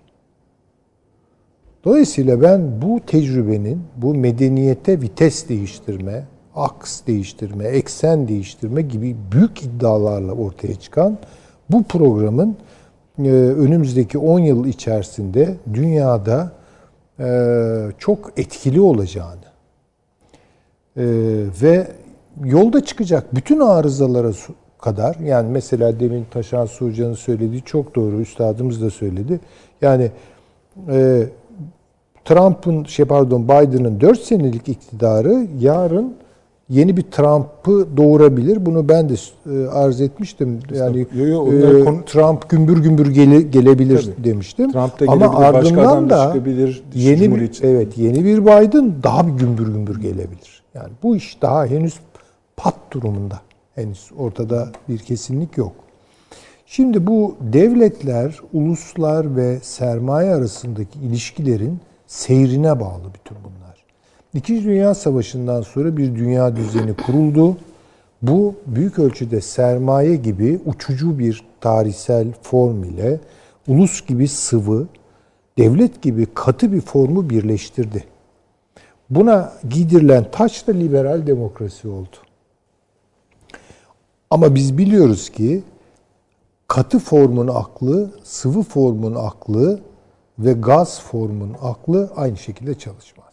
Dolayısıyla ben bu tecrübenin, bu medeniyete vites değiştirme, aks değiştirme, eksen değiştirme gibi büyük iddialarla ortaya çıkan bu programın e, önümüzdeki 10 yıl içerisinde dünyada e, çok etkili olacağını e, ve yolda çıkacak bütün arızalara kadar yani mesela demin Taşan Suğcan'ın söylediği çok doğru üstadımız da söyledi. Yani Trump'ın şey pardon Biden'ın 4 senelik iktidarı yarın yeni bir Trump'ı doğurabilir. Bunu ben de e, arz etmiştim. Yani yo, yo, e, konu... Trump gümbür gümbür gele, gelebilir Tabii. demiştim. Trump da Ama ardından da çıkabilir, yeni bir, evet yeni bir Biden daha bir gümbür gümbür gelebilir. Yani bu iş daha henüz pat durumunda. Henüz ortada bir kesinlik yok. Şimdi bu devletler, uluslar ve sermaye arasındaki ilişkilerin seyrine bağlı bütün bunlar. İkinci Dünya Savaşı'ndan sonra bir dünya düzeni kuruldu. Bu büyük ölçüde sermaye gibi uçucu bir tarihsel form ile ulus gibi sıvı, devlet gibi katı bir formu birleştirdi. Buna giydirilen taç da liberal demokrasi oldu. Ama biz biliyoruz ki katı formun aklı, sıvı formun aklı ve gaz formun aklı aynı şekilde çalışmaz.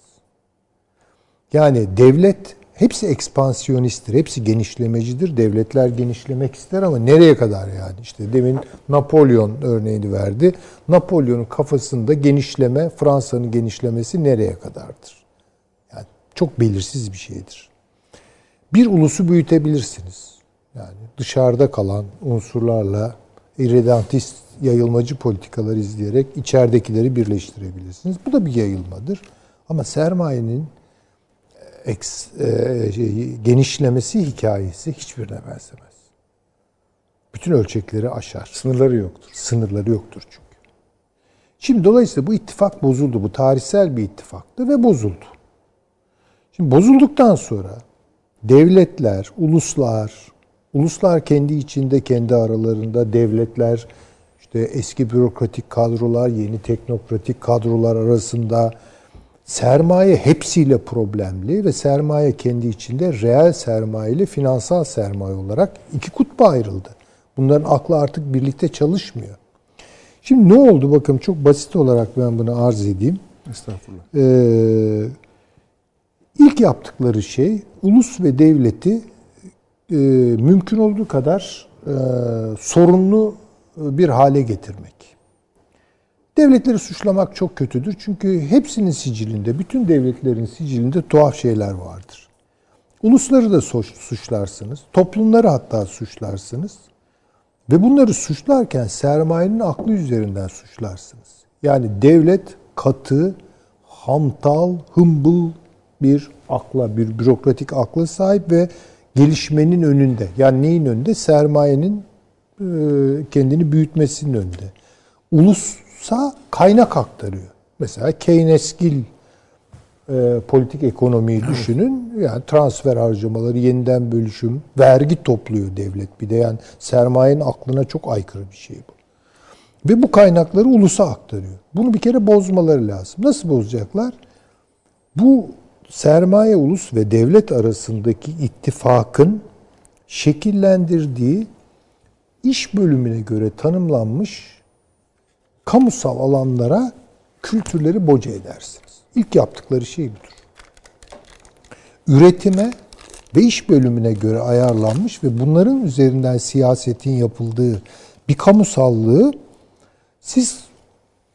Yani devlet hepsi ekspansiyonisttir, hepsi genişlemecidir. Devletler genişlemek ister ama nereye kadar yani? İşte demin Napolyon örneğini verdi. Napolyon'un kafasında genişleme, Fransa'nın genişlemesi nereye kadardır? Yani çok belirsiz bir şeydir. Bir ulusu büyütebilirsiniz. Yani dışarıda kalan unsurlarla irredentist yayılmacı politikalar izleyerek içeridekileri birleştirebilirsiniz. Bu da bir yayılmadır. Ama sermayenin eks, e, şey, genişlemesi hikayesi hiçbirine benzemez. Bütün ölçekleri aşar. Sınırları yoktur. Sınırları yoktur çünkü. Şimdi dolayısıyla bu ittifak bozuldu. Bu tarihsel bir ittifaktı ve bozuldu. Şimdi bozulduktan sonra devletler, uluslar, uluslar kendi içinde, kendi aralarında, devletler işte eski bürokratik kadrolar, yeni teknokratik kadrolar arasında sermaye hepsiyle problemli ve sermaye kendi içinde reel sermaye ile finansal sermaye olarak iki kutba ayrıldı. Bunların aklı artık birlikte çalışmıyor. Şimdi ne oldu bakın çok basit olarak ben bunu arz edeyim. Estağfurullah. Ee, ilk yaptıkları şey ulus ve devleti e, mümkün olduğu kadar e, sorunlu bir hale getirmek. Devletleri suçlamak çok kötüdür. Çünkü hepsinin sicilinde, bütün devletlerin sicilinde tuhaf şeyler vardır. Ulusları da suçlarsınız, toplumları hatta suçlarsınız. Ve bunları suçlarken sermayenin aklı üzerinden suçlarsınız. Yani devlet katı, hamtal, hımbıl bir akla, bir bürokratik akla sahip ve gelişmenin önünde. Yani neyin önünde? Sermayenin e, kendini büyütmesinin önünde. Ulussa kaynak aktarıyor. Mesela Keynesgil e, politik ekonomiyi düşünün. Yani transfer harcamaları, yeniden bölüşüm, vergi topluyor devlet. Bir de yani sermayenin aklına çok aykırı bir şey bu. Ve bu kaynakları ulusa aktarıyor. Bunu bir kere bozmaları lazım. Nasıl bozacaklar? Bu sermaye ulus ve devlet arasındaki ittifakın şekillendirdiği iş bölümüne göre tanımlanmış kamusal alanlara kültürleri boca edersiniz. İlk yaptıkları şey budur. Üretime ve iş bölümüne göre ayarlanmış ve bunların üzerinden siyasetin yapıldığı bir kamusallığı siz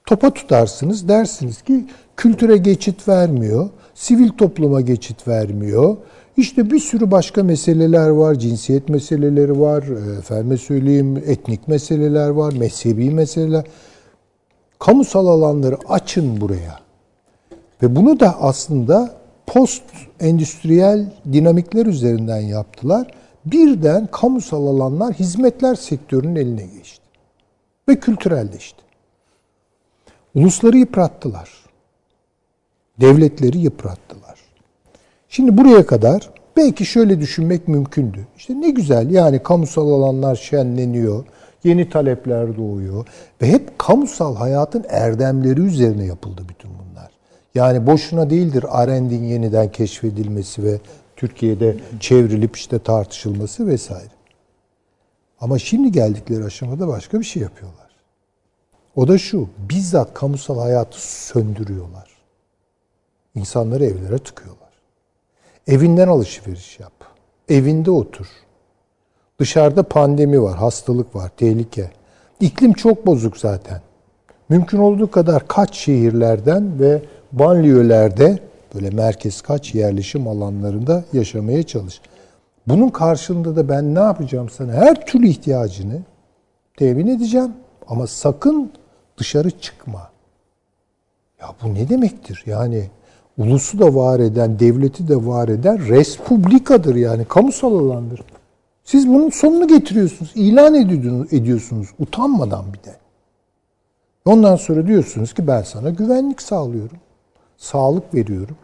topa tutarsınız. Dersiniz ki kültüre geçit vermiyor, sivil topluma geçit vermiyor, İşte bir sürü başka meseleler var. Cinsiyet meseleleri var. e, Efendime söyleyeyim etnik meseleler var. Mezhebi meseleler. Kamusal alanları açın buraya. Ve bunu da aslında post endüstriyel dinamikler üzerinden yaptılar. Birden kamusal alanlar hizmetler sektörünün eline geçti. Ve kültürelleşti. Ulusları yıprattılar. Devletleri yıprattılar. Şimdi buraya kadar belki şöyle düşünmek mümkündü. İşte ne güzel yani kamusal alanlar şenleniyor, yeni talepler doğuyor ve hep kamusal hayatın erdemleri üzerine yapıldı bütün bunlar. Yani boşuna değildir Arendt'in yeniden keşfedilmesi ve Türkiye'de çevrilip işte tartışılması vesaire. Ama şimdi geldikleri aşamada başka bir şey yapıyorlar. O da şu, bizzat kamusal hayatı söndürüyorlar. İnsanları evlere tıkıyorlar. Evinden alışveriş yap. Evinde otur. Dışarıda pandemi var, hastalık var, tehlike. İklim çok bozuk zaten. Mümkün olduğu kadar kaç şehirlerden ve banliyölerde böyle merkez kaç yerleşim alanlarında yaşamaya çalış. Bunun karşılığında da ben ne yapacağım sana? Her türlü ihtiyacını temin edeceğim. Ama sakın dışarı çıkma. Ya bu ne demektir? Yani ulusu da var eden, devleti de var eden respublikadır yani. Kamusal alandır. Siz bunun sonunu getiriyorsunuz. ilan ediyorsunuz. Utanmadan bir de. Ondan sonra diyorsunuz ki ben sana güvenlik sağlıyorum. Sağlık veriyorum.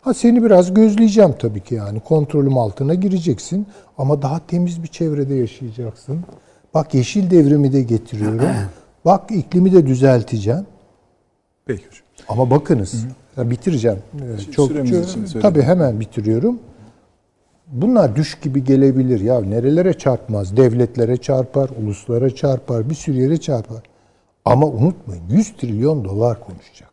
Ha seni biraz gözleyeceğim tabii ki yani. Kontrolüm altına gireceksin. Ama daha temiz bir çevrede yaşayacaksın. Bak yeşil devrimi de getiriyorum. <clears throat> Bak iklimi de düzelteceğim. Peki hocam. Ama bakınız, ya bitireceğim. Ee, Çok, süremiz çok- için tabii hemen bitiriyorum. Bunlar düş gibi gelebilir. Ya nerelere çarpmaz? Devletlere çarpar, uluslara çarpar, bir sürü yere çarpar. Ama unutmayın 100 trilyon dolar konuşacak.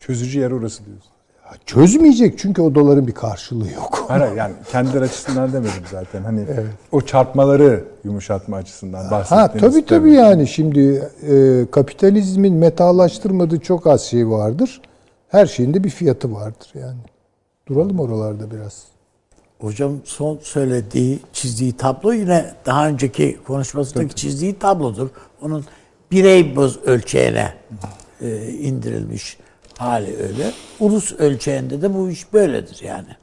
Çözücü yer orası diyorsun. Ya çözmeyecek çünkü o doların bir karşılığı yok. <laughs> Hayır yani kendileri açısından demedim zaten. Hani o çarpmaları yumuşatma açısından Ha bahsettiğiniz. tabii tabii yani şimdi e, kapitalizmin metalaştırmadığı çok az şey vardır. Her şeyin de bir fiyatı vardır yani. Duralım oralarda biraz. Hocam son söylediği, çizdiği tablo yine daha önceki konuşmasındaki çizdiği tablodur. Onun birey boz ölçeğine e, indirilmiş hali öyle. Ulus ölçeğinde de bu iş böyledir yani.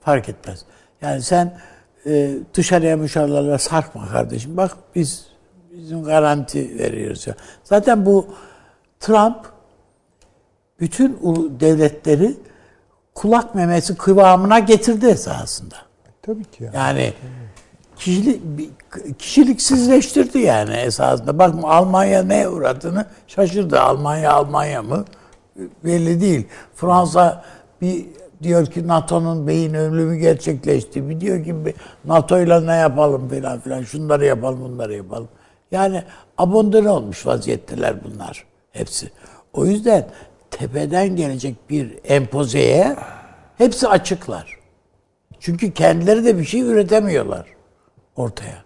Fark etmez. Yani sen e, dışarıya müşavlarla sarkma kardeşim. Bak biz bizim garanti veriyoruz. Zaten bu Trump bütün devletleri kulak memesi kıvamına getirdi esasında. Tabii ki yani. Yani kişilik, kişiliksizleştirdi yani esasında. Bak Almanya ne uğradığını şaşırdı. Almanya Almanya mı? Belli değil. Fransa bir diyor ki NATO'nun beyin ölümü gerçekleşti. Bir diyor ki NATO ile ne yapalım filan filan. Şunları yapalım bunları yapalım. Yani abondone olmuş vaziyetteler bunlar hepsi. O yüzden tepeden gelecek bir empozeye hepsi açıklar. Çünkü kendileri de bir şey üretemiyorlar ortaya.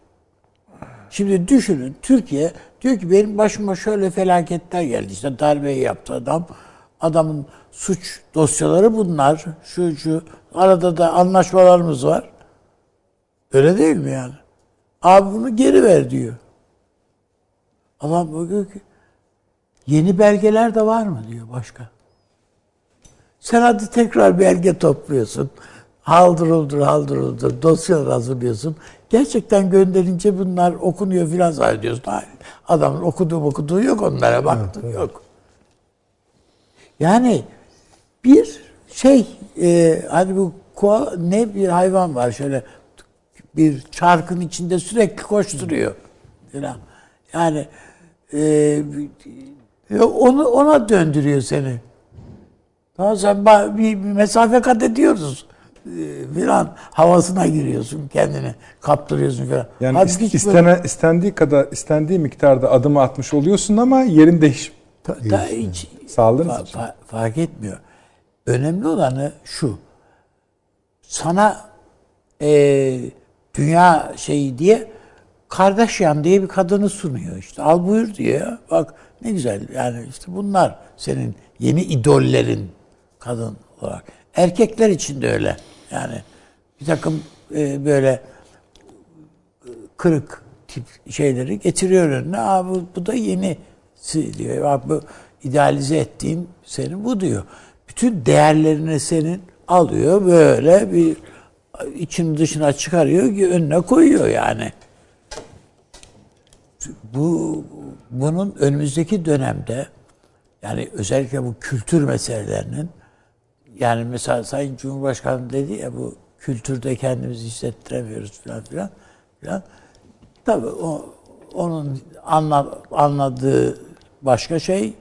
Şimdi düşünün Türkiye diyor ki benim başıma şöyle felaketler geldi. İşte darbeyi yaptı adam. Adamın suç dosyaları bunlar. Şu şu. Arada da anlaşmalarımız var. Öyle değil mi yani? Abi bunu geri ver diyor. Adam bakıyor ki yeni belgeler de var mı diyor başka. Sen hadi tekrar belge topluyorsun. Haldır uldur haldır uldur dosyalar hazırlıyorsun. Gerçekten gönderince bunlar okunuyor filan zannediyorsun. Hayır. Adamın okuduğu okuduğu yok onlara baktın yok. Yani bir şey e, hani bu koa, ne bir hayvan var şöyle bir çarkın içinde sürekli koşturuyor filan. Yani e, onu ona döndürüyor seni. Tamam sen bir, bir mesafe kat ediyoruz e, filan havasına giriyorsun kendini kaptırıyorsun filan. Yani ist- hiç böyle- istene, istendiği kadar istendiği miktarda adım atmış oluyorsun ama yerin değiş Ta- ta- hiç fa- için. fa- fark etmiyor. Önemli olanı şu. Sana e, dünya şeyi diye Kardashian diye bir kadını sunuyor işte. Al buyur ya. Bak ne güzel yani işte bunlar senin yeni idollerin kadın olarak. Erkekler için de öyle Yani bir takım e, böyle e, kırık tip şeyleri getiriyor önüne. Aa, bu, bu da yeni diyor. Bak bu idealize ettiğin senin bu diyor. Bütün değerlerini senin alıyor böyle bir için dışına çıkarıyor ki önüne koyuyor yani. Bu bunun önümüzdeki dönemde yani özellikle bu kültür meselelerinin yani mesela Sayın Cumhurbaşkanı dedi ya bu kültürde kendimizi hissettiremiyoruz falan filan filan. Tabii o, onun anla, anladığı başka şey,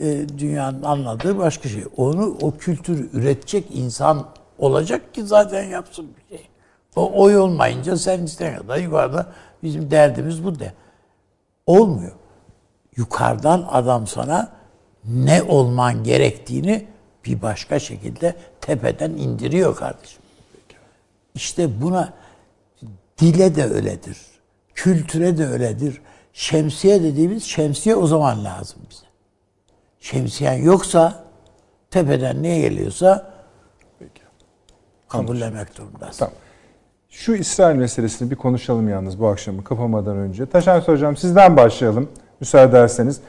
e, dünyanın anladığı başka şey. Onu o kültürü üretecek insan olacak ki zaten yapsın bir şey. O oy olmayınca sen istene kadar yukarıda bizim derdimiz bu de. Olmuyor. Yukarıdan adam sana ne olman gerektiğini bir başka şekilde tepeden indiriyor kardeşim. İşte buna dile de öyledir. Kültüre de öyledir. Şemsiye dediğimiz şemsiye o zaman lazım bize. Şemsiyen yoksa tepeden ne geliyorsa kabullemek durumundasın. Tamam. Şu İsrail meselesini bir konuşalım yalnız bu akşamı kapamadan önce. Taşan Hocam sizden başlayalım müsaade ederseniz.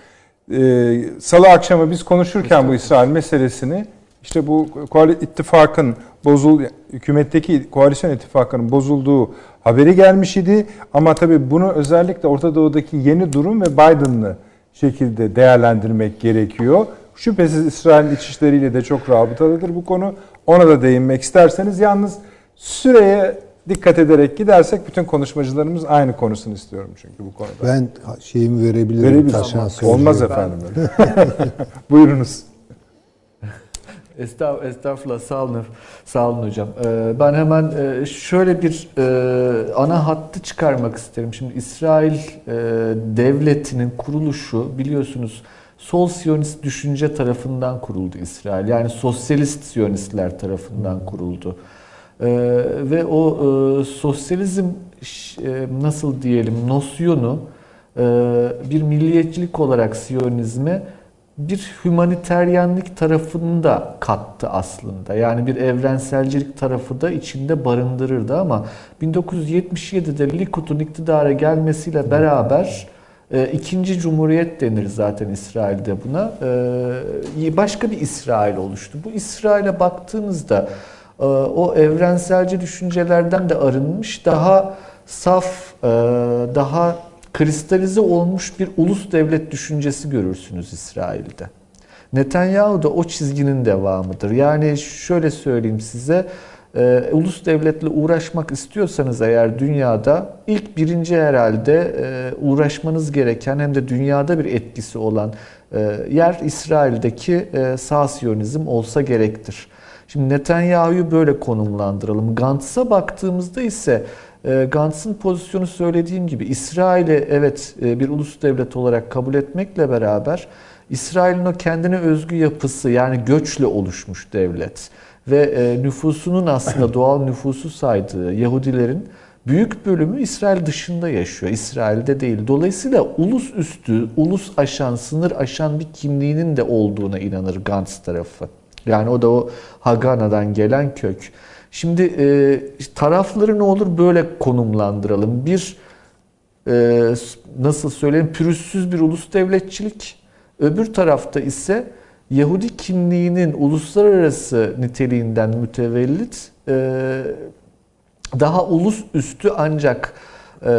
Ee, Salı akşamı biz konuşurken bu İsrail meselesini işte bu ittifakın bozul hükümetteki koalisyon ittifakının bozulduğu haberi gelmiş idi ama tabii bunu özellikle Orta Doğu'daki yeni durum ve Biden'lı şekilde değerlendirmek gerekiyor. Şüphesiz İsrail iç işleriyle de çok rabıtalıdır bu konu. Ona da değinmek isterseniz yalnız süreye dikkat ederek gidersek bütün konuşmacılarımız aynı konusunu istiyorum çünkü bu konuda. Ben şeyimi verebilirim. Verebiliriz. Olmaz efendim öyle. <laughs> Buyurunuz. Estağ, estağfurullah sağ olun, sağ olun hocam. Ee, ben hemen e, şöyle bir e, ana hattı çıkarmak isterim. Şimdi İsrail e, devletinin kuruluşu biliyorsunuz sol siyonist düşünce tarafından kuruldu İsrail. Yani sosyalist siyonistler tarafından kuruldu. Ee, ve o e, sosyalizm e, nasıl diyelim nosyonu e, bir milliyetçilik olarak siyonizme bir hümaniteryenlik tarafını da kattı aslında. Yani bir evrenselcilik tarafı da içinde barındırırdı ama 1977'de Likud'un iktidara gelmesiyle beraber e, ikinci cumhuriyet denir zaten İsrail'de buna. E, başka bir İsrail oluştu. Bu İsrail'e baktığınızda o evrenselci düşüncelerden de arınmış, daha saf, e, daha kristalize olmuş bir ulus devlet düşüncesi görürsünüz İsrail'de. Netanyahu da o çizginin devamıdır. Yani şöyle söyleyeyim size, e, ulus devletle uğraşmak istiyorsanız eğer dünyada ilk birinci herhalde e, uğraşmanız gereken hem de dünyada bir etkisi olan yer İsrail'deki e, sağ siyonizm olsa gerektir. Şimdi Netanyahu'yu böyle konumlandıralım. Gantz'a baktığımızda ise e, Gantz'ın pozisyonu söylediğim gibi İsrail'i evet e, bir ulus devlet olarak kabul etmekle beraber İsrail'in o kendine özgü yapısı yani göçle oluşmuş devlet ve e, nüfusunun aslında <clears throat> doğal nüfusu saydığı Yahudilerin büyük bölümü İsrail dışında yaşıyor. İsrail'de değil. Dolayısıyla ulus üstü, ulus aşan, sınır aşan bir kimliğinin de olduğuna inanır Gantz tarafı. Yani o da o Hagana'dan gelen kök. Şimdi e, tarafları ne olur böyle konumlandıralım. Bir e, nasıl söyleyeyim pürüzsüz bir ulus devletçilik. Öbür tarafta ise Yahudi kimliğinin uluslararası niteliğinden mütevellit e, daha ulus üstü ancak e,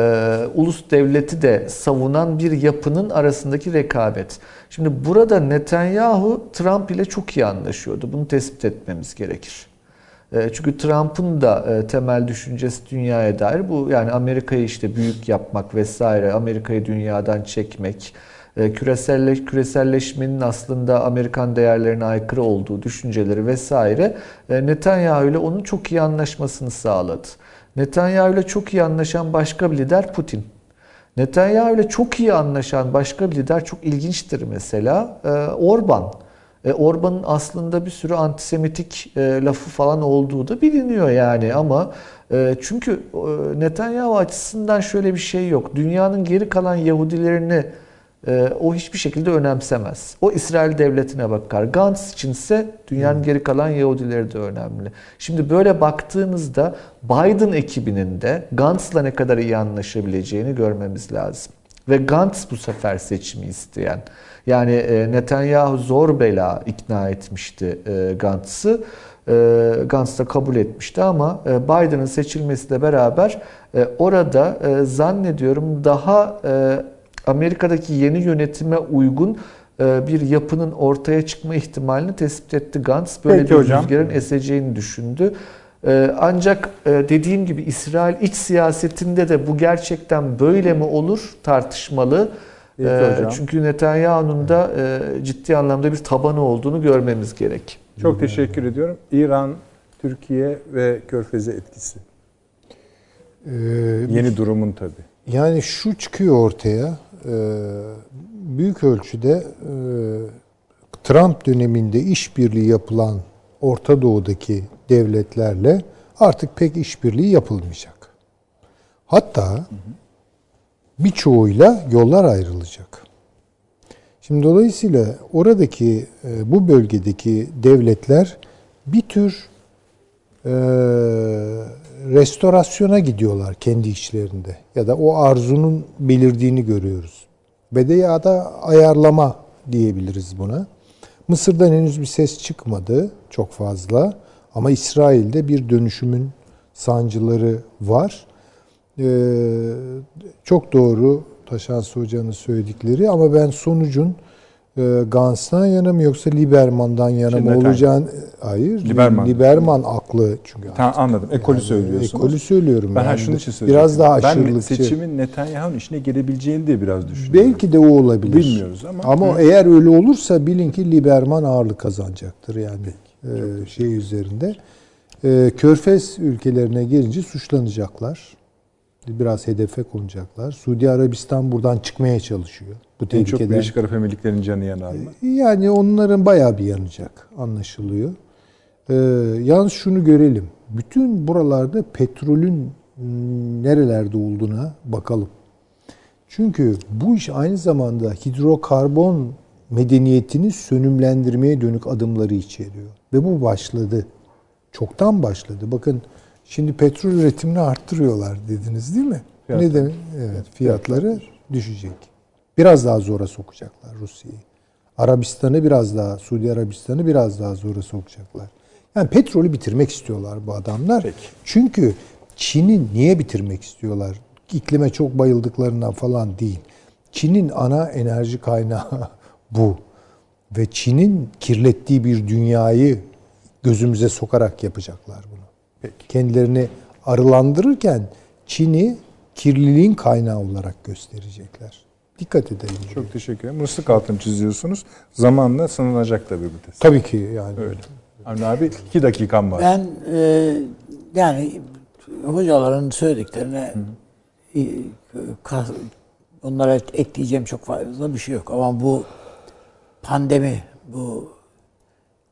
ulus devleti de savunan bir yapının arasındaki rekabet. Şimdi burada Netanyahu Trump ile çok iyi anlaşıyordu. Bunu tespit etmemiz gerekir. E, çünkü Trump'ın da e, temel düşüncesi dünyaya dair bu yani Amerika'yı işte büyük yapmak vesaire, Amerika'yı dünyadan çekmek, e, küreselleş, küreselleşmenin aslında Amerikan değerlerine aykırı olduğu düşünceleri vesaire e, Netanyahu ile onun çok iyi anlaşmasını sağladı. Netanyahu ile çok iyi anlaşan başka bir lider Putin. Netanyahu ile çok iyi anlaşan başka bir lider çok ilginçtir mesela e, Orban. E, Orban'ın aslında bir sürü antisemitik e, lafı falan olduğu da biliniyor yani ama çünkü Netanyahu açısından şöyle bir şey yok. Dünyanın geri kalan Yahudilerini o hiçbir şekilde önemsemez. O İsrail devletine bakar. Gantz içinse dünyanın geri kalan Yahudileri de önemli. Şimdi böyle baktığımızda Biden ekibinin de Gantz'la ne kadar iyi anlaşabileceğini görmemiz lazım. Ve Gantz bu sefer seçimi isteyen. Yani e, Netanyahu zor bela ikna etmişti e, Gantz'ı. E, Gantz da kabul etmişti ama Biden'ın seçilmesiyle beraber orada zannediyorum daha Amerika'daki yeni yönetime uygun e, bir yapının ortaya çıkma ihtimalini tespit etti Gantz. Böyle Peki bir hocam. rüzgarın eseceğini düşündü. E, Ancak e, dediğim gibi İsrail iç siyasetinde de bu gerçekten böyle mi olur tartışmalı. Peki. Çünkü Netanyahu'nun da ciddi anlamda bir tabanı olduğunu görmemiz gerek. Çok teşekkür ediyorum. İran, Türkiye ve Körfez'e etkisi. Ee, Yeni durumun tabii. Yani şu çıkıyor ortaya, büyük ölçüde e, Trump döneminde işbirliği yapılan Orta Doğu'daki devletlerle artık pek işbirliği yapılmayacak. Hatta birçoğuyla yollar ayrılacak. Şimdi dolayısıyla oradaki e, bu bölgedeki devletler bir tür e, restorasyona gidiyorlar kendi içlerinde ya da o arzunun belirdiğini görüyoruz. Ve de ya da ayarlama diyebiliriz buna. Mısır'dan henüz bir ses çıkmadı çok fazla ama İsrail'de bir dönüşümün sancıları var. Ee, çok doğru Taşansı Hoca'nın söyledikleri ama ben sonucun e, Gans'tan yana mı yoksa Liberman'dan yana mı olacağını hayır Liberman. Liberman aklı çünkü Tamam anladım. Ekolü yani söylüyorsunuz. Ekolü söylüyorum. Ben yani. şunun için söylüyorum. Biraz daha Ben aşırılıkçı. seçimin Netanyahu'nun işine gelebileceğini diye biraz düşünüyorum. Belki de o olabilir. Bilmiyoruz ama. Ama eğer öyle olursa bilin ki Liberman ağırlık kazanacaktır yani e, şey üzerinde. E, Körfez ülkelerine gelince suçlanacaklar. Biraz hedefe konacaklar. Suudi Arabistan buradan çıkmaya çalışıyor. Bu en çok. Birleşik Arap Emirlikleri'nin canı yanar mı? Yani onların bayağı bir yanacak anlaşılıyor. Ee, yalnız şunu görelim. Bütün buralarda petrolün mm, nerelerde olduğuna bakalım. Çünkü bu iş aynı zamanda hidrokarbon medeniyetini sönümlendirmeye dönük adımları içeriyor. Ve bu başladı. Çoktan başladı. Bakın şimdi petrol üretimini arttırıyorlar dediniz değil mi? Fiyatları. Ne demek? Evet, fiyatları düşecek. Biraz daha zora sokacaklar Rusya'yı. Arabistan'ı biraz daha, Suudi Arabistan'ı biraz daha zora sokacaklar. Yani petrolü bitirmek istiyorlar bu adamlar. Peki. Çünkü Çin'i niye bitirmek istiyorlar? İklime çok bayıldıklarından falan değil. Çin'in ana enerji kaynağı <laughs> bu. Ve Çin'in kirlettiği bir dünyayı gözümüze sokarak yapacaklar. Peki. Kendilerini arılandırırken Çin'i kirliliğin kaynağı olarak gösterecekler. Dikkat edelim. Çok teşekkür ederim. Mıslık altını çiziyorsunuz. Zamanla sınanacak tabii bu test. Tabii ki yani. Öyle. Avni abi iki dakikam var. Ben e, yani hocaların söylediklerine e, ka- onlara ekleyeceğim çok fazla bir şey yok. Ama bu pandemi, bu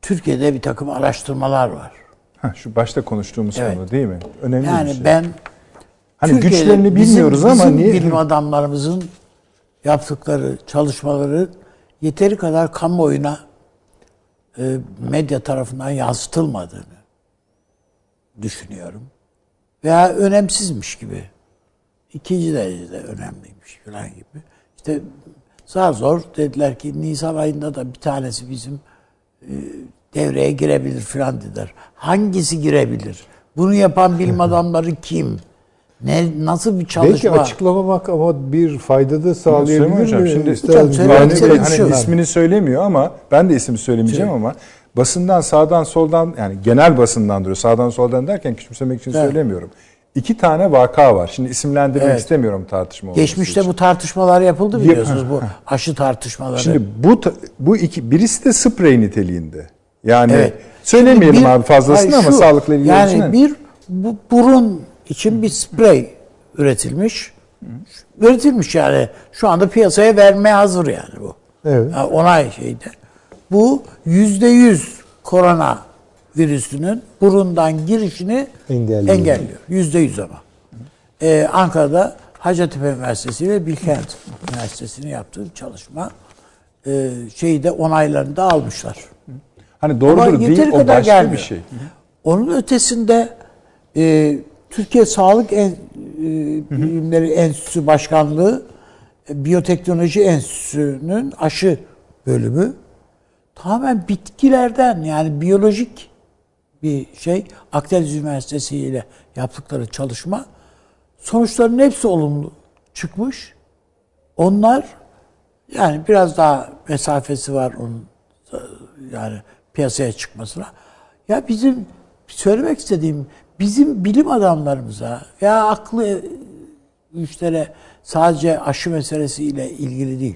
Türkiye'de bir takım araştırmalar var. Ha, şu başta konuştuğumuz Evet. konu değil mi? Önemli Yani bir şey. ben hani Türkiye'de güçlerini bizim- bilmiyoruz ama bizim niye? bilim adamlarımızın yaptıkları çalışmaları yeteri kadar kamuoyuna e, medya tarafından yansıtılmadığını düşünüyorum. Veya önemsizmiş gibi. İkinci derecede önemliymiş falan gibi. İşte zar zor dediler ki Nisan ayında da bir tanesi bizim e, devreye girebilir falan dediler. Hangisi girebilir? Bunu yapan bilim <laughs> adamları kim? Ne nasıl bir Belki çalışma? açıklamamak ama bir fayda da sağlayabilir Hocam, mi? Şimdi? Hocam, Bey hani ismini söylemiyor ama ben de isim söylemeyeceğim ama basından sağdan soldan yani genel basından duruyor. Sağdan soldan derken küçümsemek için Evet. söylemiyorum. İki tane vaka var. Şimdi isimlendirmek Evet. istemiyorum tartışma Geçmişte için. bu tartışmalar yapıldı biliyorsunuz bu <laughs> aşı tartışmaları. Şimdi bu bu iki birisi de sprey niteliğinde. Yani Evet. söylemeyelim bir- abi fazlasını hayır, ama şu, sağlıkla ilgili Yani için- bir bu burun için bir sprey üretilmiş. Üretilmiş yani. Şu anda piyasaya vermeye hazır yani bu. Evet. Ha, onay şeyde. Bu yüzde yüz korona virüsünün burundan girişini Engelliyor. engelliyor. Yüzde yüz ama. Ee, Ankara'da Hacettepe Üniversitesi ve Bilkent Üniversitesi'nin yaptığı çalışma e, şeyi de onaylarını da almışlar. Hani doğrudur Ama değil o başka gelmiyor. bir şey. Onun ötesinde e, Türkiye Sağlık en, e, Bilimleri Enstitüsü Başkanlığı e, Biyoteknoloji Enstitüsü'nün aşı bölümü tamamen bitkilerden yani biyolojik bir şey Akdeniz Üniversitesi ile yaptıkları çalışma sonuçların hepsi olumlu çıkmış. Onlar yani biraz daha mesafesi var onun yani piyasaya çıkmasına. Ya bizim söylemek istediğim bizim bilim adamlarımıza ya aklı güçlere sadece aşı meselesiyle ilgili değil.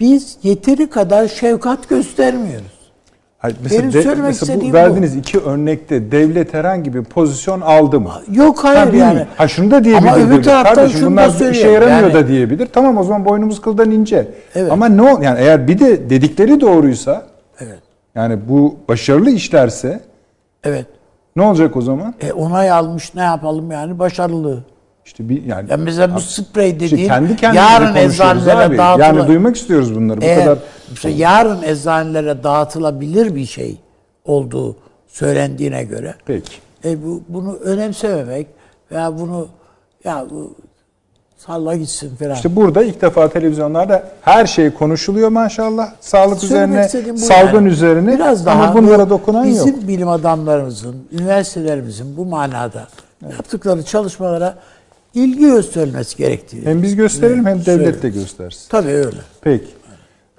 Biz yeteri kadar şefkat göstermiyoruz. Hayır, mesela Benim de- söylemek mesela istediğim bu bu. verdiğiniz iki örnekte devlet herhangi bir pozisyon aldı mı? Yok hayır Ha, yani. Ha şunu da diyebilir Ama öbür taraftan Kardeşim şunu da bunlar bir işe söylüyorum. yaramıyor Yani- da diyebilir. Tamam o zaman boynumuz kıldan ince. Evet. Ama ne o yani eğer bir de dedikleri doğruysa. Yani bu başarılı işlerse Evet. ne olacak o zaman? E onay almış ne yapalım yani başarılı. İşte bir yani Ya mesela bu sprey işte dediğin kendi kendimize yarın eczanelere abi. dağıtıla- Yani duymak istiyoruz bunları. Bu Eğer kadar işte yarın eczanelere dağıtılabilir bir şey olduğu söylendiğine göre Peki. e bu bunu önemsememek veya bunu ya bu salla gitsin falan. İşte burada ilk defa televizyonlarda her şey konuşuluyor maşallah. Sağlık Söylemek üzerine, salgın yani. üzerine Biraz daha ama bunlara bu dokunan bizim yok. bilim adamlarımızın, üniversitelerimizin bu manada yaptıkları çalışmalara ilgi gösterilmesi gerektiği. Hem biz gösterelim hem devlet de göstersin. Tabii öyle. Peki.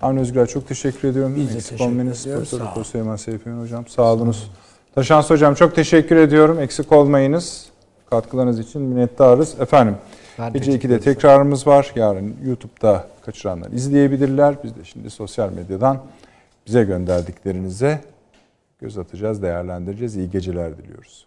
Avni Özgür çok teşekkür ediyorum. Biz de Eksik ediyoruz. Profesör. Süleyman Seyfiyen Hocam. Sağ olunuz. Taşans Hocam çok teşekkür ediyorum. Eksik olmayınız. Katkılarınız için minnettarız. Efendim Ben gece teşekkür 2'de tekrarımız var. Yarın YouTube'da kaçıranlar izleyebilirler. Biz de şimdi sosyal medyadan bize gönderdiklerinize göz atacağız, değerlendireceğiz. İyi geceler diliyoruz.